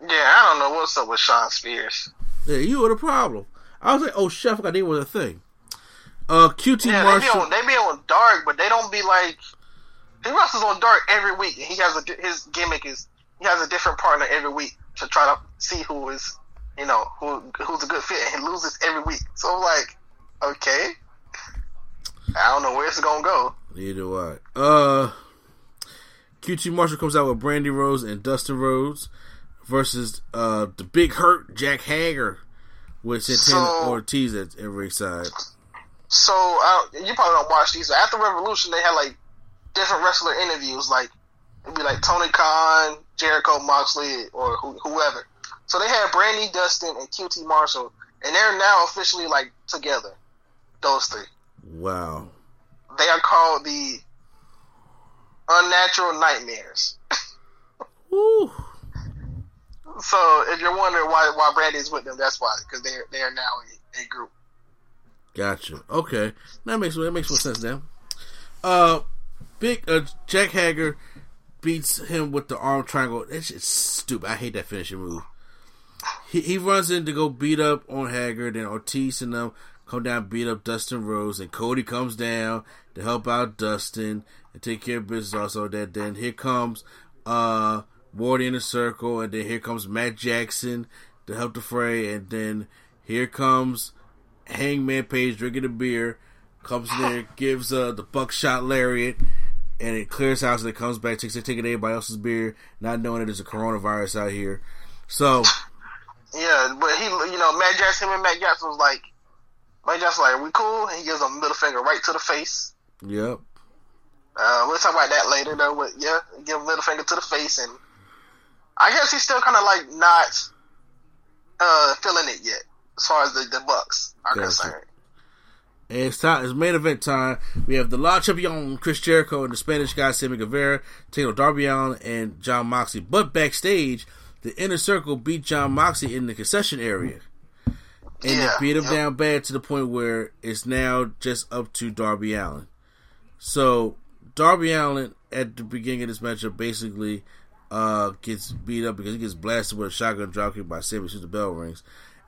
Yeah, I don't know what's up with Shawn Spears. Yeah, you were the problem. I was like, oh, chef, I think was a thing. Uh, QT Yeah, they be, Marshall. on, they be on dark, but they don't be like. He wrestles on dark every week, and he has a his gimmick is he has a different partner every week to try to see who is you know who who's a good fit, and he loses every week. So I'm like, okay, I don't know where it's gonna go. Neither do I. Uh, QT Marshall comes out with Brandi Rhodes and Dustin Rhodes versus uh the Big Hurt Jack Hager with Santana So- Ortiz at every side. So uh, you probably don't watch these. After Revolution, they had like different wrestler interviews. Like it'd be like Tony Khan, Jericho, Moxley, or who, whoever. So they had Brandi, Dustin, and QT Marshall, and they're now officially like together. Those three. Wow. They are called the Unnatural Nightmares. Woo. So if you're wondering why why Brandi's with them, that's why because they're they are now a, a group. Gotcha. Okay, that makes that makes more sense now. Uh, big uh, Jack Hager beats him with the arm triangle. That's just stupid. I hate that finishing move. He he runs in to go beat up on Hager. Then Ortiz and them come down beat up Dustin Rhodes, and Cody comes down to help out Dustin and take care of business. Also, that then here comes uh Wardy in the circle, and then here comes Matt Jackson to help the fray, and then here comes Hangman Page drinking a beer, comes in there, gives uh, the buckshot lariat, and it clears house and it comes back, takes it, taking everybody else's beer, not knowing that there's a coronavirus out here. So Yeah, but he, you know, Matt Jackson, him and Matt Jackson was like, Matt Jackson was like, we cool? And he gives him a middle finger right to the face. yep. Uh, we'll talk about that later, though. But yeah, give him a middle finger to the face, and I guess he's still kind of like not uh, feeling it yet, as far as the, the Bucks are Gotcha. concerned. And it's time. It's main event time. We have the Le Champion, Chris Jericho, and the Spanish guy Sammy Guevara Darby Allin and Jon Moxley. But backstage, the Inner Circle beat Jon Moxley in the concession area, and Yeah, they beat him yep. down bad to the point where it's now just up to Darby Allin. So Darby Allin at the beginning of this matchup basically uh, gets beat up because he gets blasted with a shotgun dropkick by Sammy as the bell rings,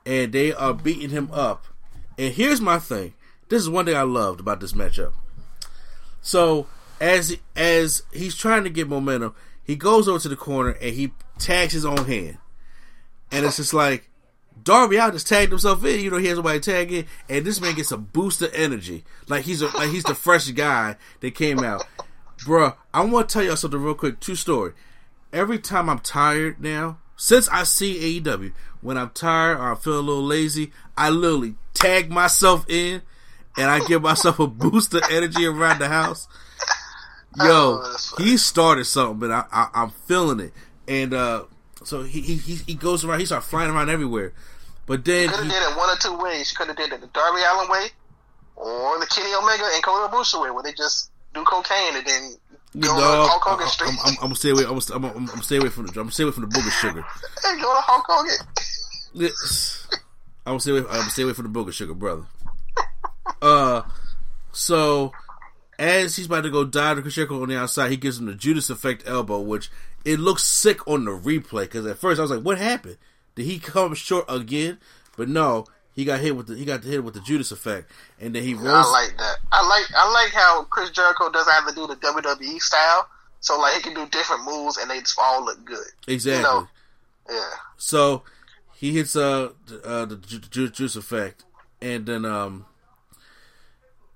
and they are beating him up. And here's my thing: this is one thing I loved about this matchup. So as as he's trying to get momentum, he goes over to the corner and he tags his own hand, and it's just like Darby Allin just tagged himself in. You know, he has nobody tagging, and this man gets a boost of energy, like he's a, like he's the fresh guy that came out. Bruh, I want to tell y'all something real quick. True story. Every time I'm tired now, since I see AEW, when I'm tired or I feel a little lazy, I literally tag myself in and I give myself a boost of energy around the house. Yo, Oh, he started something, but I, I, I'm feeling it. And uh, so he, he he goes around, he starts flying around everywhere. But then Could have did it one or two ways. Could have did it the Darby Allin way, or the Kenny Omega and Kota Ibushi way, where they just do cocaine and then you go know, to Hulk Hogan I'm, Street. I'm, I'm, I'm gonna stay away. I'm, I'm, I'm, I'm gonna stay away from the. I'm gonna stay away from the booger sugar. and go to Hulk Hogan. Yes. I'm gonna stay away. I'm gonna stay away from the booger sugar, brother. Uh, so as he's about to go dive to Chris on the outside, he gives him the Judas Effect elbow, which it looks sick on the replay. Because at first I was like, "What happened? Did he come short again?" But no, he got hit with the he got hit with the Judas Effect, and then he rolls. I like that. I like I like how Chris Jericho doesn't have to do the WWE style, so like he can do different moves and they just all look good. exactly. You know, yeah. So he hits uh, the- uh the ju- ju- effect, and then um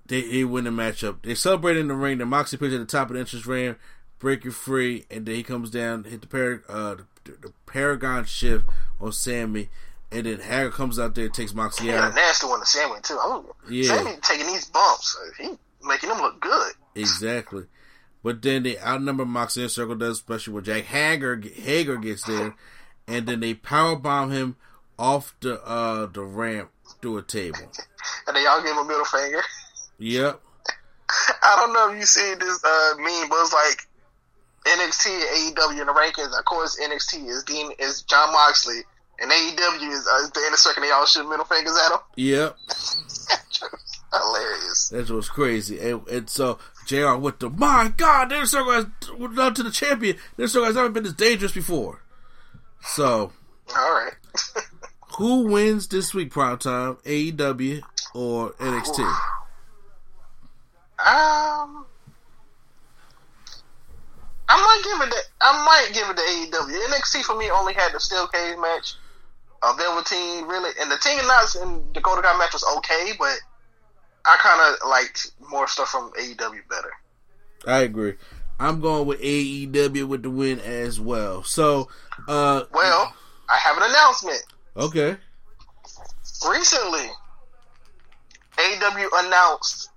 they, they win the matchup. They celebrate in the ring. The Moxie pitch at the top of the entrance ramp, break you free, and then he comes down, hit the par- uh the, the Paradigm shift on Sammy, and then Hager comes out there, and takes Moxie Yeah, out. nasty one to Sammy too. I'm, Yeah. Sammy taking these bumps. He making them look good. Exactly. But then they outnumber Moxie and Circle does especially when Jack Hager Hager gets there, and then they power bomb him off the uh the ramp through a table. And they all give him a middle finger. Yep. I don't know if you see this uh, meme, but it's like NXT and AEW in the rankings. Of course, NXT is Dean is Jon Moxley, and AEW is, uh, the inner circle. They all shoot middle fingers at him. Yep. Hilarious. That was crazy. And, and so JR with the my God, their circle has down to the champion. Their circle has never been this dangerous before. So All right. who wins this week prime time? AEW or NXT? Um, I might give it. The, I might give it to AEW. NXT for me only had the steel cage match, a Velveteen really, and the Tegan Nox and Dakota Kai match was okay, but I kind of liked more stuff from AEW better. I agree. I'm going with AEW with the win as well. So, uh, Well, I have an announcement. okay. Recently, AEW announced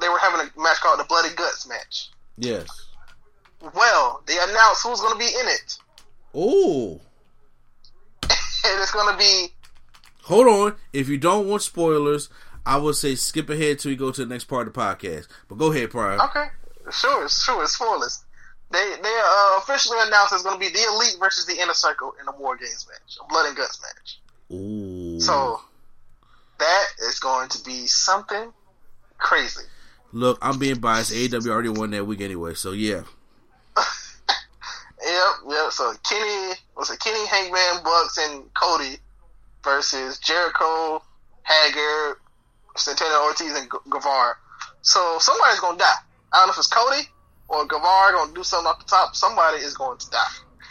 they were having a match called the Bloody Guts match. Yes. Well, they announced who's going to be in it, Oh, and it's going to be hold on. If you don't want spoilers, I would say skip ahead till we go to the next part of the podcast. But go ahead, Prime. Okay, sure, sure, it's spoilers. They they uh, officially announced it's going to be the Elite versus the Inner Circle in a War Games match, a Blood and Guts match. Ooh. So that is going to be something crazy. Look, I'm being biased. AEW already won that week anyway, so yeah. Yep, yep. So Kenny was it Kenny Hangman Bucks and Cody versus Jericho, Hager, Santana Ortiz, and Guevara. So somebody's gonna die. I don't know if it's Cody or Guevara gonna do something off the top. Somebody is going to die.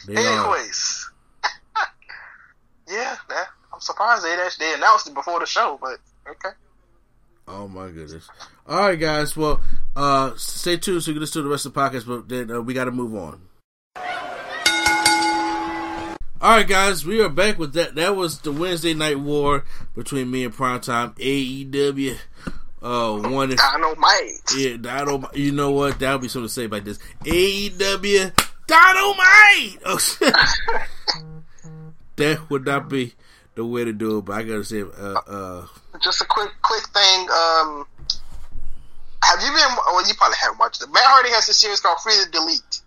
They. Anyways, yeah, that, I'm surprised they actually they announced it before the show, but okay. Oh my goodness. All right, guys. Well, uh, stay tuned so you can listen to the rest of the podcast, but then uh, we got to move on. All right, guys, we are back with that. That was the Wednesday night war between me and Primetime AEW. Uh, one is Dynamite. yeah, Dino. You know what? That'll be something to say about this AEW Dynamite. Oh, shit. that would not be the way to do it. But I gotta say, uh, uh, Just a quick quick thing. Um, have you been? Well, you probably haven't watched it. Matt Hardy has a series called Free the Delete.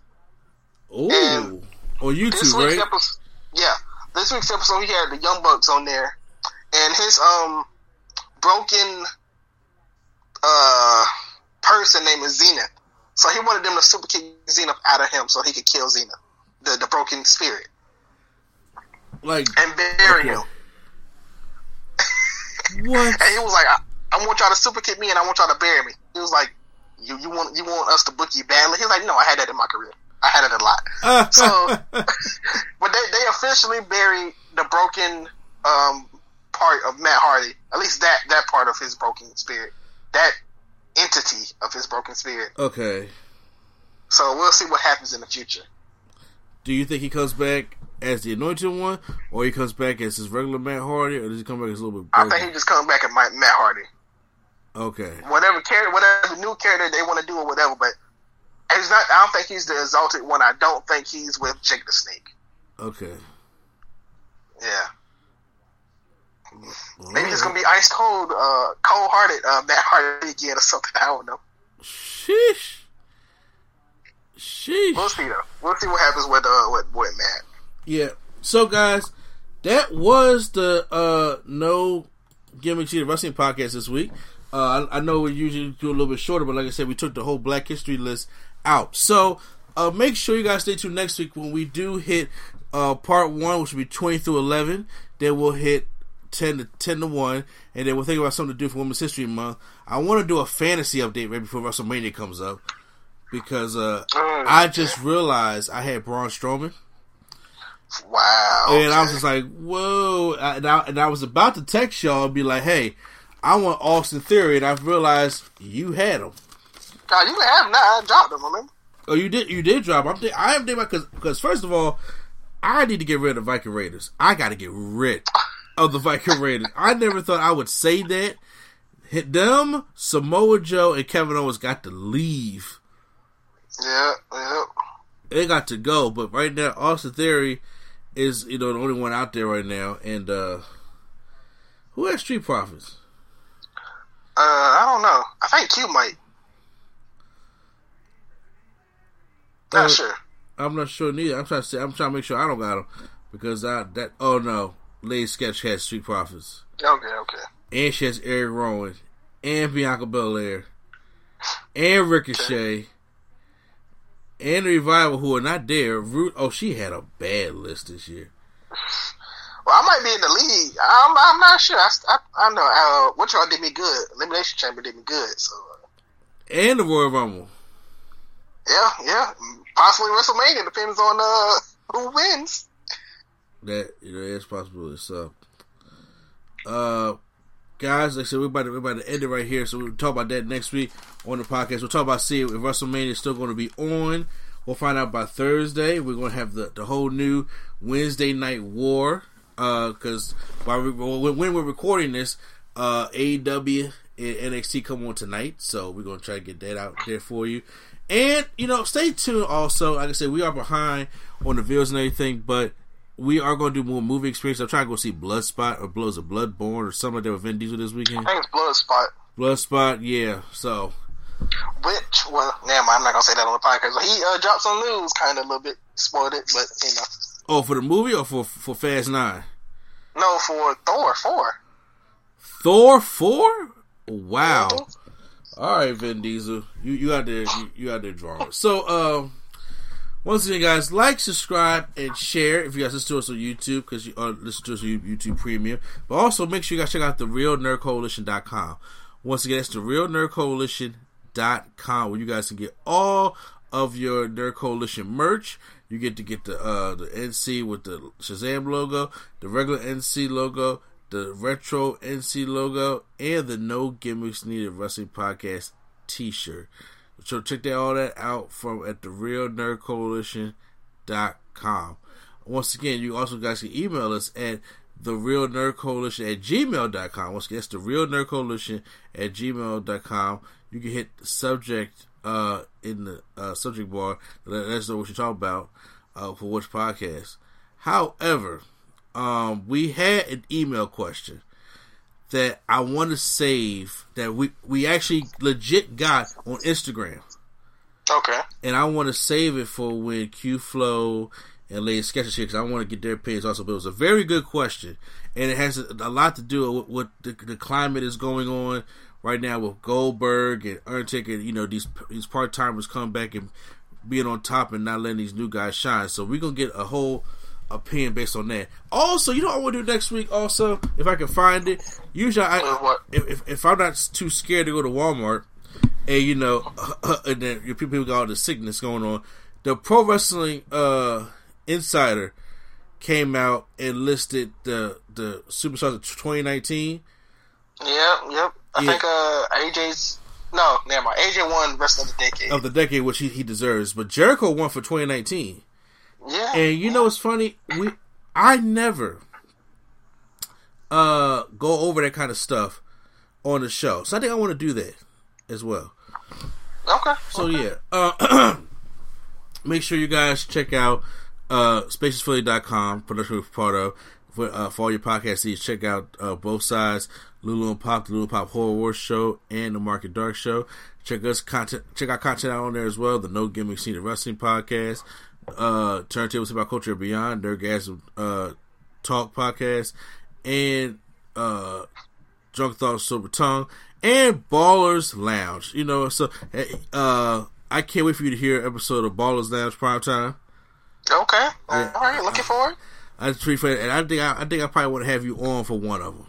Ooh, And on This YouTube, week's right? episode, yeah, this week's episode he had the Young Bucks on there, and his um broken uh person name is Zenith. So he wanted them to super kick Zenith out of him so he could kill Zenith, the the broken spirit, Like and bury Okay. him. what? And he was like, I, I want y'all to super kick me and I want y'all to bury me. He was like, you you want you want us to book you badly? He was like, no, I had that in my career. I had it a lot. So, but they they officially buried the broken um part of Matt Hardy. At least that that part of his broken spirit, that entity of his broken spirit. okay. So we'll see what happens in the future. Do you think he comes back as the Anointed One, or he comes back as his regular Matt Hardy, or does he come back as a little bit? I think he just comes back as Matt Hardy. okay. Whatever character, whatever new character they want to do or whatever. But he's not. I don't think he's the exalted one. I don't think he's with Jake the Snake. Okay. Yeah. Maybe he's gonna be ice cold, uh, cold hearted, uh, Matt Hardy again or something. I don't know. Sheesh. Sheesh. We'll see though. We'll see what happens with uh with, with Matt. Yeah. So guys, that was the uh no gimmick cheated wrestling podcast this week. Uh, I, I know we usually do a little bit shorter, but like I said, we took the whole Black History list out. So uh, make sure you guys stay tuned next week when we do hit uh, part one, which will be twenty through eleven. Then we'll hit ten to ten to one, and then we'll think about something to do for Women's History Month. I want to do a fantasy update right before WrestleMania comes up because uh, I just realized I had Braun Strowman. Wow. And I was just like, whoa. And I, and I was about to text y'all and be like, hey, I want Austin Theory. And I've realized you had him. God, you can have him now. I dropped him, remember? Oh, you did. You did drop. I'm. Th- I am thinking because because first of all, I need to get rid of the Viking Raiders. I got to get rid of the Viking Raiders. I never thought I would say that. Hit them, Samoa Joe and Kevin Owens got to leave. Yeah, yeah. They got to go. But right now, Austin Theory is you know the only one out there right now. And uh who has Street Profits? Uh, I don't know. I think Q might. Not Uh, sure. I'm not sure neither. I'm trying to say, I'm trying to make sure I don't got them because I that oh no, Lady Sketch has Street Profits Okay, okay. and she has Eric Rowan and Bianca Belair and Ricochet and Revival who are not there. Root oh she had a bad list this year. Well, I might be in the league. I'm, I'm not sure. I, I, I know. Uh, which one did me good? Elimination Chamber did me good. So, uh, And the Royal Rumble. Yeah, yeah. Possibly WrestleMania depends on uh, who wins. That you know, it's possible. So, uh, guys, like I said, we're about to we're about to end it right here. So we'll talk about that next week on the podcast. We'll talk about see if WrestleMania is still going to be on. We'll find out by Thursday. We're going to have the the whole new Wednesday Night War. Because while we, when when we're recording this, uh, AEW and NXT come on tonight, so we're going to try to get that out there for you. And you know, stay tuned. Also, like I said, we are behind on the views and everything, but we are going to do more movie experience. I'm trying to go see Bloodspot or Blows of Bloodborne or something like that with Vin Diesel this weekend. I think it's Bloodspot. Bloodspot, yeah. So Which, well, never mind. I'm not gonna say that on the podcast. He uh, dropped some news, kind of a little bit spoiled it, but you know, Oh, for the movie or for for Fast Nine? no, for Thor four. Thor four? Wow. All right, Vin Diesel, you you out there you, you out there drawing. So, um, once again, guys, like, subscribe, and share if you guys listen to us on YouTube because you uh, listen to us on YouTube Premium. But also make sure you guys check out the Real Nerd realnerdcoalition.com. Once again, it's the Real Nerd realnerdcoalition.com where you guys can get all of your Nerd Coalition merch. You get to get the uh, the NC with the Shazam logo, the regular NC logo, the retro NC logo, and the No Gimmicks Needed Wrestling Podcast T-shirt. So check that all that out from at the Real Nerd Coalition.com. Once again, you also guys can email us at the real nerd coalition at gmail.com. Once again, it's the real nerd coalition at gmail.com. You can hit the subject uh, in the uh, subject bar let us know what you're talking about uh, for which podcast. However, um, we had an email question that I want to save that we we actually legit got on Instagram, Okay. and I want to save it for when Q Flow and Lady Sketches here because I want to get their opinions also. But it was a very good question, and it has a, a lot to do with what the, the climate is going on right now with Goldberg and Undertaker. You know these these part timers come back and being on top and not letting these new guys shine. So we're gonna get a whole opinion based on that. Also, you know what I want to do next week. Also, if I can find it, usually I if, if if I'm not too scared to go to Walmart, and you know, and then your people got all the sickness going on, the Pro Wrestling uh, Insider came out and listed the the superstars of 2019. Yep, yep. I Yeah. think uh AJ's no, never mind. AJ won rest of the decade. of the decade, which he, he deserves. But Jericho won for 2019. Yeah. And you know what's funny? We I never uh go over that kind of stuff on the show. So I think I want to do that as well. okay. So yeah. Uh make sure you guys check out uh spaciousphilly.com production we're part of for, uh, for all your podcast needs. Check out uh, both sides, Lulu and Pop, the Lulu and Pop Horror Wars show, and the Market Dark show. Check us content. Check our content out on there as well. The No Gimmicks Needed Wrestling podcast, uh, Turntables About Culture Beyond, Nerdgasm uh, Talk podcast, and uh, Drunk Thoughts Silver Tongue, and Ballers Lounge. You know, so uh, I can't wait for you to hear an episode of Ballers Lounge Prime Time. Okay. Yeah. All right. Looking forward. I just it, and I think I, I think I probably want to have you on for one of them.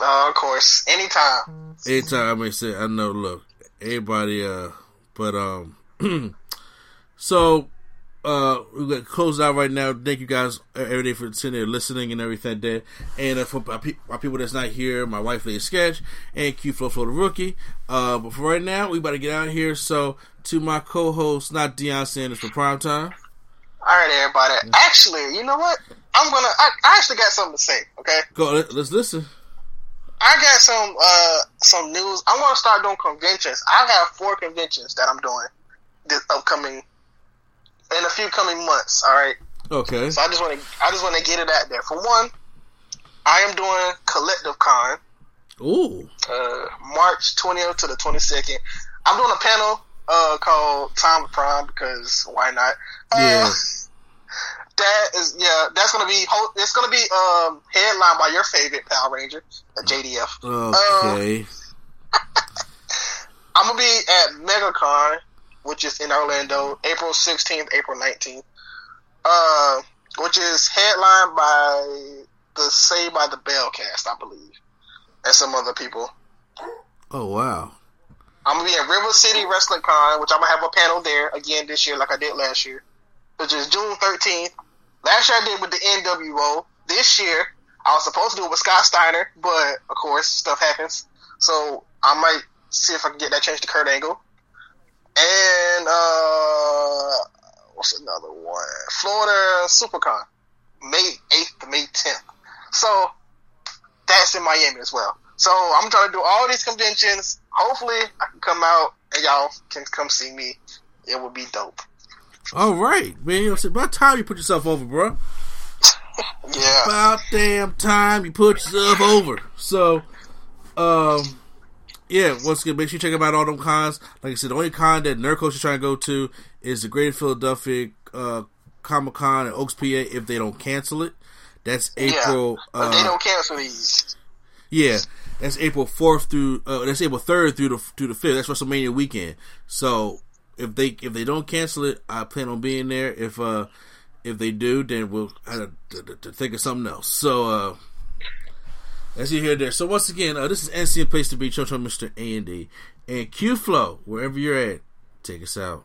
Uh, of course. Anytime. Anytime I may say, I know. Look, everybody. Uh, but um, so uh, we got closed out right now. Thank you guys every day for sitting there listening and everything that. And uh, for my, pe- my people that's not here, my wife Lady Sketch and Q Flow Flow the rookie. Uh, but for right now, we about to get out of here. So to my co-host, not Deion Sanders for prime time. All right, everybody. Actually, you know what? I'm gonna. I, I actually got something to say. Okay. Go. Let, let's listen. I got some uh some news. I'm gonna start doing conventions. I have four conventions that I'm doing this upcoming in a few coming months. All right. Okay. So I just want to I just want to get it out there. For one, I am doing Collective Con, Ooh. uh, March 20th to the 22nd. I'm doing a panel uh, called Time of Prime because why not? Uh, Yeah. that is yeah. That's gonna be it's gonna be um headlined by your favorite Power Ranger, JDF. Okay. I'm gonna be at MegaCon, which is in Orlando, April 16th, April 19th. Uh, which is headlined by the Saved by the Bell cast, I believe, and some other people. oh wow. I'm gonna be at River City Wrestling Con, which I'm gonna have a panel there again this year, like I did last year, which is June 13th. Last year I did with the NWO. This year I was supposed to do it with Scott Steiner, but of course stuff happens. So I might see if I can get that changed to Kurt Angle. And uh, what's another one? Florida SuperCon, May 8th to May 10th. So that's in Miami as well. So I'm trying to do all these conventions. Hopefully, I can come out and y'all can come see me. It would be dope. All right, man. It's about time you put yourself over, bro. Yeah. About damn time you put yourself over. So, um, yeah. Once again, make sure you check out all them cons. Like I said, the only con that Nerd Coach is trying to go to is the Greater Philadelphia uh, Comic Con in Oaks, PA. If they don't cancel it, that's April. yeah. But they uh, don't cancel these. Yeah, that's April fourth through uh, that's April third through the through the fifth. That's WrestleMania weekend. So if they if they don't cancel it, I plan on being there. If uh if they do, then we'll have to, to, to think of something else. So uh as you hear there. So once again, uh, this is NCM Place to Be, on Mr. A and D and Q Flow wherever you're at. Take us out.